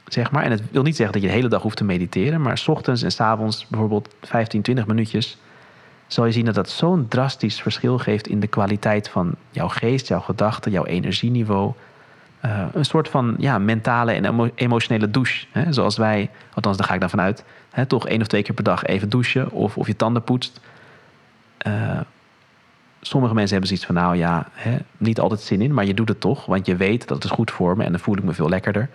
Zeg maar. En het wil niet zeggen dat je de hele dag hoeft te mediteren, maar s ochtends en s avonds bijvoorbeeld 15, 20 minuutjes, zal je zien dat dat zo'n drastisch verschil geeft in de kwaliteit van jouw geest, jouw gedachten, jouw energieniveau. Uh, een soort van ja, mentale en emotionele douche. Hè? Zoals wij, althans daar ga ik dan vanuit, hè, toch één of twee keer per dag even douchen of, of je tanden poetst. Uh, sommige mensen hebben zoiets van, nou ja, hè, niet altijd zin in, maar je doet het toch, want je weet dat het is goed voor me en dan voel ik me veel lekkerder.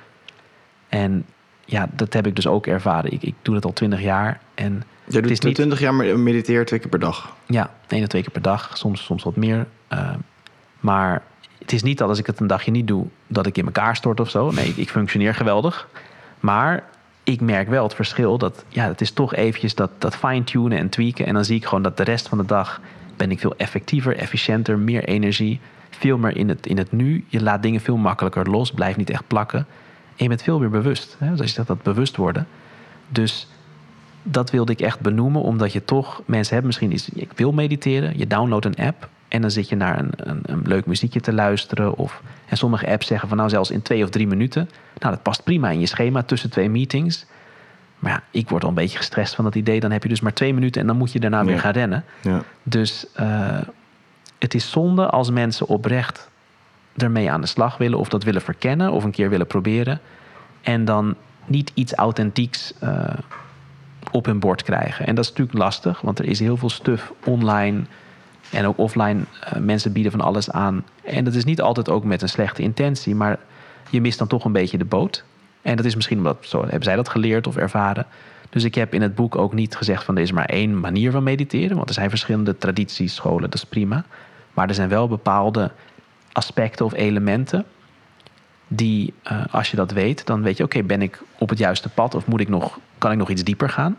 En ja, dat heb ik dus ook ervaren. Ik, ik doe dat al twintig jaar. En Je doet twintig niet... jaar mediteert twee keer per dag? Ja, één of twee keer per dag. Soms, soms wat meer. Uh, maar het is niet dat als ik het een dagje niet doe, dat ik in elkaar stort of zo. Nee, ik, ik functioneer geweldig. Maar ik merk wel het verschil. Dat ja, het is toch eventjes dat, dat fine-tunen en tweaken. En dan zie ik gewoon dat de rest van de dag ben ik veel effectiever, efficiënter, meer energie. Veel meer in het, in het nu. Je laat dingen veel makkelijker los. Blijf niet echt plakken. En je bent veel meer bewust. Hè? Dus als je zegt dat bewust worden. Dus dat wilde ik echt benoemen, omdat je toch mensen hebt misschien iets. Ik wil mediteren, je downloadt een app en dan zit je naar een, een, een, leuk muziekje te luisteren. Of, en sommige apps zeggen van nou zelfs in twee of drie minuten. Nou, dat past prima in je schema tussen twee meetings. Maar ja, ik word al een beetje gestrest van dat idee. Dan heb je dus maar twee minuten en dan moet je daarna weer gaan rennen. Ja. Dus uh, het is zonde als mensen oprecht ermee aan de slag willen of dat willen verkennen of een keer willen proberen. En dan niet iets authentieks uh, op hun bord krijgen. En dat is natuurlijk lastig, want er is heel veel stuff online. En ook offline, uh, mensen bieden van alles aan. En dat is niet altijd ook met een slechte intentie, maar je mist dan toch een beetje de boot. En dat is misschien omdat, zo hebben zij dat geleerd of ervaren. Dus ik heb in het boek ook niet gezegd van er is maar één manier van mediteren. Want er zijn verschillende tradities, scholen, dat is prima. Maar er zijn wel bepaalde aspecten of elementen die, uh, als je dat weet, dan weet je, oké, ben ik op het juiste pad of moet ik nog, kan ik nog iets dieper gaan?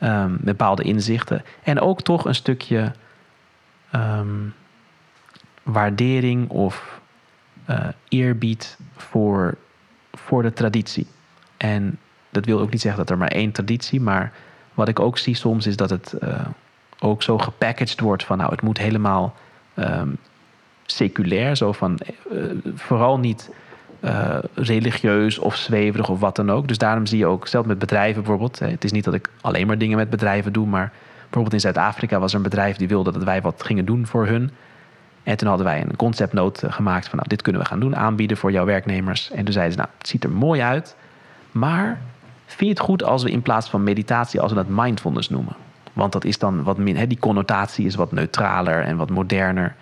Um, bepaalde inzichten. En ook toch een stukje um, waardering of uh, eerbied voor, voor de traditie. En dat wil ook niet zeggen dat er maar één traditie, maar wat ik ook zie soms is dat het uh, ook zo gepackaged wordt van nou, het moet helemaal um, seculair, zo van uh, vooral niet uh, religieus of zweverig of wat dan ook. Dus daarom zie je ook, zelfs met bedrijven bijvoorbeeld, het is niet dat ik alleen maar dingen met bedrijven doe, maar bijvoorbeeld in Zuid-Afrika was er een bedrijf die wilde dat wij wat gingen doen voor hun. En toen hadden wij een conceptnoot gemaakt van nou, dit kunnen we gaan doen, aanbieden voor jouw werknemers. En toen zeiden ze, nou, het ziet er mooi uit, maar vind je het goed als we in plaats van meditatie, als we dat mindfulness noemen? Want dat is dan wat min, die connotatie is wat neutraler en wat moderner.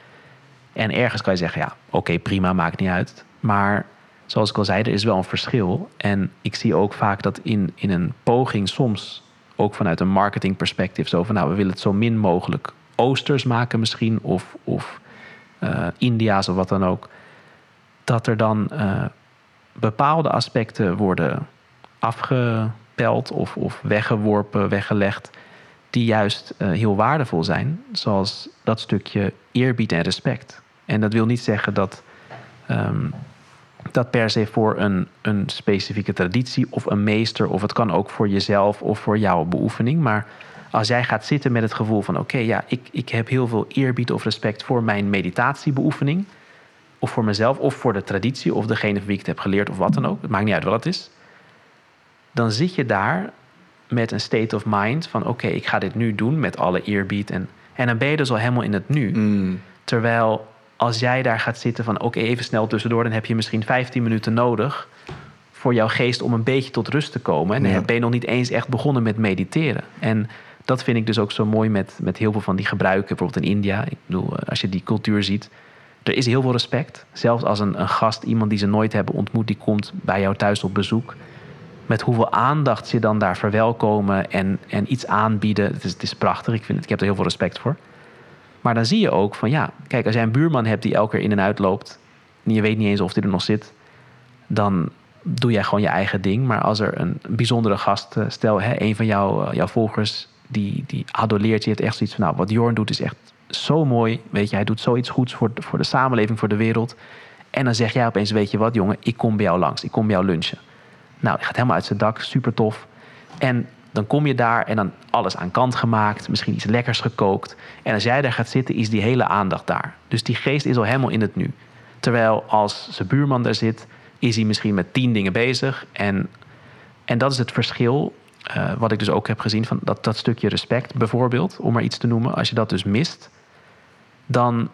En ergens kan je zeggen, ja, oké, prima, maakt niet uit. Maar zoals ik al zei, er is wel een verschil. En ik zie ook vaak dat in, in een poging soms, ook vanuit een marketingperspectief, zo van nou, we willen het zo min mogelijk oosters maken misschien, of, of uh, India's of wat dan ook. Dat er dan uh, bepaalde aspecten worden afgepeld of, of weggeworpen, weggelegd, die juist uh, heel waardevol zijn. Zoals dat stukje eerbied en respect. En dat wil niet zeggen dat um, dat per se voor een, een specifieke traditie of een meester, of het kan ook voor jezelf of voor jouw beoefening. Maar als jij gaat zitten met het gevoel van: oké, ja, ik, ik heb heel veel eerbied of respect voor mijn meditatiebeoefening, of voor mezelf, of voor de traditie, of degene van wie ik het heb geleerd, of wat dan ook, het maakt niet uit wat het is, dan zit je daar met een state of mind van: oké, ik ga dit nu doen met alle eerbied. En, en dan ben je dus al helemaal in het nu. Mm. Terwijl als jij daar gaat zitten van oké, even snel tussendoor, dan heb je misschien 15 minuten nodig voor jouw geest om een beetje tot rust te komen. En dan ben je nog niet eens echt begonnen met mediteren. En dat vind ik dus ook zo mooi met, met heel veel van die gebruiken, bijvoorbeeld in India. Ik bedoel, als je die cultuur ziet, er is heel veel respect. Zelfs als een, een gast, iemand die ze nooit hebben ontmoet, die komt bij jou thuis op bezoek. Met hoeveel aandacht ze dan daar verwelkomen en, en iets aanbieden. Het is, het is prachtig. Ik, vind, ik heb er heel veel respect voor. Maar dan zie je ook van ja, kijk, als jij een buurman hebt die elke keer in en uit loopt. en je weet niet eens of die er nog zit. dan doe jij gewoon je eigen ding. Maar als er een bijzondere gast, eh, stel hè, een van jou, eh, jouw volgers. die, die adoleert je, heeft echt zoiets van nou, wat Jorn doet is echt zo mooi. Weet je, hij doet zoiets goeds voor, voor de samenleving, voor de wereld. En dan zeg jij opeens, weet je wat jongen, ik kom bij jou langs, ik kom bij jou lunchen. Nou, hij gaat helemaal uit zijn dak, super tof. En dan kom je daar en dan alles aan kant gemaakt, misschien iets lekkers gekookt. En als jij daar gaat zitten, is die hele aandacht daar. Dus die geest is al helemaal in het nu. Terwijl als zijn buurman daar zit, is hij misschien met tien dingen bezig. En, en dat is het verschil, uh, wat ik dus ook heb gezien, van dat, dat stukje respect bijvoorbeeld, om maar iets te noemen. Als je dat dus mist, dan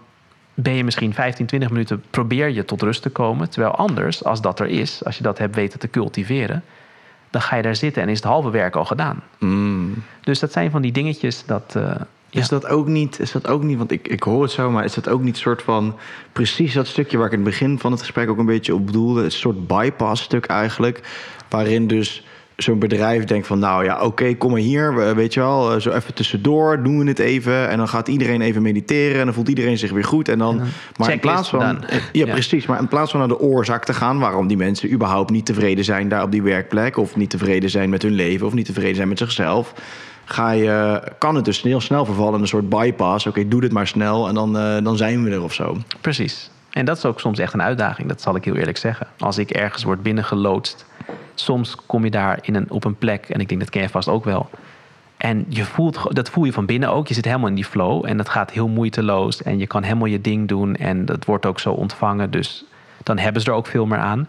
ben je misschien 15, 20 minuten, probeer je tot rust te komen. Terwijl anders, als dat er is, als je dat hebt weten te cultiveren, dan ga je daar zitten en is het halve werk al gedaan. Mm. Dus dat zijn van die dingetjes dat. Uh, is dat ook niet, is dat ook niet, want ik, ik hoor het zo, maar is dat ook niet soort van precies dat stukje waar ik in het begin van het gesprek ook een beetje op bedoelde, een soort bypass stuk eigenlijk, waarin dus zo'n bedrijf denkt van, nou ja, oké, kom maar hier, weet je wel, zo even tussendoor, doen we het even. En dan gaat iedereen even mediteren en dan voelt iedereen zich weer goed. En dan, maar in plaats van, ja, ja, precies, maar in plaats van naar de oorzaak te gaan, waarom die mensen überhaupt niet tevreden zijn daar op die werkplek, of niet tevreden zijn met hun leven, of niet tevreden zijn met zichzelf, ga je, kan het dus heel snel vervallen in een soort bypass. Oké, doe dit maar snel en dan, uh, dan zijn we er of zo. Precies. En dat is ook soms echt een uitdaging, dat zal ik heel eerlijk zeggen. Als ik ergens word binnengeloodst soms kom je daar in een, op een plek, en ik denk dat ken je vast ook wel. En je voelt, dat voel je van binnen ook. Je zit helemaal in die flow en dat gaat heel moeiteloos. En je kan helemaal je ding doen en dat wordt ook zo ontvangen. Dus dan hebben ze er ook veel meer aan.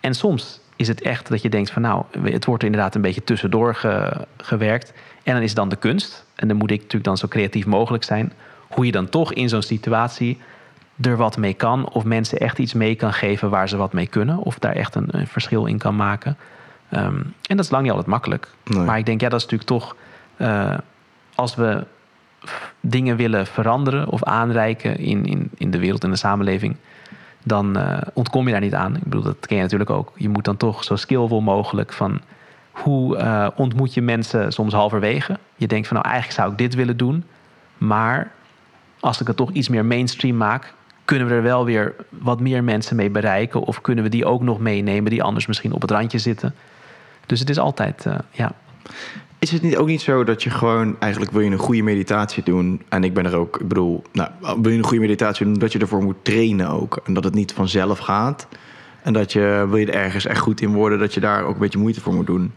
En soms is het echt dat je denkt van nou, het wordt er inderdaad een beetje tussendoor gewerkt. En dan is het dan de kunst. En dan moet ik natuurlijk dan zo creatief mogelijk zijn. Hoe je dan toch in zo'n situatie er wat mee kan. Of mensen echt iets mee kan geven waar ze wat mee kunnen. Of daar echt een, een verschil in kan maken. Um, en dat is lang niet altijd makkelijk. Nee. Maar ik denk, ja, dat is natuurlijk toch. Uh, als we dingen willen veranderen of aanreiken in, in, in de wereld en de samenleving, dan uh, ontkom je daar niet aan. Ik bedoel, dat ken je natuurlijk ook. Je moet dan toch zo skillvol mogelijk van hoe uh, ontmoet je mensen soms halverwege. Je denkt van nou eigenlijk zou ik dit willen doen, maar als ik het toch iets meer mainstream maak, kunnen we er wel weer wat meer mensen mee bereiken? Of kunnen we die ook nog meenemen die anders misschien op het randje zitten? Dus het is altijd, uh, ja. Is het niet ook niet zo dat je gewoon eigenlijk wil je een goede meditatie doen? En ik ben er ook, ik bedoel, nou, wil je een goede meditatie doen, dat je ervoor moet trainen ook. En dat het niet vanzelf gaat. En dat je, wil je er ergens echt goed in worden, dat je daar ook een beetje moeite voor moet doen?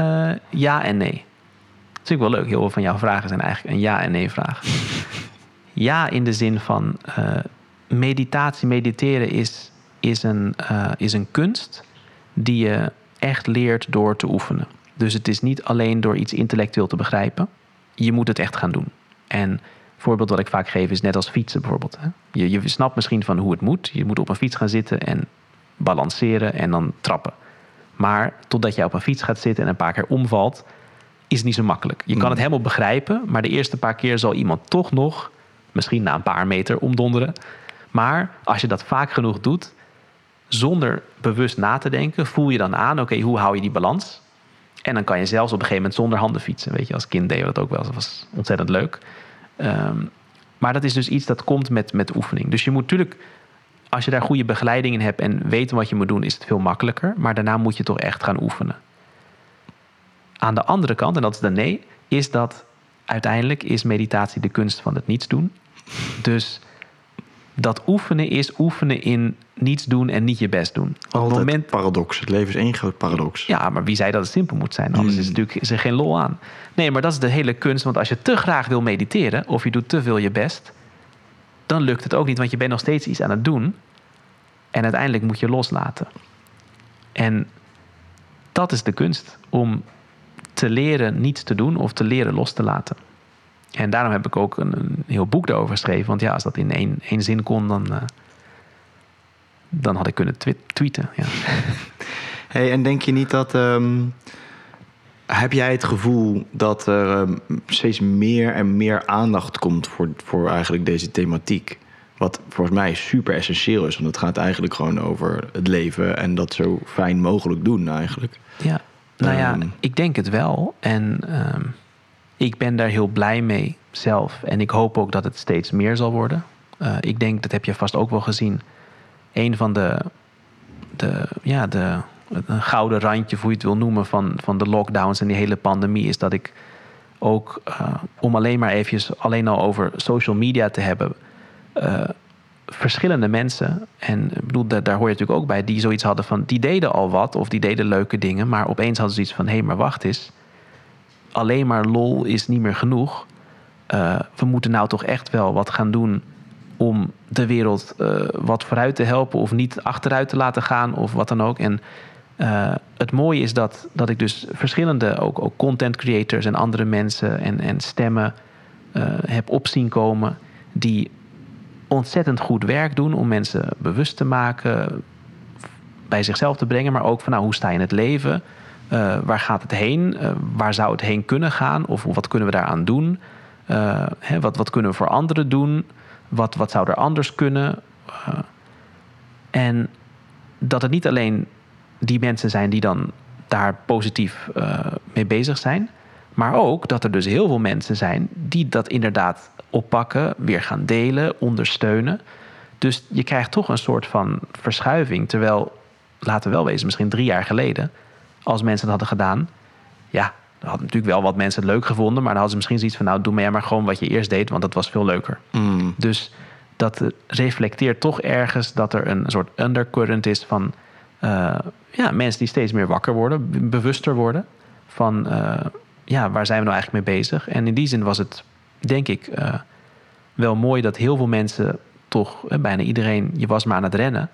Uh, ja en nee. Dat is natuurlijk wel leuk. Heel veel van jouw vragen zijn eigenlijk een ja en nee vraag. ja, in de zin van uh, meditatie, mediteren is, is, een, uh, is een kunst die je echt leert door te oefenen. Dus het is niet alleen door iets intellectueel te begrijpen. Je moet het echt gaan doen. En voorbeeld wat ik vaak geef is net als fietsen bijvoorbeeld. Je, je snapt misschien van hoe het moet. Je moet op een fiets gaan zitten en balanceren en dan trappen. Maar totdat je op een fiets gaat zitten en een paar keer omvalt, is het niet zo makkelijk. Je kan hmm. het helemaal begrijpen, maar de eerste paar keer zal iemand toch nog, misschien na een paar meter, omdonderen. Maar als je dat vaak genoeg doet, zonder bewust na te denken, voel je dan aan, oké, hoe hou je die balans? En dan kan je zelfs op een gegeven moment zonder handen fietsen. Weet je, als kind deed je dat ook wel. Dat was ontzettend leuk. Ehm, maar dat is dus iets dat komt met, met oefening. Dus je moet natuurlijk, als je daar goede begeleiding in hebt en weet wat je moet doen, is het veel makkelijker. Maar daarna moet je toch echt gaan oefenen. Aan de andere kant, en dat is de nee, is dat uiteindelijk is meditatie de kunst van het niets doen. Dus dat oefenen is oefenen in niets doen en niet je best doen. Op het moment... paradox. Het leven is één groot paradox. Ja, maar wie zei dat het simpel moet zijn? Anders is, hmm. natuurlijk, is er geen lol aan. Nee, maar dat is de hele kunst. Want als je te graag wil mediteren of je doet te veel je best, dan lukt het ook niet, want je bent nog steeds iets aan het doen. En uiteindelijk moet je loslaten. En dat is de kunst om te leren niets te doen of te leren los te laten. En daarom heb ik ook een, een heel boek daarover geschreven. Want ja, als dat in één, één zin kon, dan, uh, dan had ik kunnen tweeten. Ja. Hey, en denk je niet dat. Um, heb jij het gevoel dat er um, steeds meer en meer aandacht komt voor, voor eigenlijk deze thematiek? Wat volgens mij super essentieel is, want het gaat eigenlijk gewoon over het leven en dat zo fijn mogelijk doen eigenlijk. Ja, nou ja, um, ik denk het wel. En ik ben daar heel blij mee zelf. En ik hoop ook dat het steeds meer zal worden. Uh, ik denk, dat heb je vast ook wel gezien. Een van de, de, ja, de een gouden randje, hoe je het wil noemen, van, van de lockdowns en die hele pandemie, is dat ik ook, uh, om alleen maar eventjes alleen al over social media te hebben, uh, verschillende mensen, en bedoel, daar, daar hoor je natuurlijk ook bij, die zoiets hadden van, die deden al wat of die deden leuke dingen, maar opeens hadden ze iets van, hé, hey, maar wacht eens, alleen maar lol is niet meer genoeg. Uh, we moeten nou toch echt wel wat gaan doen om de wereld uh, wat vooruit te helpen of niet achteruit te laten gaan of wat dan ook. En uh, het mooie is dat, dat ik dus verschillende ook, ook content creators en andere mensen en, en stemmen heb opzien komen die ontzettend goed werk doen om mensen bewust te maken, bij zichzelf te brengen, maar ook van nou, hoe sta je in het leven? Uh, waar gaat het heen? Uh, waar zou het heen kunnen gaan? Of wat kunnen we daaraan doen? Uh, hè, wat, wat kunnen we voor anderen doen? Wat, wat zou er anders kunnen? en dat het niet alleen die mensen zijn die dan daar positief mee bezig zijn, maar ook dat er dus heel veel mensen zijn die dat inderdaad oppakken, weer gaan delen, ondersteunen. Dus je krijgt toch een soort van verschuiving. Terwijl, laten we wel wezen, misschien drie jaar geleden als mensen het hadden gedaan. Ja, dan hadden natuurlijk wel wat mensen het leuk gevonden. Maar dan hadden ze misschien zoiets van... nou, doe maar, maar gewoon wat je eerst deed, want dat was veel leuker. Mm. Dus dat reflecteert toch ergens dat er een soort undercurrent is van... Uh, ja, mensen die steeds meer wakker worden, bewuster worden... van uh, ja, waar zijn we nou eigenlijk mee bezig? En in die zin was het, denk ik, uh, wel mooi dat heel veel mensen toch... bijna iedereen, je was maar aan het rennen...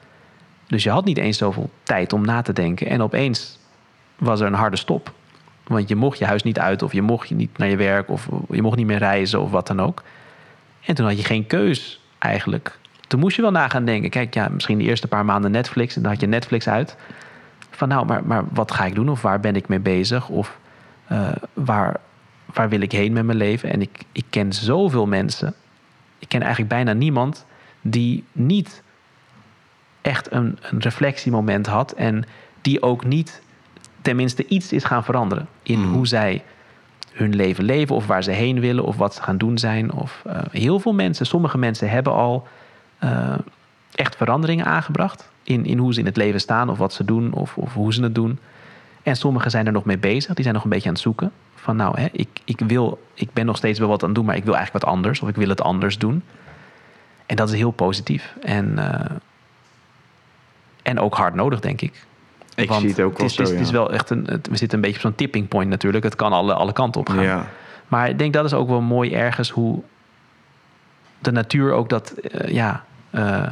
Dus je had niet eens zoveel tijd om na te denken. En opeens was er een harde stop. Want je mocht je huis niet uit of je mocht niet naar je werk of je mocht niet meer reizen of wat dan ook. En toen had je geen keus eigenlijk. Toen moest je wel na gaan denken. Kijk, ja, misschien de eerste paar maanden Netflix en dan had je Netflix uit. Van nou, maar, maar wat ga ik doen of waar ben ik mee bezig? Of uh, waar, waar wil ik heen met mijn leven? En ik, ik ken zoveel mensen. Ik ken eigenlijk bijna niemand die niet echt een, een reflectiemoment had. En die ook niet tenminste iets is gaan veranderen in Mm. hoe zij hun leven leven of waar ze heen willen of wat ze gaan doen zijn. Of, eh, heel veel mensen, sommige mensen hebben al eh, echt veranderingen aangebracht in, in hoe ze in het leven staan of wat ze doen of, of hoe ze het doen. En sommigen zijn er nog mee bezig, die zijn nog een beetje aan het zoeken. Van nou, hè, ik, ik, wil, ik ben nog steeds wel wat aan het doen, maar ik wil eigenlijk wat anders of ik wil het anders doen. En dat is heel positief. En, eh, en ook hard nodig, denk ik. Ik Want zie het ook wel het is, zo, het is ja. wel echt een, het- we zitten een beetje op zo'n tipping point natuurlijk. Het kan alle, alle kanten op gaan. Ja. Maar ik denk dat is ook wel mooi ergens hoe de natuur ook dat eh, ja, eh,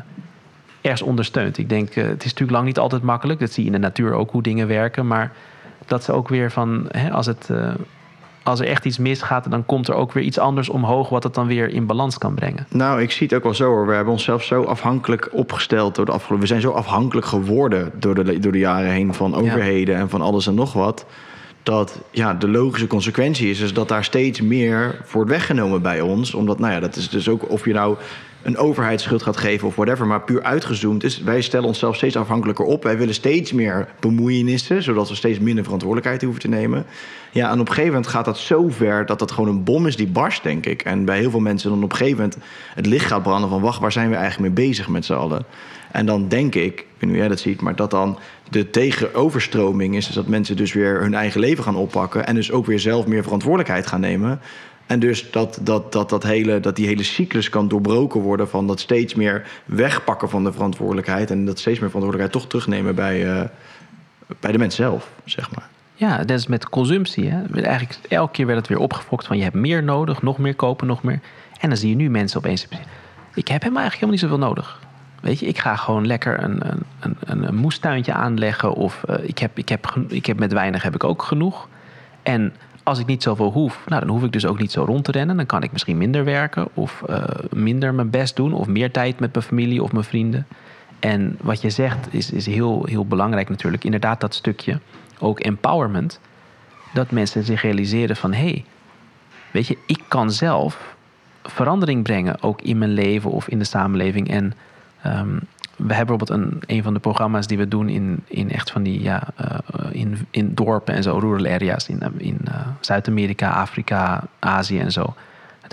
ergens ondersteunt. Ik denk, eh, het is natuurlijk lang niet altijd makkelijk. Dat zie je in de natuur ook hoe dingen werken. Maar dat ze ook weer van, hè, als, het, als er echt iets misgaat, dan komt er ook weer iets anders omhoog, wat het dan weer in balans kan brengen. Nou, ik zie het ook wel zo hoor. We hebben onszelf zo afhankelijk opgesteld door de afgelopen. We zijn zo afhankelijk geworden door de, door de jaren heen van overheden en van alles en nog wat. Dat ja, de logische consequentie is, is dat daar steeds meer wordt weggenomen bij ons. Omdat, nou ja, dat is dus ook of je nou een overheidsschuld gaat geven of whatever. Maar puur uitgezoomd is, wij stellen onszelf steeds afhankelijker op. Wij willen steeds meer bemoeienissen, zodat we steeds minder verantwoordelijkheid hoeven te nemen. Ja, en op een gegeven moment gaat dat zo ver dat dat gewoon een bom is die barst, denk ik. En bij heel veel mensen dan op een gegeven moment het licht gaat branden van... wacht, waar zijn we eigenlijk mee bezig met z'n allen? En dan denk ik, ik weet niet hoe jij dat ziet... maar dat dan de tegenoverstroming is... dus dat mensen dus weer hun eigen leven gaan oppakken... en dus ook weer zelf meer verantwoordelijkheid gaan nemen... En dus dat, dat, dat, dat, hele, dat die hele cyclus kan doorbroken worden van dat steeds meer wegpakken van de verantwoordelijkheid. En dat steeds meer verantwoordelijkheid toch terugnemen bij, eh, bij de mens zelf, zeg maar. Ja, dat is met consumptie. Hè. Eigenlijk elke keer werd het weer opgefokt van je hebt meer nodig, nog meer kopen, nog meer. En dan zie je nu mensen opeens. Ik heb hem eigenlijk helemaal niet zoveel nodig. Weet je, ik ga gewoon lekker een, een, een, een moestuintje aanleggen. Of eh, ik, heb, ik, heb, ik heb met weinig heb ik ook genoeg. En als ik niet zoveel hoef, nou, dan hoef ik dus ook niet zo rond te rennen. Dan kan ik misschien minder werken of eh, minder mijn best doen. Of meer tijd met mijn familie of mijn vrienden. En wat je zegt is, is heel, heel belangrijk natuurlijk. Inderdaad, dat stukje, ook empowerment. Dat mensen zich realiseren van... hé, hey, weet je, ik kan zelf verandering brengen... ook in mijn leven of in de samenleving. En ehm, we hebben bijvoorbeeld een, een van de programma's die we doen... in, in echt van die, ja, eh, in, in dorpen en zo, rural areas... in, in eh, Zuid-Amerika, Afrika, Azië en zo...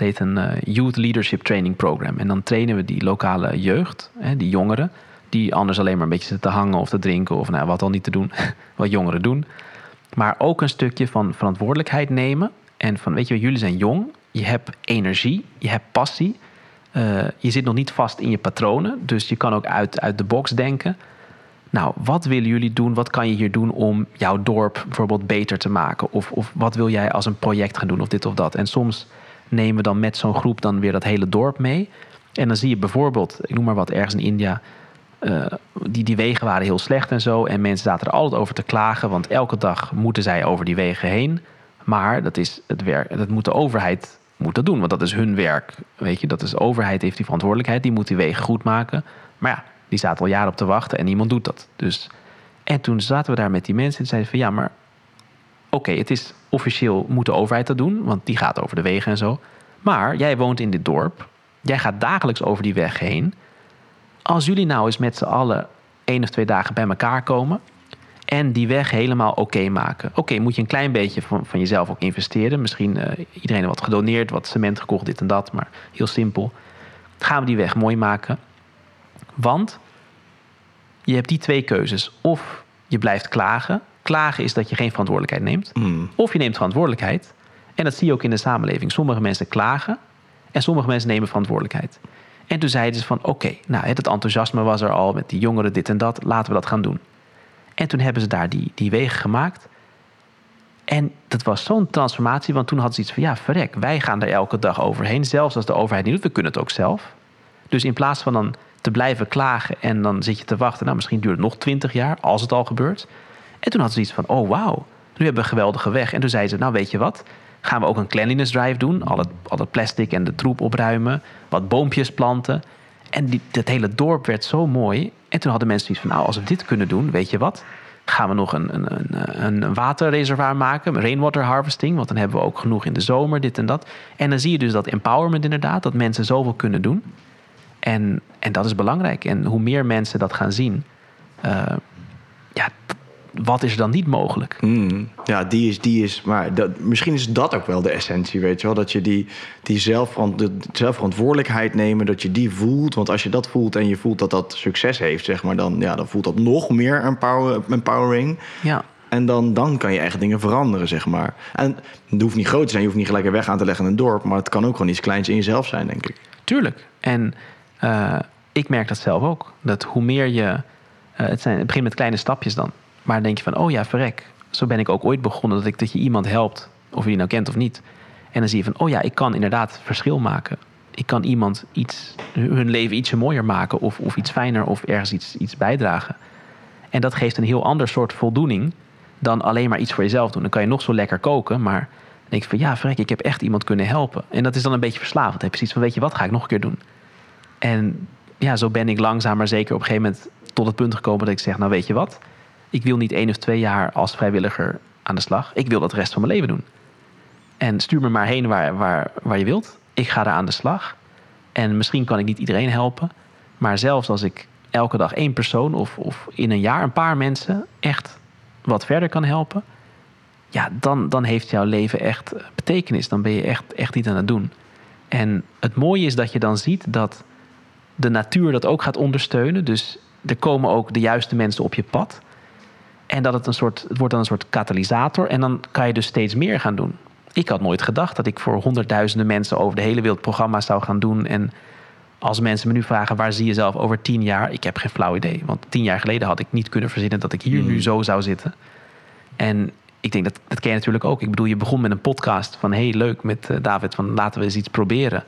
Het heet een eh, Youth Leadership Training Program. En dan trainen we die lokale jeugd, hè, die jongeren, die anders alleen maar een beetje zitten te hangen of te drinken of nou, wat al niet te doen, wat jongeren doen. Maar ook een stukje van verantwoordelijkheid nemen. En van, weet je, jullie zijn jong, je hebt energie, je hebt passie. Eh, je zit nog niet vast in je patronen, dus je kan ook uit, uit de box denken. Nou, wat willen jullie doen? Wat kan je hier doen om jouw dorp bijvoorbeeld beter te maken? Of, of wat wil jij als een project gaan doen of dit of dat? En soms nemen we dan met zo'n groep dan weer dat hele dorp mee. En dan zie je bijvoorbeeld, ik noem maar wat, ergens in India... eh, die, die wegen waren heel slecht en zo. En mensen zaten er altijd over te klagen. Want elke dag moeten zij over die wegen heen. Maar dat, is het werk, dat moet de overheid moet dat doen. Want dat is hun werk. Weet je, dat is de overheid heeft die verantwoordelijkheid. Die moet die wegen goed maken. Maar ja, die zaten al jaren op te wachten en niemand doet dat. Dus, en toen zaten we daar met die mensen en zeiden van ja, maar oké, het is officieel moet de overheid dat doen, want die gaat over de wegen en zo. Maar jij woont in dit dorp, jij gaat dagelijks over die weg heen. Als jullie nou eens met z'n allen één of twee dagen bij elkaar komen en die weg helemaal oké maken. Oké, moet je een klein beetje van, van jezelf ook investeren. Misschien eh, iedereen wat gedoneerd, wat cement gekocht, dit en dat, maar heel simpel. Gaan we die weg mooi maken? Want je hebt die twee keuzes. Of je blijft klagen. Klagen is dat je geen verantwoordelijkheid neemt. Mm. Of je neemt verantwoordelijkheid. En dat zie je ook in de samenleving. Sommige mensen klagen en sommige mensen nemen verantwoordelijkheid. En toen zeiden ze van oké, nou het enthousiasme was er al met die jongeren dit en dat. Laten we dat gaan doen. En toen hebben ze daar die, die wegen gemaakt. En dat was zo'n transformatie, want toen hadden ze iets van ja, verrek, wij gaan er elke dag overheen. Zelfs als de overheid niet doet, we kunnen het ook zelf. Dus in plaats van dan te blijven klagen en dan zit je te wachten, nou misschien duurt het nog twintig jaar, als het al gebeurt. En toen hadden ze iets van, oh wauw, nu hebben we een geweldige weg. En toen zeiden ze, nou weet je wat, gaan we ook een cleanliness drive doen. Al het, al het plastic en de troep opruimen, wat boompjes planten. En die, dat hele dorp werd zo mooi. En toen hadden mensen iets van, nou als we dit kunnen doen, weet je wat, gaan we nog een, een, een, waterreservoir maken, rainwater harvesting, want dan hebben we ook genoeg in de zomer, dit en dat. En dan zie je dus dat empowerment inderdaad, dat mensen zoveel kunnen doen. En, en dat is belangrijk. En hoe meer mensen dat gaan zien, uh, ja, wat is er dan niet mogelijk? Mm, ja, die is, die is maar dat, misschien is dat ook wel de essentie, weet je wel. Dat je die, die zelfverant, zelfverantwoordelijkheid nemen, dat je die voelt. Want als je dat voelt en je voelt dat dat succes heeft, zeg maar, dan, ja, dan voelt dat nog meer empower, empowering. Ja. En dan, dan kan je echt dingen veranderen, zeg maar. En het hoeft niet groot te zijn, je hoeft niet gelijk een weg aan te leggen in een dorp, maar het kan ook gewoon iets kleins in jezelf zijn, denk ik. Tuurlijk. En uh, ik merk dat zelf ook. Dat hoe meer je. Uh, het, zijn, het begint met kleine stapjes dan. Maar dan denk je van, oh ja, verrek. Zo ben ik ook ooit begonnen. Dat, ik, dat je iemand helpt, of je die nou kent of niet. En dan zie je van, oh ja, ik kan inderdaad verschil maken. Ik kan iemand iets, hun leven ietsje mooier maken. Of, of iets fijner, of ergens iets, iets bijdragen. En dat geeft een heel ander soort voldoening dan alleen maar iets voor jezelf doen. Dan kan je nog zo lekker koken, maar dan denk je van ja, verrek, ik heb echt iemand kunnen helpen. En dat is dan een beetje verslavend. Dan heb je zoiets van, weet je wat, ga ik nog een keer doen. En ja, zo ben ik langzaam maar zeker op een gegeven moment tot het punt gekomen dat ik zeg, nou weet je wat, ik wil niet één of twee jaar als vrijwilliger aan de slag. Ik wil dat de rest van mijn leven doen. En stuur me maar heen waar, waar, waar je wilt. Ik ga daar aan de slag. En misschien kan ik niet iedereen helpen. Maar zelfs als ik elke dag één persoon of, of in een jaar een paar mensen echt wat verder kan helpen. Ja, dan, dan heeft jouw leven echt betekenis. Dan ben je echt, echt iets aan het doen. En het mooie is dat je dan ziet dat de natuur dat ook gaat ondersteunen. Dus er komen ook de juiste mensen op je pad. En dat het een soort, het wordt dan een soort katalysator. En dan kan je dus steeds meer gaan doen. Ik had nooit gedacht dat ik voor honderdduizenden mensen over de hele wereld programma's zou gaan doen. En als mensen me nu vragen waar zie je zelf over tien jaar, ik heb geen flauw idee. Want tien jaar geleden had ik niet kunnen verzinnen dat ik hier nu hmm. zo zou zitten. En ik denk dat dat ken je natuurlijk ook. Ik bedoel, je begon met een podcast van hey leuk met eh, David van laten we eens iets proberen.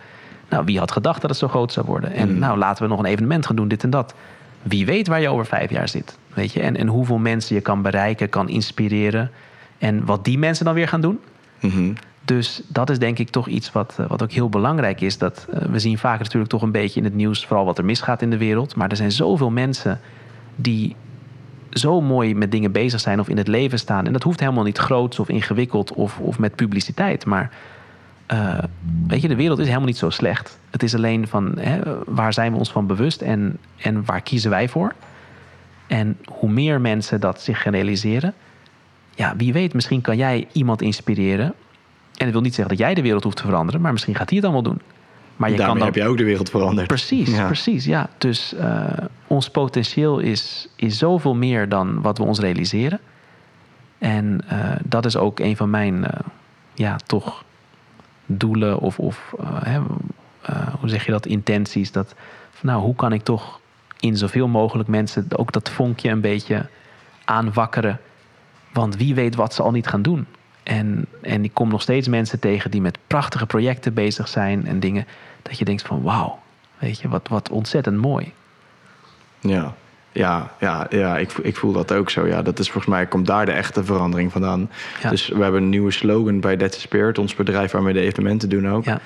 Nou, wie had gedacht dat het zo groot zou worden? En hmm. nou, laten we nog een evenement gaan doen, dit en dat. Wie weet waar je over vijf jaar zit. Weet je? En, en hoeveel mensen je kan bereiken, kan inspireren. En wat die mensen dan weer gaan doen. Mm Dus dat is denk ik toch iets wat, eh, wat ook heel belangrijk is. Dat, uh, we zien vaak natuurlijk toch een beetje in het nieuws vooral wat er misgaat in de wereld. Maar er zijn zoveel mensen die zo mooi met dingen bezig zijn of in het leven staan. En dat hoeft helemaal niet groots of ingewikkeld of, of met publiciteit. Maar uh, weet je, de wereld is helemaal niet zo slecht. Het is alleen van hè, waar zijn we ons van bewust en, en waar kiezen wij voor? En hoe meer mensen dat zich gaan realiseren, ja, wie weet, misschien kan jij iemand inspireren. En dat wil niet zeggen dat jij de wereld hoeft te veranderen, maar misschien gaat hij het allemaal doen. Maar je Daarmee kan dan... heb je ook de wereld veranderd. Precies, precies, ja. Dus uh, ons potentieel is, is zoveel meer dan wat we ons realiseren. En uh, dat is ook een van mijn, ja, toch doelen of, of hè, hoe zeg je dat, intenties. Dat, nou, hoe kan ik toch in zoveel mogelijk mensen ook dat vonkje een beetje aanwakkeren. Want wie weet wat ze al niet gaan doen. En, en ik kom nog steeds mensen tegen die met prachtige projecten bezig zijn en dingen. Dat je denkt van wauw, weet je, wat, wat ontzettend mooi. Ja, ja, ja, ja ik, ik voel dat ook zo. Ja, dat is volgens mij komt daar de echte verandering vandaan. Dus we hebben een nieuwe slogan bij Dead Spirit, ons bedrijf waarmee we de evenementen doen ook. Ja.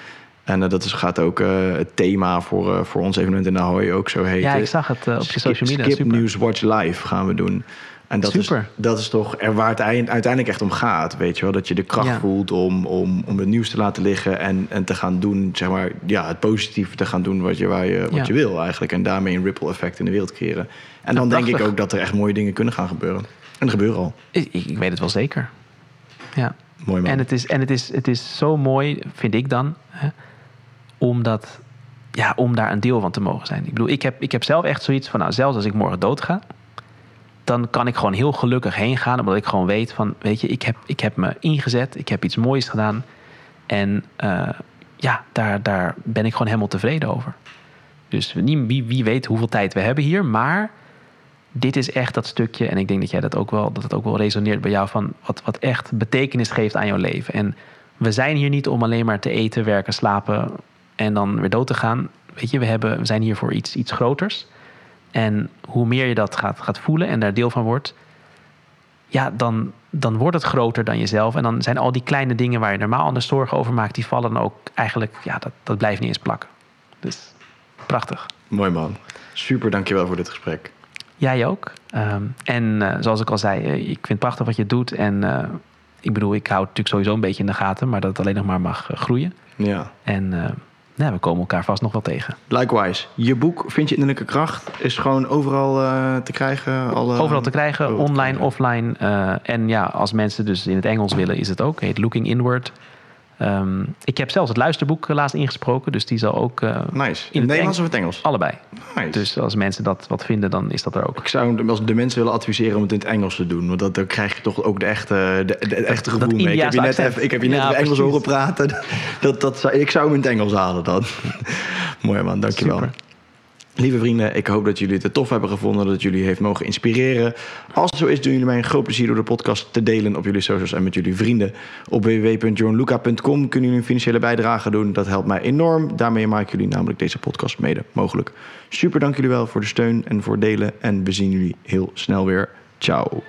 En uh, dat is, gaat ook uh, het thema voor, uh, voor ons evenement in Ahoy ook zo heten. Ja, ik zag het op je social media. Skip News Watch Live gaan we doen. En dat Super. Is, dat is toch er waar het uiteindelijk echt om gaat. Weet je wel? Dat je de kracht voelt om, om, om het nieuws te laten liggen en, en te gaan doen, zeg maar, ja, het positieve te gaan doen wat je, waar je, wat je wil eigenlijk. En daarmee een ripple effect in de wereld creëren. En dan denk ik ook dat er echt mooie dingen kunnen gaan gebeuren. En er gebeuren al. Ik, ik weet het wel zeker. Ja. Mooi man. En het is, en het is, het is zo mooi, vind ik dan. Hè, om, dat, ja, om daar een deel van te mogen zijn. Ik bedoel, ik heb, ik heb zelf echt zoiets van, nou, zelfs als ik morgen doodga, dan kan ik gewoon heel gelukkig heen gaan, omdat ik gewoon weet van, weet je, ik heb, ik heb me ingezet, ik heb iets moois gedaan. En uh, ja, daar, daar ben ik gewoon helemaal tevreden over. Dus wie, wie weet hoeveel tijd we hebben hier, maar dit is echt dat stukje, en ik denk dat jij dat ook wel, dat het ook wel resoneert bij jou, van wat, wat echt betekenis geeft aan jouw leven. En we zijn hier niet om alleen maar te eten, werken, slapen, en dan weer dood te gaan. Weet je, we, hebben, we zijn hier voor iets, iets groters. En hoe meer je dat gaat, gaat voelen en daar deel van wordt, ja, dan, dan wordt het groter dan jezelf. En dan zijn al die kleine dingen waar je normaal anders zorgen over maakt, die vallen dan ook eigenlijk, ja, dat, dat blijft niet eens plakken. Dus prachtig. Mooi man. Super, dankjewel voor dit gesprek. Jij ook. Ehm, en uh, zoals ik al zei, uh, ik vind het prachtig wat je doet. En uh, ik bedoel, ik hou het natuurlijk sowieso een beetje in de gaten, maar dat het alleen nog maar mag groeien. Ja. En nou, we komen elkaar vast nog wel tegen. Likewise. Je boek Vind je innerlijke kracht is gewoon overal te krijgen. Alle... Overal te krijgen, overal online, te krijgen. offline. en ja, als mensen dus in het Engels willen, is het ook. Het heet Looking Inward. Um, ik heb zelfs het luisterboek laatst ingesproken, dus die zal ook. Uh, nice. In het Nederlands of het Engels? Allebei. Nice. Dus als mensen dat wat vinden, dan is dat er ook. Ik zou als de mensen willen adviseren om het in het Engels te doen, want dat, dan krijg je toch ook de echte, de, de echte gevoel mee. Ik heb je net, even, ik heb je net ja, Engels precies. horen praten. Dat, dat, ik zou hem in het Engels halen dan. Mooi man, dankjewel. Super. Lieve vrienden, ik hoop dat jullie het tof hebben gevonden, dat jullie heeft mogen inspireren. Als het zo is, doen jullie mij een groot plezier door de podcast te delen op jullie socials en met jullie vrienden. Op www.johnluca.com kunnen jullie een financiële bijdrage doen. Dat helpt mij enorm. Daarmee maken jullie namelijk deze podcast mede mogelijk. Super dank jullie wel voor de steun en voor het delen. En we zien jullie heel snel weer. Ciao.